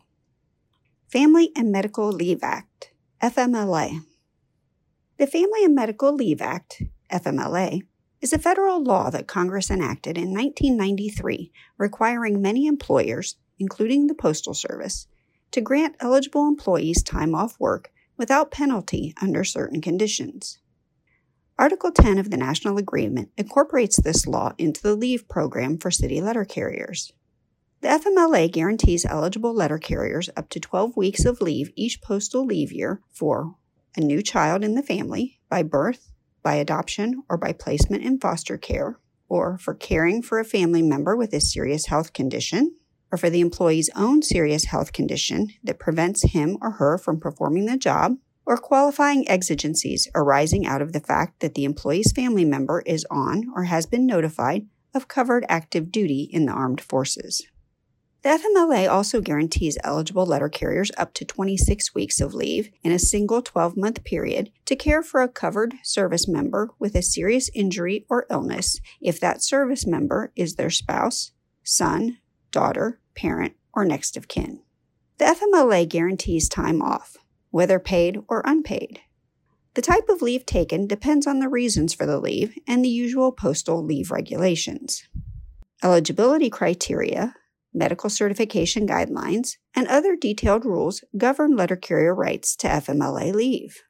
Family and Medical Leave Act, FMLA. The Family and Medical Leave Act, FMLA, is a federal law that Congress enacted in 1993 requiring many employers, including the Postal Service, to grant eligible employees time off work without penalty under certain conditions. Article 10 of the National Agreement incorporates this law into the leave program for city letter carriers. The FMLA guarantees eligible letter carriers up to 12 weeks of leave each postal leave year for a new child in the family by birth, by adoption, or by placement in foster care, or for caring for a family member with a serious health condition, or for the employee's own serious health condition that prevents him or her from performing the job, or qualifying exigencies arising out of the fact that the employee's family member is on or has been notified of covered active duty in the armed forces. The FMLA also guarantees eligible letter carriers up to 26 weeks of leave in a single 12 month period to care for a covered service member with a serious injury or illness if that service member is their spouse, son, daughter, parent, or next of kin. The FMLA guarantees time off, whether paid or unpaid. The type of leave taken depends on the reasons for the leave and the usual postal leave regulations. Eligibility criteria, medical certification guidelines, and other detailed rules govern letter carrier rights to FMLA leave.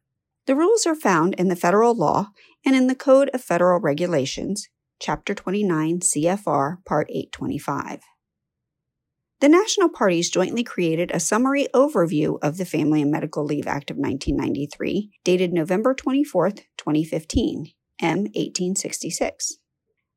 The rules are found in the federal law and in the Code of Federal Regulations, Chapter 29 CFR, Part 825. The national parties jointly created a summary overview of the Family and Medical Leave Act of 1993, dated November 24, 2015, M 1866.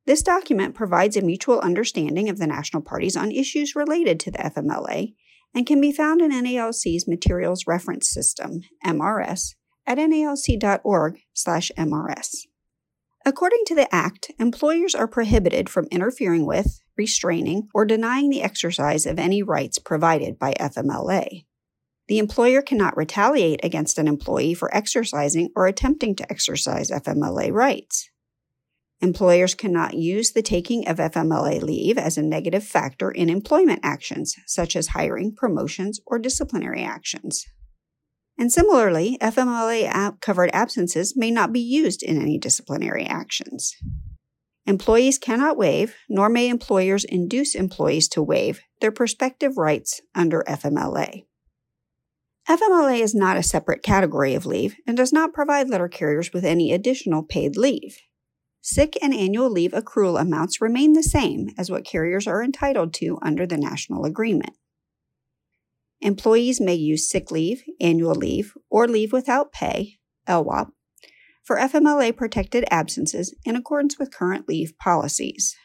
This document provides a mutual understanding of the national parties on issues related to the FMLA and can be found in NALC's Materials Reference System, MRS, at nalc.org/mrs. According to the Act, employers are prohibited from interfering with, restraining, or denying the exercise of any rights provided by FMLA. The employer cannot retaliate against an employee for exercising or attempting to exercise FMLA rights. Employers cannot use the taking of FMLA leave as a negative factor in employment actions, such as hiring, promotions, or disciplinary actions. And similarly, FMLA covered absences may not be used in any disciplinary actions. Employees cannot waive, nor may employers induce employees to waive their prospective rights under FMLA. FMLA is not a separate category of leave and does not provide letter carriers with any additional paid leave. Sick and annual leave accrual amounts remain the same as what carriers are entitled to under the national agreement. Employees may use sick leave, annual leave, or leave without pay, LWOP, for FMLA protected absences in accordance with current leave policies.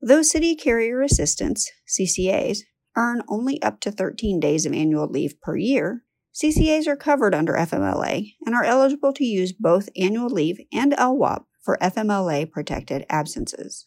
Though city carrier assistants, CCAs, earn only up to 13 days of annual leave per year, CCAs are covered under FMLA and are eligible to use both annual leave and LWOP for FMLA protected absences.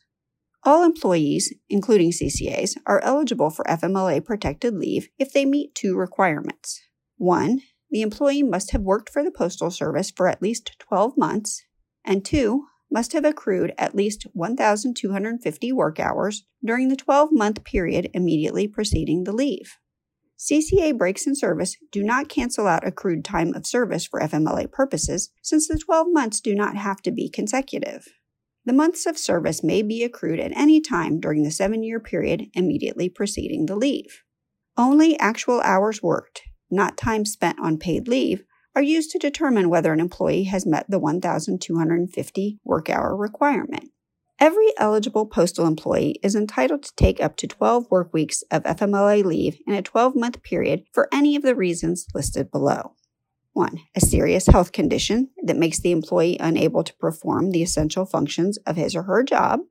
All employees, including CCAs, are eligible for FMLA protected leave if they meet two requirements. One, the employee must have worked for the Postal Service for at least 12 months, and two, must have accrued at least 1,250 work hours during the 12 month period immediately preceding the leave. CCA breaks in service do not cancel out accrued time of service for FMLA purposes since the 12 months do not have to be consecutive. The months of service may be accrued at any time during the seven year period immediately preceding the leave. Only actual hours worked not time spent on paid leave, are used to determine whether an employee has met the 1,250 work hour requirement. Every eligible postal employee is entitled to take up to 12 work weeks of FMLA leave in a 12 month period for any of the reasons listed below. 1. A serious health condition that makes the employee unable to perform the essential functions of his or her job.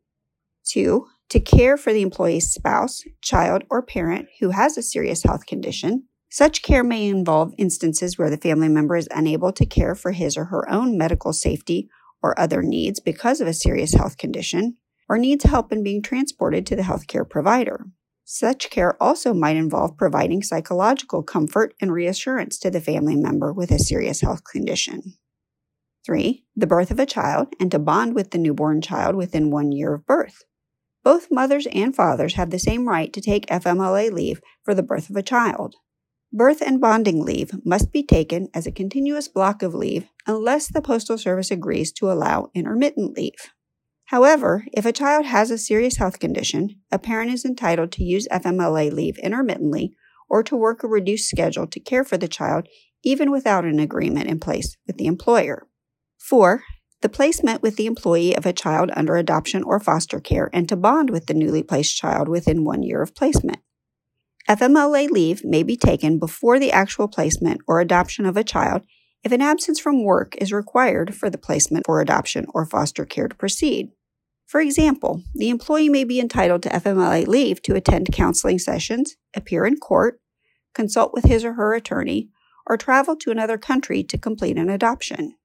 2. To care for the employee's spouse, child, or parent who has a serious health condition. Such care may involve instances where the family member is unable to care for his or her own medical safety or other needs because of a serious health condition, or needs help in being transported to the healthcare provider. Such care also might involve providing psychological comfort and reassurance to the family member with a serious health condition. 3. The birth of a child and to bond with the newborn child within one year of birth. Both mothers and fathers have the same right to take FMLA leave for the birth of a child. Birth and bonding leave must be taken as a continuous block of leave unless the Postal Service agrees to allow intermittent leave. However, if a child has a serious health condition, a parent is entitled to use FMLA leave intermittently or to work a reduced schedule to care for the child even without an agreement in place with the employer. 4. The placement with the employee of a child under adoption or foster care and to bond with the newly placed child within one year of placement. FMLA leave may be taken before the actual placement or adoption of a child if an absence from work is required for the placement for adoption or foster care to proceed. For example, the employee may be entitled to FMLA leave to attend counseling sessions, appear in court, consult with his or her attorney, or travel to another country to complete an adoption.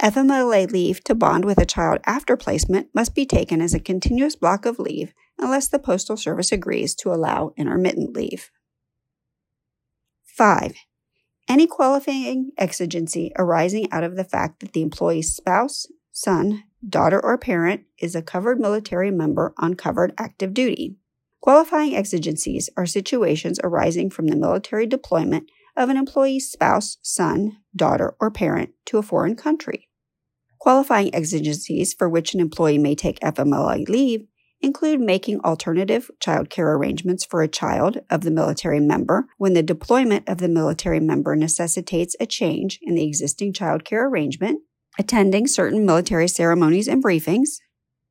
FMLA leave to bond with a child after placement must be taken as a continuous block of leave unless the Postal Service agrees to allow intermittent leave. 5. Any qualifying exigency arising out of the fact that the employee's spouse, son, daughter, or parent is a covered military member on covered active duty. Qualifying exigencies are situations arising from the military deployment of an employee's spouse, son, daughter, or parent to a foreign country. Qualifying exigencies for which an employee may take FMLA leave include making alternative child care arrangements for a child of the military member when the deployment of the military member necessitates a change in the existing child care arrangement, attending certain military ceremonies and briefings,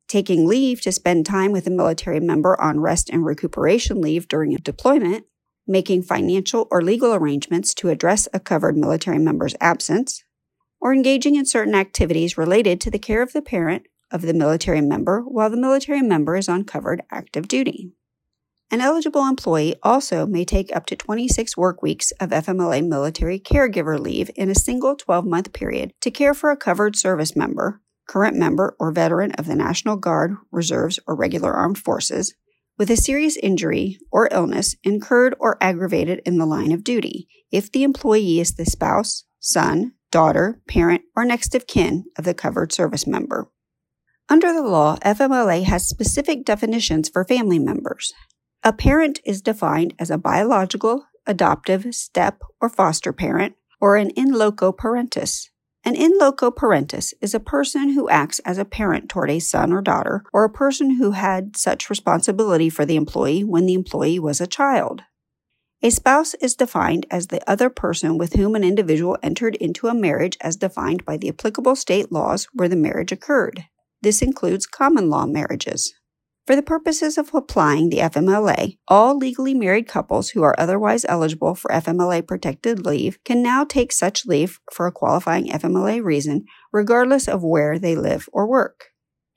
taking leave to spend time with a military member on rest and recuperation leave during a deployment, making financial or legal arrangements to address a covered military member's absence, or engaging in certain activities related to the care of the parent of the military member while the military member is on covered active duty. An eligible employee also may take up to 26 work weeks of FMLA military caregiver leave in a single 12 month period to care for a covered service member, current member or veteran of the National Guard, Reserves, or Regular Armed Forces, with a serious injury or illness incurred or aggravated in the line of duty if the employee is the spouse, son, daughter, parent, or next of kin of the covered service member. Under the law, FMLA has specific definitions for family members. A parent is defined as a biological, adoptive, step, or foster parent, or an in loco parentis. An in loco parentis is a person who acts as a parent toward a son or daughter, or a person who had such responsibility for the employee when the employee was a child. A spouse is defined as the other person with whom an individual entered into a marriage as defined by the applicable state laws where the marriage occurred. This includes common law marriages. For the purposes of applying the FMLA, all legally married couples who are otherwise eligible for FMLA protected leave can now take such leave for a qualifying FMLA reason, regardless of where they live or work.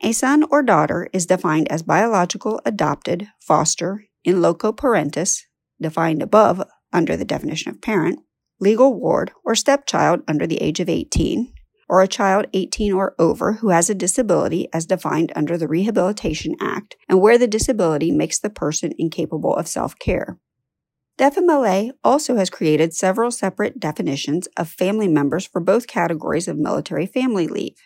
A son or daughter is defined as biological, adopted, foster, in loco parentis, defined above under the definition of parent, legal ward, or stepchild under the age of 18, or a child 18 or over who has a disability as defined under the Rehabilitation Act and where the disability makes the person incapable of self care. The FMLA also has created several separate definitions of family members for both categories of military family leave.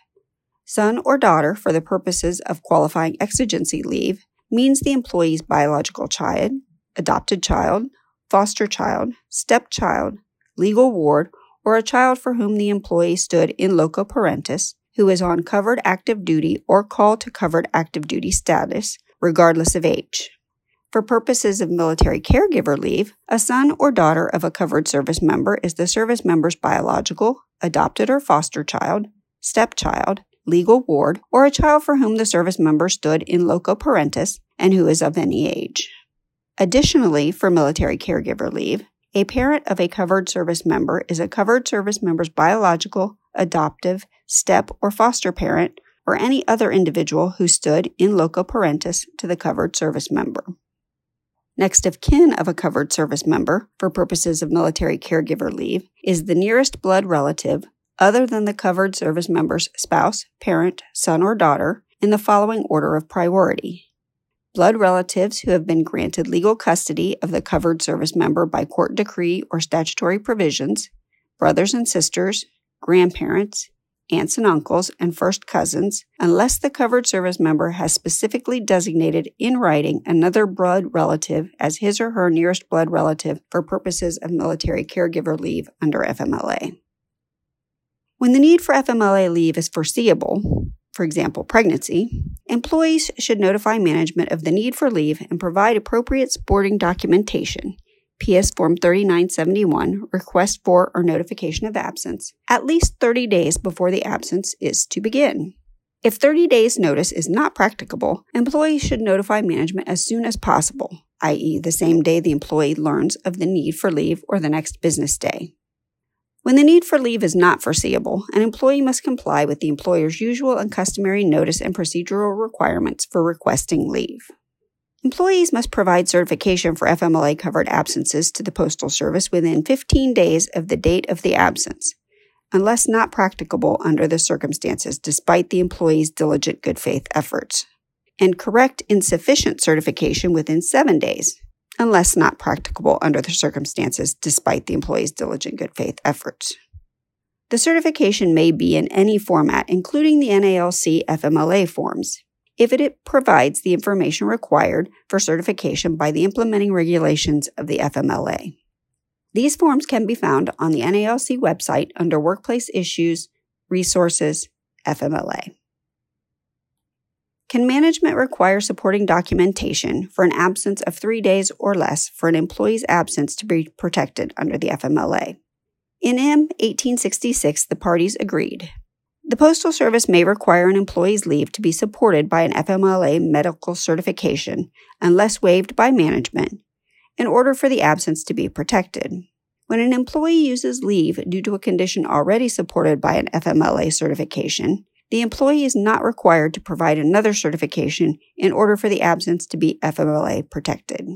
Son or daughter, for the purposes of qualifying exigency leave, means the employee's biological child, adopted child, foster child, stepchild, legal ward, or a child for whom the employee stood in loco parentis, who is on covered active duty or called to covered active duty status, regardless of age. For purposes of military caregiver leave, a son or daughter of a covered service member is the service member's biological, adopted or foster child, stepchild, legal ward, or a child for whom the service member stood in loco parentis and who is of any age. Additionally, for military caregiver leave, a parent of a covered service member is a covered service member's biological, adoptive, step, or foster parent, or any other individual who stood in loco parentis to the covered service member. Next of kin of a covered service member, for purposes of military caregiver leave, is the nearest blood relative other than the covered service member's spouse, parent, son, or daughter in the following order of priority blood relatives who have been granted legal custody of the covered service member by court decree or statutory provisions, brothers and sisters, grandparents, aunts and uncles, and first cousins, unless the covered service member has specifically designated in writing another blood relative as his or her nearest blood relative for purposes of military caregiver leave under FMLA. When the need for FMLA leave is foreseeable, for example, pregnancy, employees should notify management of the need for leave and provide appropriate supporting documentation. PS Form 3971, request for or notification of absence, at least 30 days before the absence is to begin. If 30 days' notice is not practicable, employees should notify management as soon as possible, i.e., the same day the employee learns of the need for leave or the next business day. When the need for leave is not foreseeable, an employee must comply with the employer's usual and customary notice and procedural requirements for requesting leave. Employees must provide certification for FMLA covered absences to the Postal Service within 15 days of the date of the absence, unless not practicable under the circumstances, despite the employee's diligent good faith efforts, and correct insufficient certification within seven days, unless not practicable under the circumstances despite the employee's diligent good faith efforts. The certification may be in any format, including the NALC FMLA forms, if it provides the information required for certification by the implementing regulations of the FMLA. These forms can be found on the NALC website under Workplace Issues, Resources, FMLA. Can management require supporting documentation for an absence of three days or less for an employee's absence to be protected under the FMLA? In M 1866, the parties agreed. The Postal Service may require an employee's leave to be supported by an FMLA medical certification unless waived by management in order for the absence to be protected. When an employee uses leave due to a condition already supported by an FMLA certification, the employee is not required to provide another certification in order for the absence to be FMLA protected.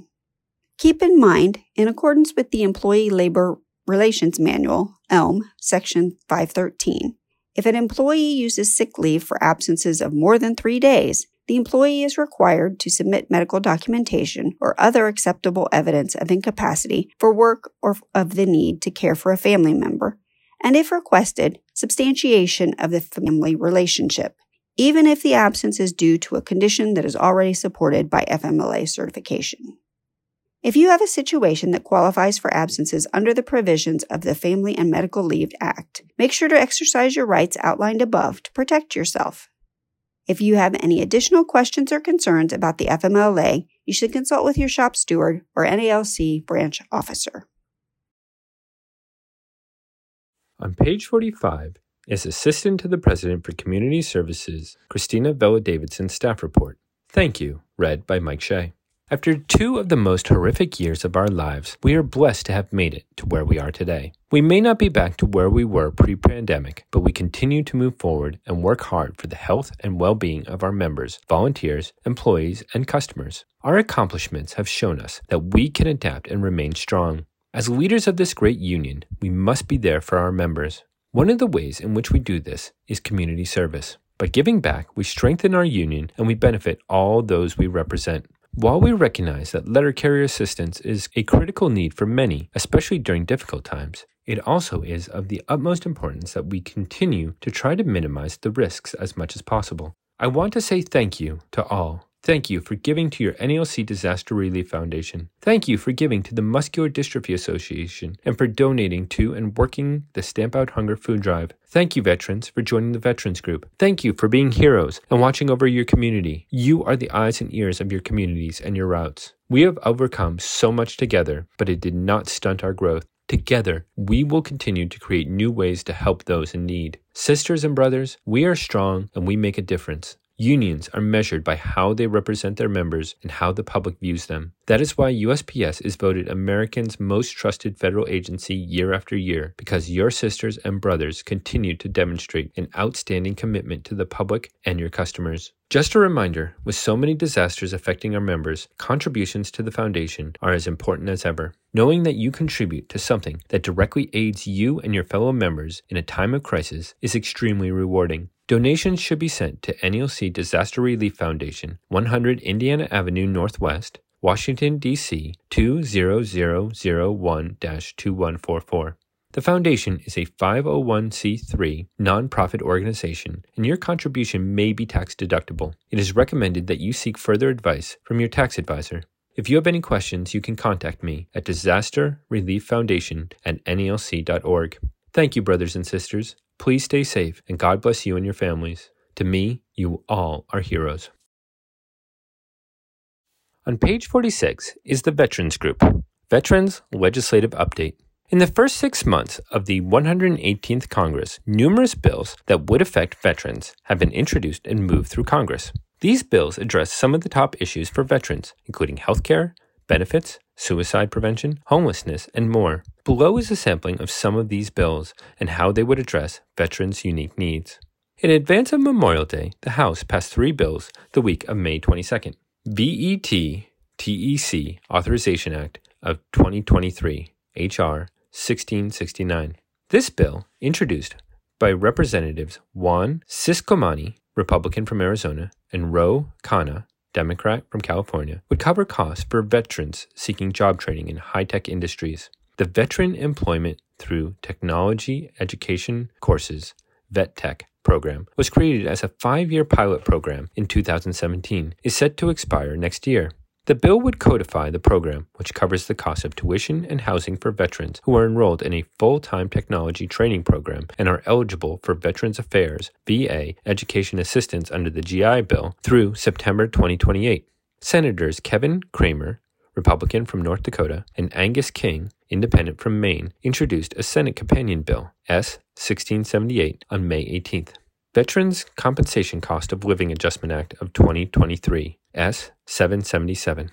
Keep in mind, in accordance with the Employee Labor Relations Manual, ELM, Section 513, if an employee uses sick leave for absences of more than three days, the employee is required to submit medical documentation or other acceptable evidence of incapacity for work or of the need to care for a family member and if requested, substantiation of the family relationship, even if the absence is due to a condition that is already supported by FMLA certification. If you have a situation that qualifies for absences under the provisions of the Family and Medical Leave Act, make sure to exercise your rights outlined above to protect yourself. If you have any additional questions or concerns about the FMLA, you should consult with your shop steward or NALC branch officer. On page 45 is Assistant to the President for Community Services, Christina Vela Davison's staff report. Thank you, read by Mike Shea. After two of the most horrific years of our lives, we are blessed to have made it to where we are today. We may not be back to where we were pre pandemic, but we continue to move forward and work hard for the health and well being of our members, volunteers, employees, and customers. Our accomplishments have shown us that we can adapt and remain strong. As leaders of this great union, we must be there for our members. One of the ways in which we do this is community service. By giving back, we strengthen our union and we benefit all those we represent. While we recognize that letter carrier assistance is a critical need for many, especially during difficult times, it also is of the utmost importance that we continue to try to minimize the risks as much as possible. I want to say thank you to all Thank you for giving to your NALC Disaster Relief Foundation. Thank you for giving to the Muscular Dystrophy Association and for donating to and working the Stamp Out Hunger food drive. Thank you, veterans, for joining the Veterans Group. Thank you for being heroes and watching over your community. You are the eyes and ears of your communities and your routes. We have overcome so much together, but it did not stunt our growth. Together, we will continue to create new ways to help those in need. Sisters and brothers, we are strong and we make a difference. Unions are measured by how they represent their members and how the public views them. That is why USPS is voted Americans' most trusted federal agency year after year, because your sisters and brothers continue to demonstrate an outstanding commitment to the public and your customers. Just a reminder with so many disasters affecting our members, contributions to the foundation are as important as ever. Knowing that you contribute to something that directly aids you and your fellow members in a time of crisis is extremely rewarding. Donations should be sent to NALC Disaster Relief Foundation, 100 Indiana Avenue Northwest, Washington, D.C. 20001 2144. The foundation is a 501c3 nonprofit organization, and your contribution may be tax deductible. It is recommended that you seek further advice from your tax advisor. If you have any questions, you can contact me at Disaster Relief Foundation at NALC.org. Thank you, brothers and sisters. Please stay safe, and God bless you and your families. To me, you all are heroes. On page 46 is the Veterans Group, Veterans Legislative Update. In the first six months of the 118th Congress, numerous bills that would affect veterans have been introduced and moved through Congress. These bills address some of the top issues for veterans, including health care, benefits, suicide prevention, homelessness, and more. Below is a sampling of some of these bills and how they would address veterans' unique needs. In advance of Memorial Day, the House passed three bills the week of May 22nd. VET TEC Authorization Act of 2023, H.R. 1669. This bill, introduced by Representatives Juan Ciscomani, Republican from Arizona, and Ro Khanna, Democrat from California, would cover costs for veterans seeking job training in high tech industries. The Veteran Employment Through Technology Education Courses, VET TEC, program was created as a five year pilot program in 2017, is set to expire next year. The bill would codify the program, which covers the cost of tuition and housing for veterans who are enrolled in a full time technology training program and are eligible for Veterans Affairs VA education assistance under the GI Bill through September 2028. Senators Kevin Cramer, Republican from North Dakota, and Angus King, Independent from Maine, introduced a Senate companion bill, S 1678, on May 18th. Veterans Compensation Cost of Living Adjustment Act of 2023, S 777.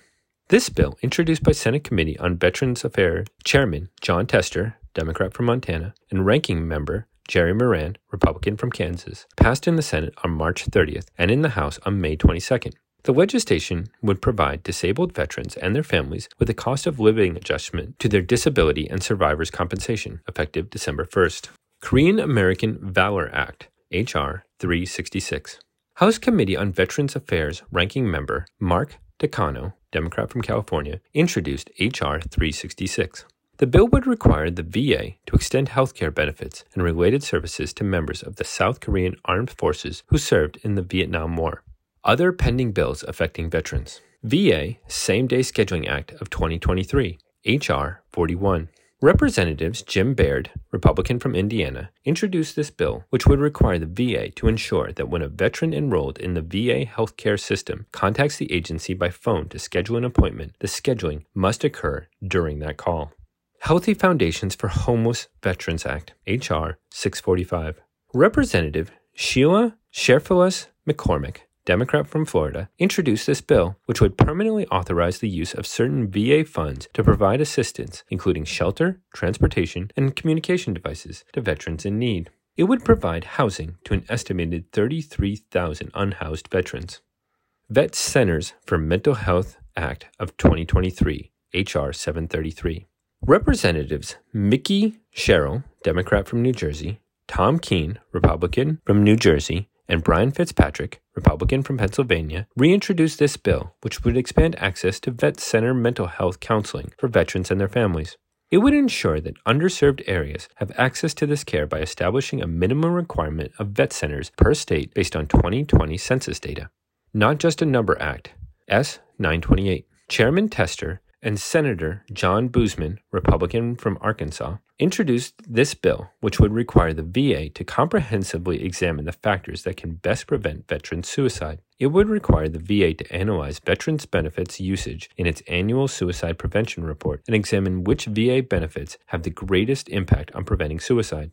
This bill, introduced by Senate Committee on Veterans Affairs Chairman Jon Tester, Democrat from Montana, and Ranking Member Jerry Moran, Republican from Kansas, passed in the Senate on March 30th and in the House on May 22nd. The legislation would provide disabled veterans and their families with a cost of living adjustment to their disability and survivors' compensation, effective December 1st. Korean American Valor Act, H.R. 366. House Committee on Veterans Affairs ranking member Mark Takano, Democrat from California, introduced H.R. 366. The bill would require the VA to extend health care benefits and related services to members of the South Korean armed forces who served in the Vietnam War. Other pending bills affecting veterans VA Same Day Scheduling Act of 2023, H.R. 41. Representatives Jim Baird, Republican from Indiana, introduced this bill, which would require the VA to ensure that when a veteran enrolled in the VA healthcare system contacts the agency by phone to schedule an appointment, the scheduling must occur during that call. Healthy Foundations for Homeless Veterans Act, H.R. 645. Representative Sheila Cherfilus McCormick Democrat from Florida, introduced this bill, which would permanently authorize the use of certain VA funds to provide assistance, including shelter, transportation, and communication devices, to veterans in need. It would provide housing to an estimated 33,000 unhoused veterans. Vet Centers for Mental Health Act of 2023, H.R. 733. Representatives Mikie Sherrill, Democrat from New Jersey, Tom Kean, Republican from New Jersey, and Brian Fitzpatrick, Republican from Pennsylvania, reintroduced this bill, which would expand access to vet center mental health counseling for veterans and their families. It would ensure that underserved areas have access to this care by establishing a minimum requirement of vet centers per state based on 2020 census data. Not just a number act, S 928. Chairman Tester and Senator John Boozman, Republican from Arkansas, introduced this bill, which would require the VA to comprehensively examine the factors that can best prevent veteran suicide. It would require the VA to analyze veterans' benefits usage in its annual suicide prevention report and examine which VA benefits have the greatest impact on preventing suicide.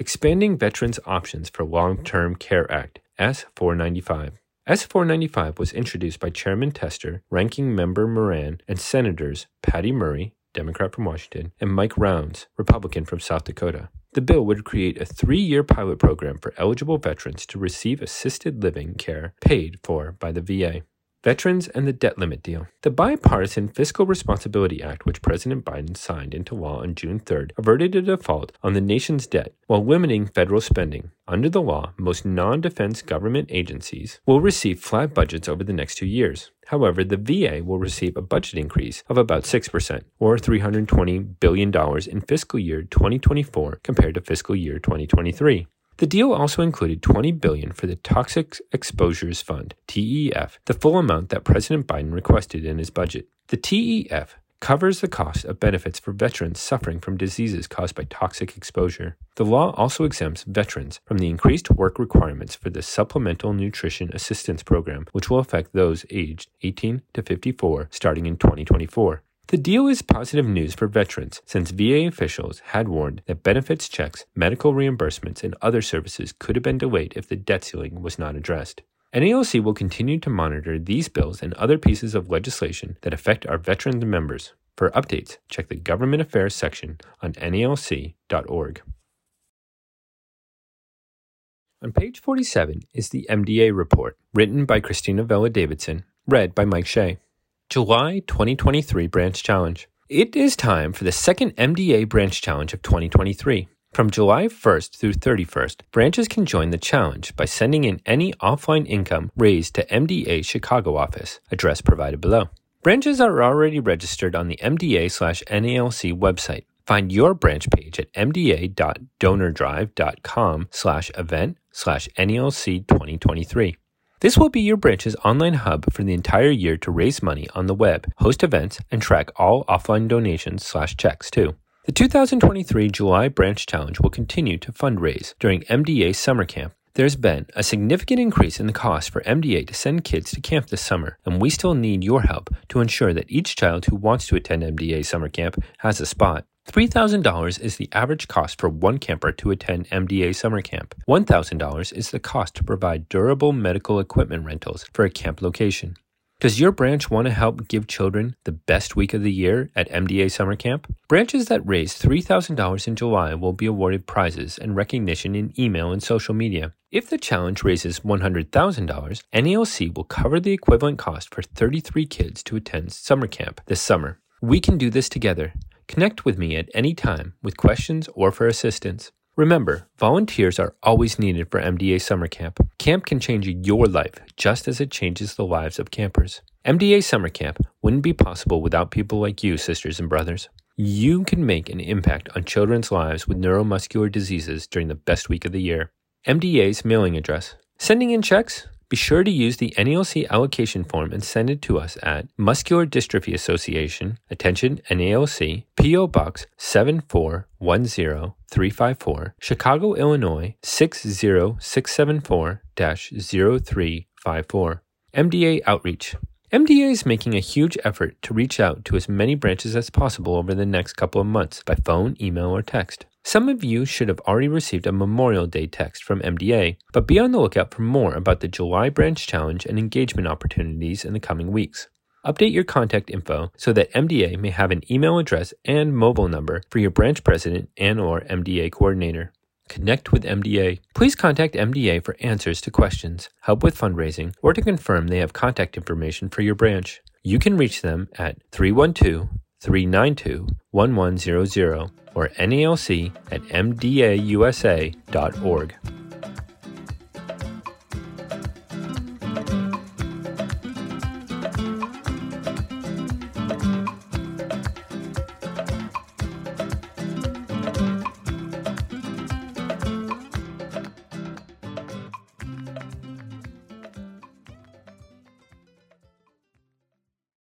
Expanding Veterans Options for Long Term Care Act, S 495. S 495 was introduced by Chairman Tester, Ranking Member Moran, and Senators Patty Murray, Democrat from Washington, and Mike Rounds, Republican from South Dakota. The bill would create a three year pilot program for eligible veterans to receive assisted living care paid for by the VA. Veterans and the Debt Limit Deal. The Bipartisan Fiscal Responsibility Act, which President Biden signed into law on June 3rd, averted a default on the nation's debt while limiting federal spending. Under the law, most non defense government agencies will receive flat budgets over the next two years. However, the VA will receive a budget increase of about 6%, or $320 billion in fiscal year 2024 compared to fiscal year 2023. The deal also included 20 billion for the Toxic Exposures Fund, TEF, the full amount that President Biden requested in his budget. The TEF covers the cost of benefits for veterans suffering from diseases caused by toxic exposure. The law also exempts veterans from the increased work requirements for the Supplemental Nutrition Assistance Program, which will affect those aged 18 to 54 starting in 2024. The deal is positive news for veterans since VA officials had warned that benefits checks, medical reimbursements, and other services could have been delayed if the debt ceiling was not addressed. NALC will continue to monitor these bills and other pieces of legislation that affect our veterans members. For updates, check the Government Affairs section on NALC.org. On page 47 is the MDA report, written by Christina Vela Davison, read by Mike Shea. July 2023 Branch Challenge. It is time for the second MDA Branch Challenge of 2023. From July 1st through 31st, branches can join the challenge by sending in any offline income raised to MDA Chicago office, address provided below. Branches are already registered on the MDA slash NALC website. Find your branch page at mda.donordrive.com slash event slash NALC 2023. This will be your branch's online hub for the entire year to raise money on the web, host events, and track all offline donations slash checks too. The 2023 July Branch Challenge will continue to fundraise during MDA Summer Camp. There's been a significant increase in the cost for MDA to send kids to camp this summer, and we still need your help to ensure that each child who wants to attend MDA Summer Camp has a spot. $3,000 is the average cost for one camper to attend MDA Summer Camp. $1,000 is the cost to provide durable medical equipment rentals for a camp location. Does your branch want to help give children the best week of the year at MDA Summer Camp? Branches that raise $3,000 in July will be awarded prizes and recognition in email and social media. If the challenge raises $100,000, NALC will cover the equivalent cost for 33 kids to attend summer camp this summer. We can do this together. Connect with me at any time with questions or for assistance. Remember, volunteers are always needed for MDA Summer Camp. Camp can change your life just as it changes the lives of campers. MDA Summer Camp wouldn't be possible without people like you, sisters and brothers. You can make an impact on children's lives with neuromuscular diseases during the best week of the year. MDA's mailing address. Sending in checks? Be sure to use the NALC allocation form and send it to us at Muscular Dystrophy Association, attention NALC, P.O. Box 7410354, Chicago, Illinois 60674 0354. MDA Outreach. MDA is making a huge effort to reach out to as many branches as possible over the next couple of months by phone, email, or text. Some of you should have already received a Memorial Day text from MDA, but be on the lookout for more about the July Branch Challenge and engagement opportunities in the coming weeks. Update your contact info so that MDA may have an email address and mobile number for your branch president and or MDA coordinator. Connect with MDA. Please contact MDA for answers to questions, help with fundraising, or to confirm they have contact information for your branch. You can reach them at 312 392 1100 or NALC at mdausa.org.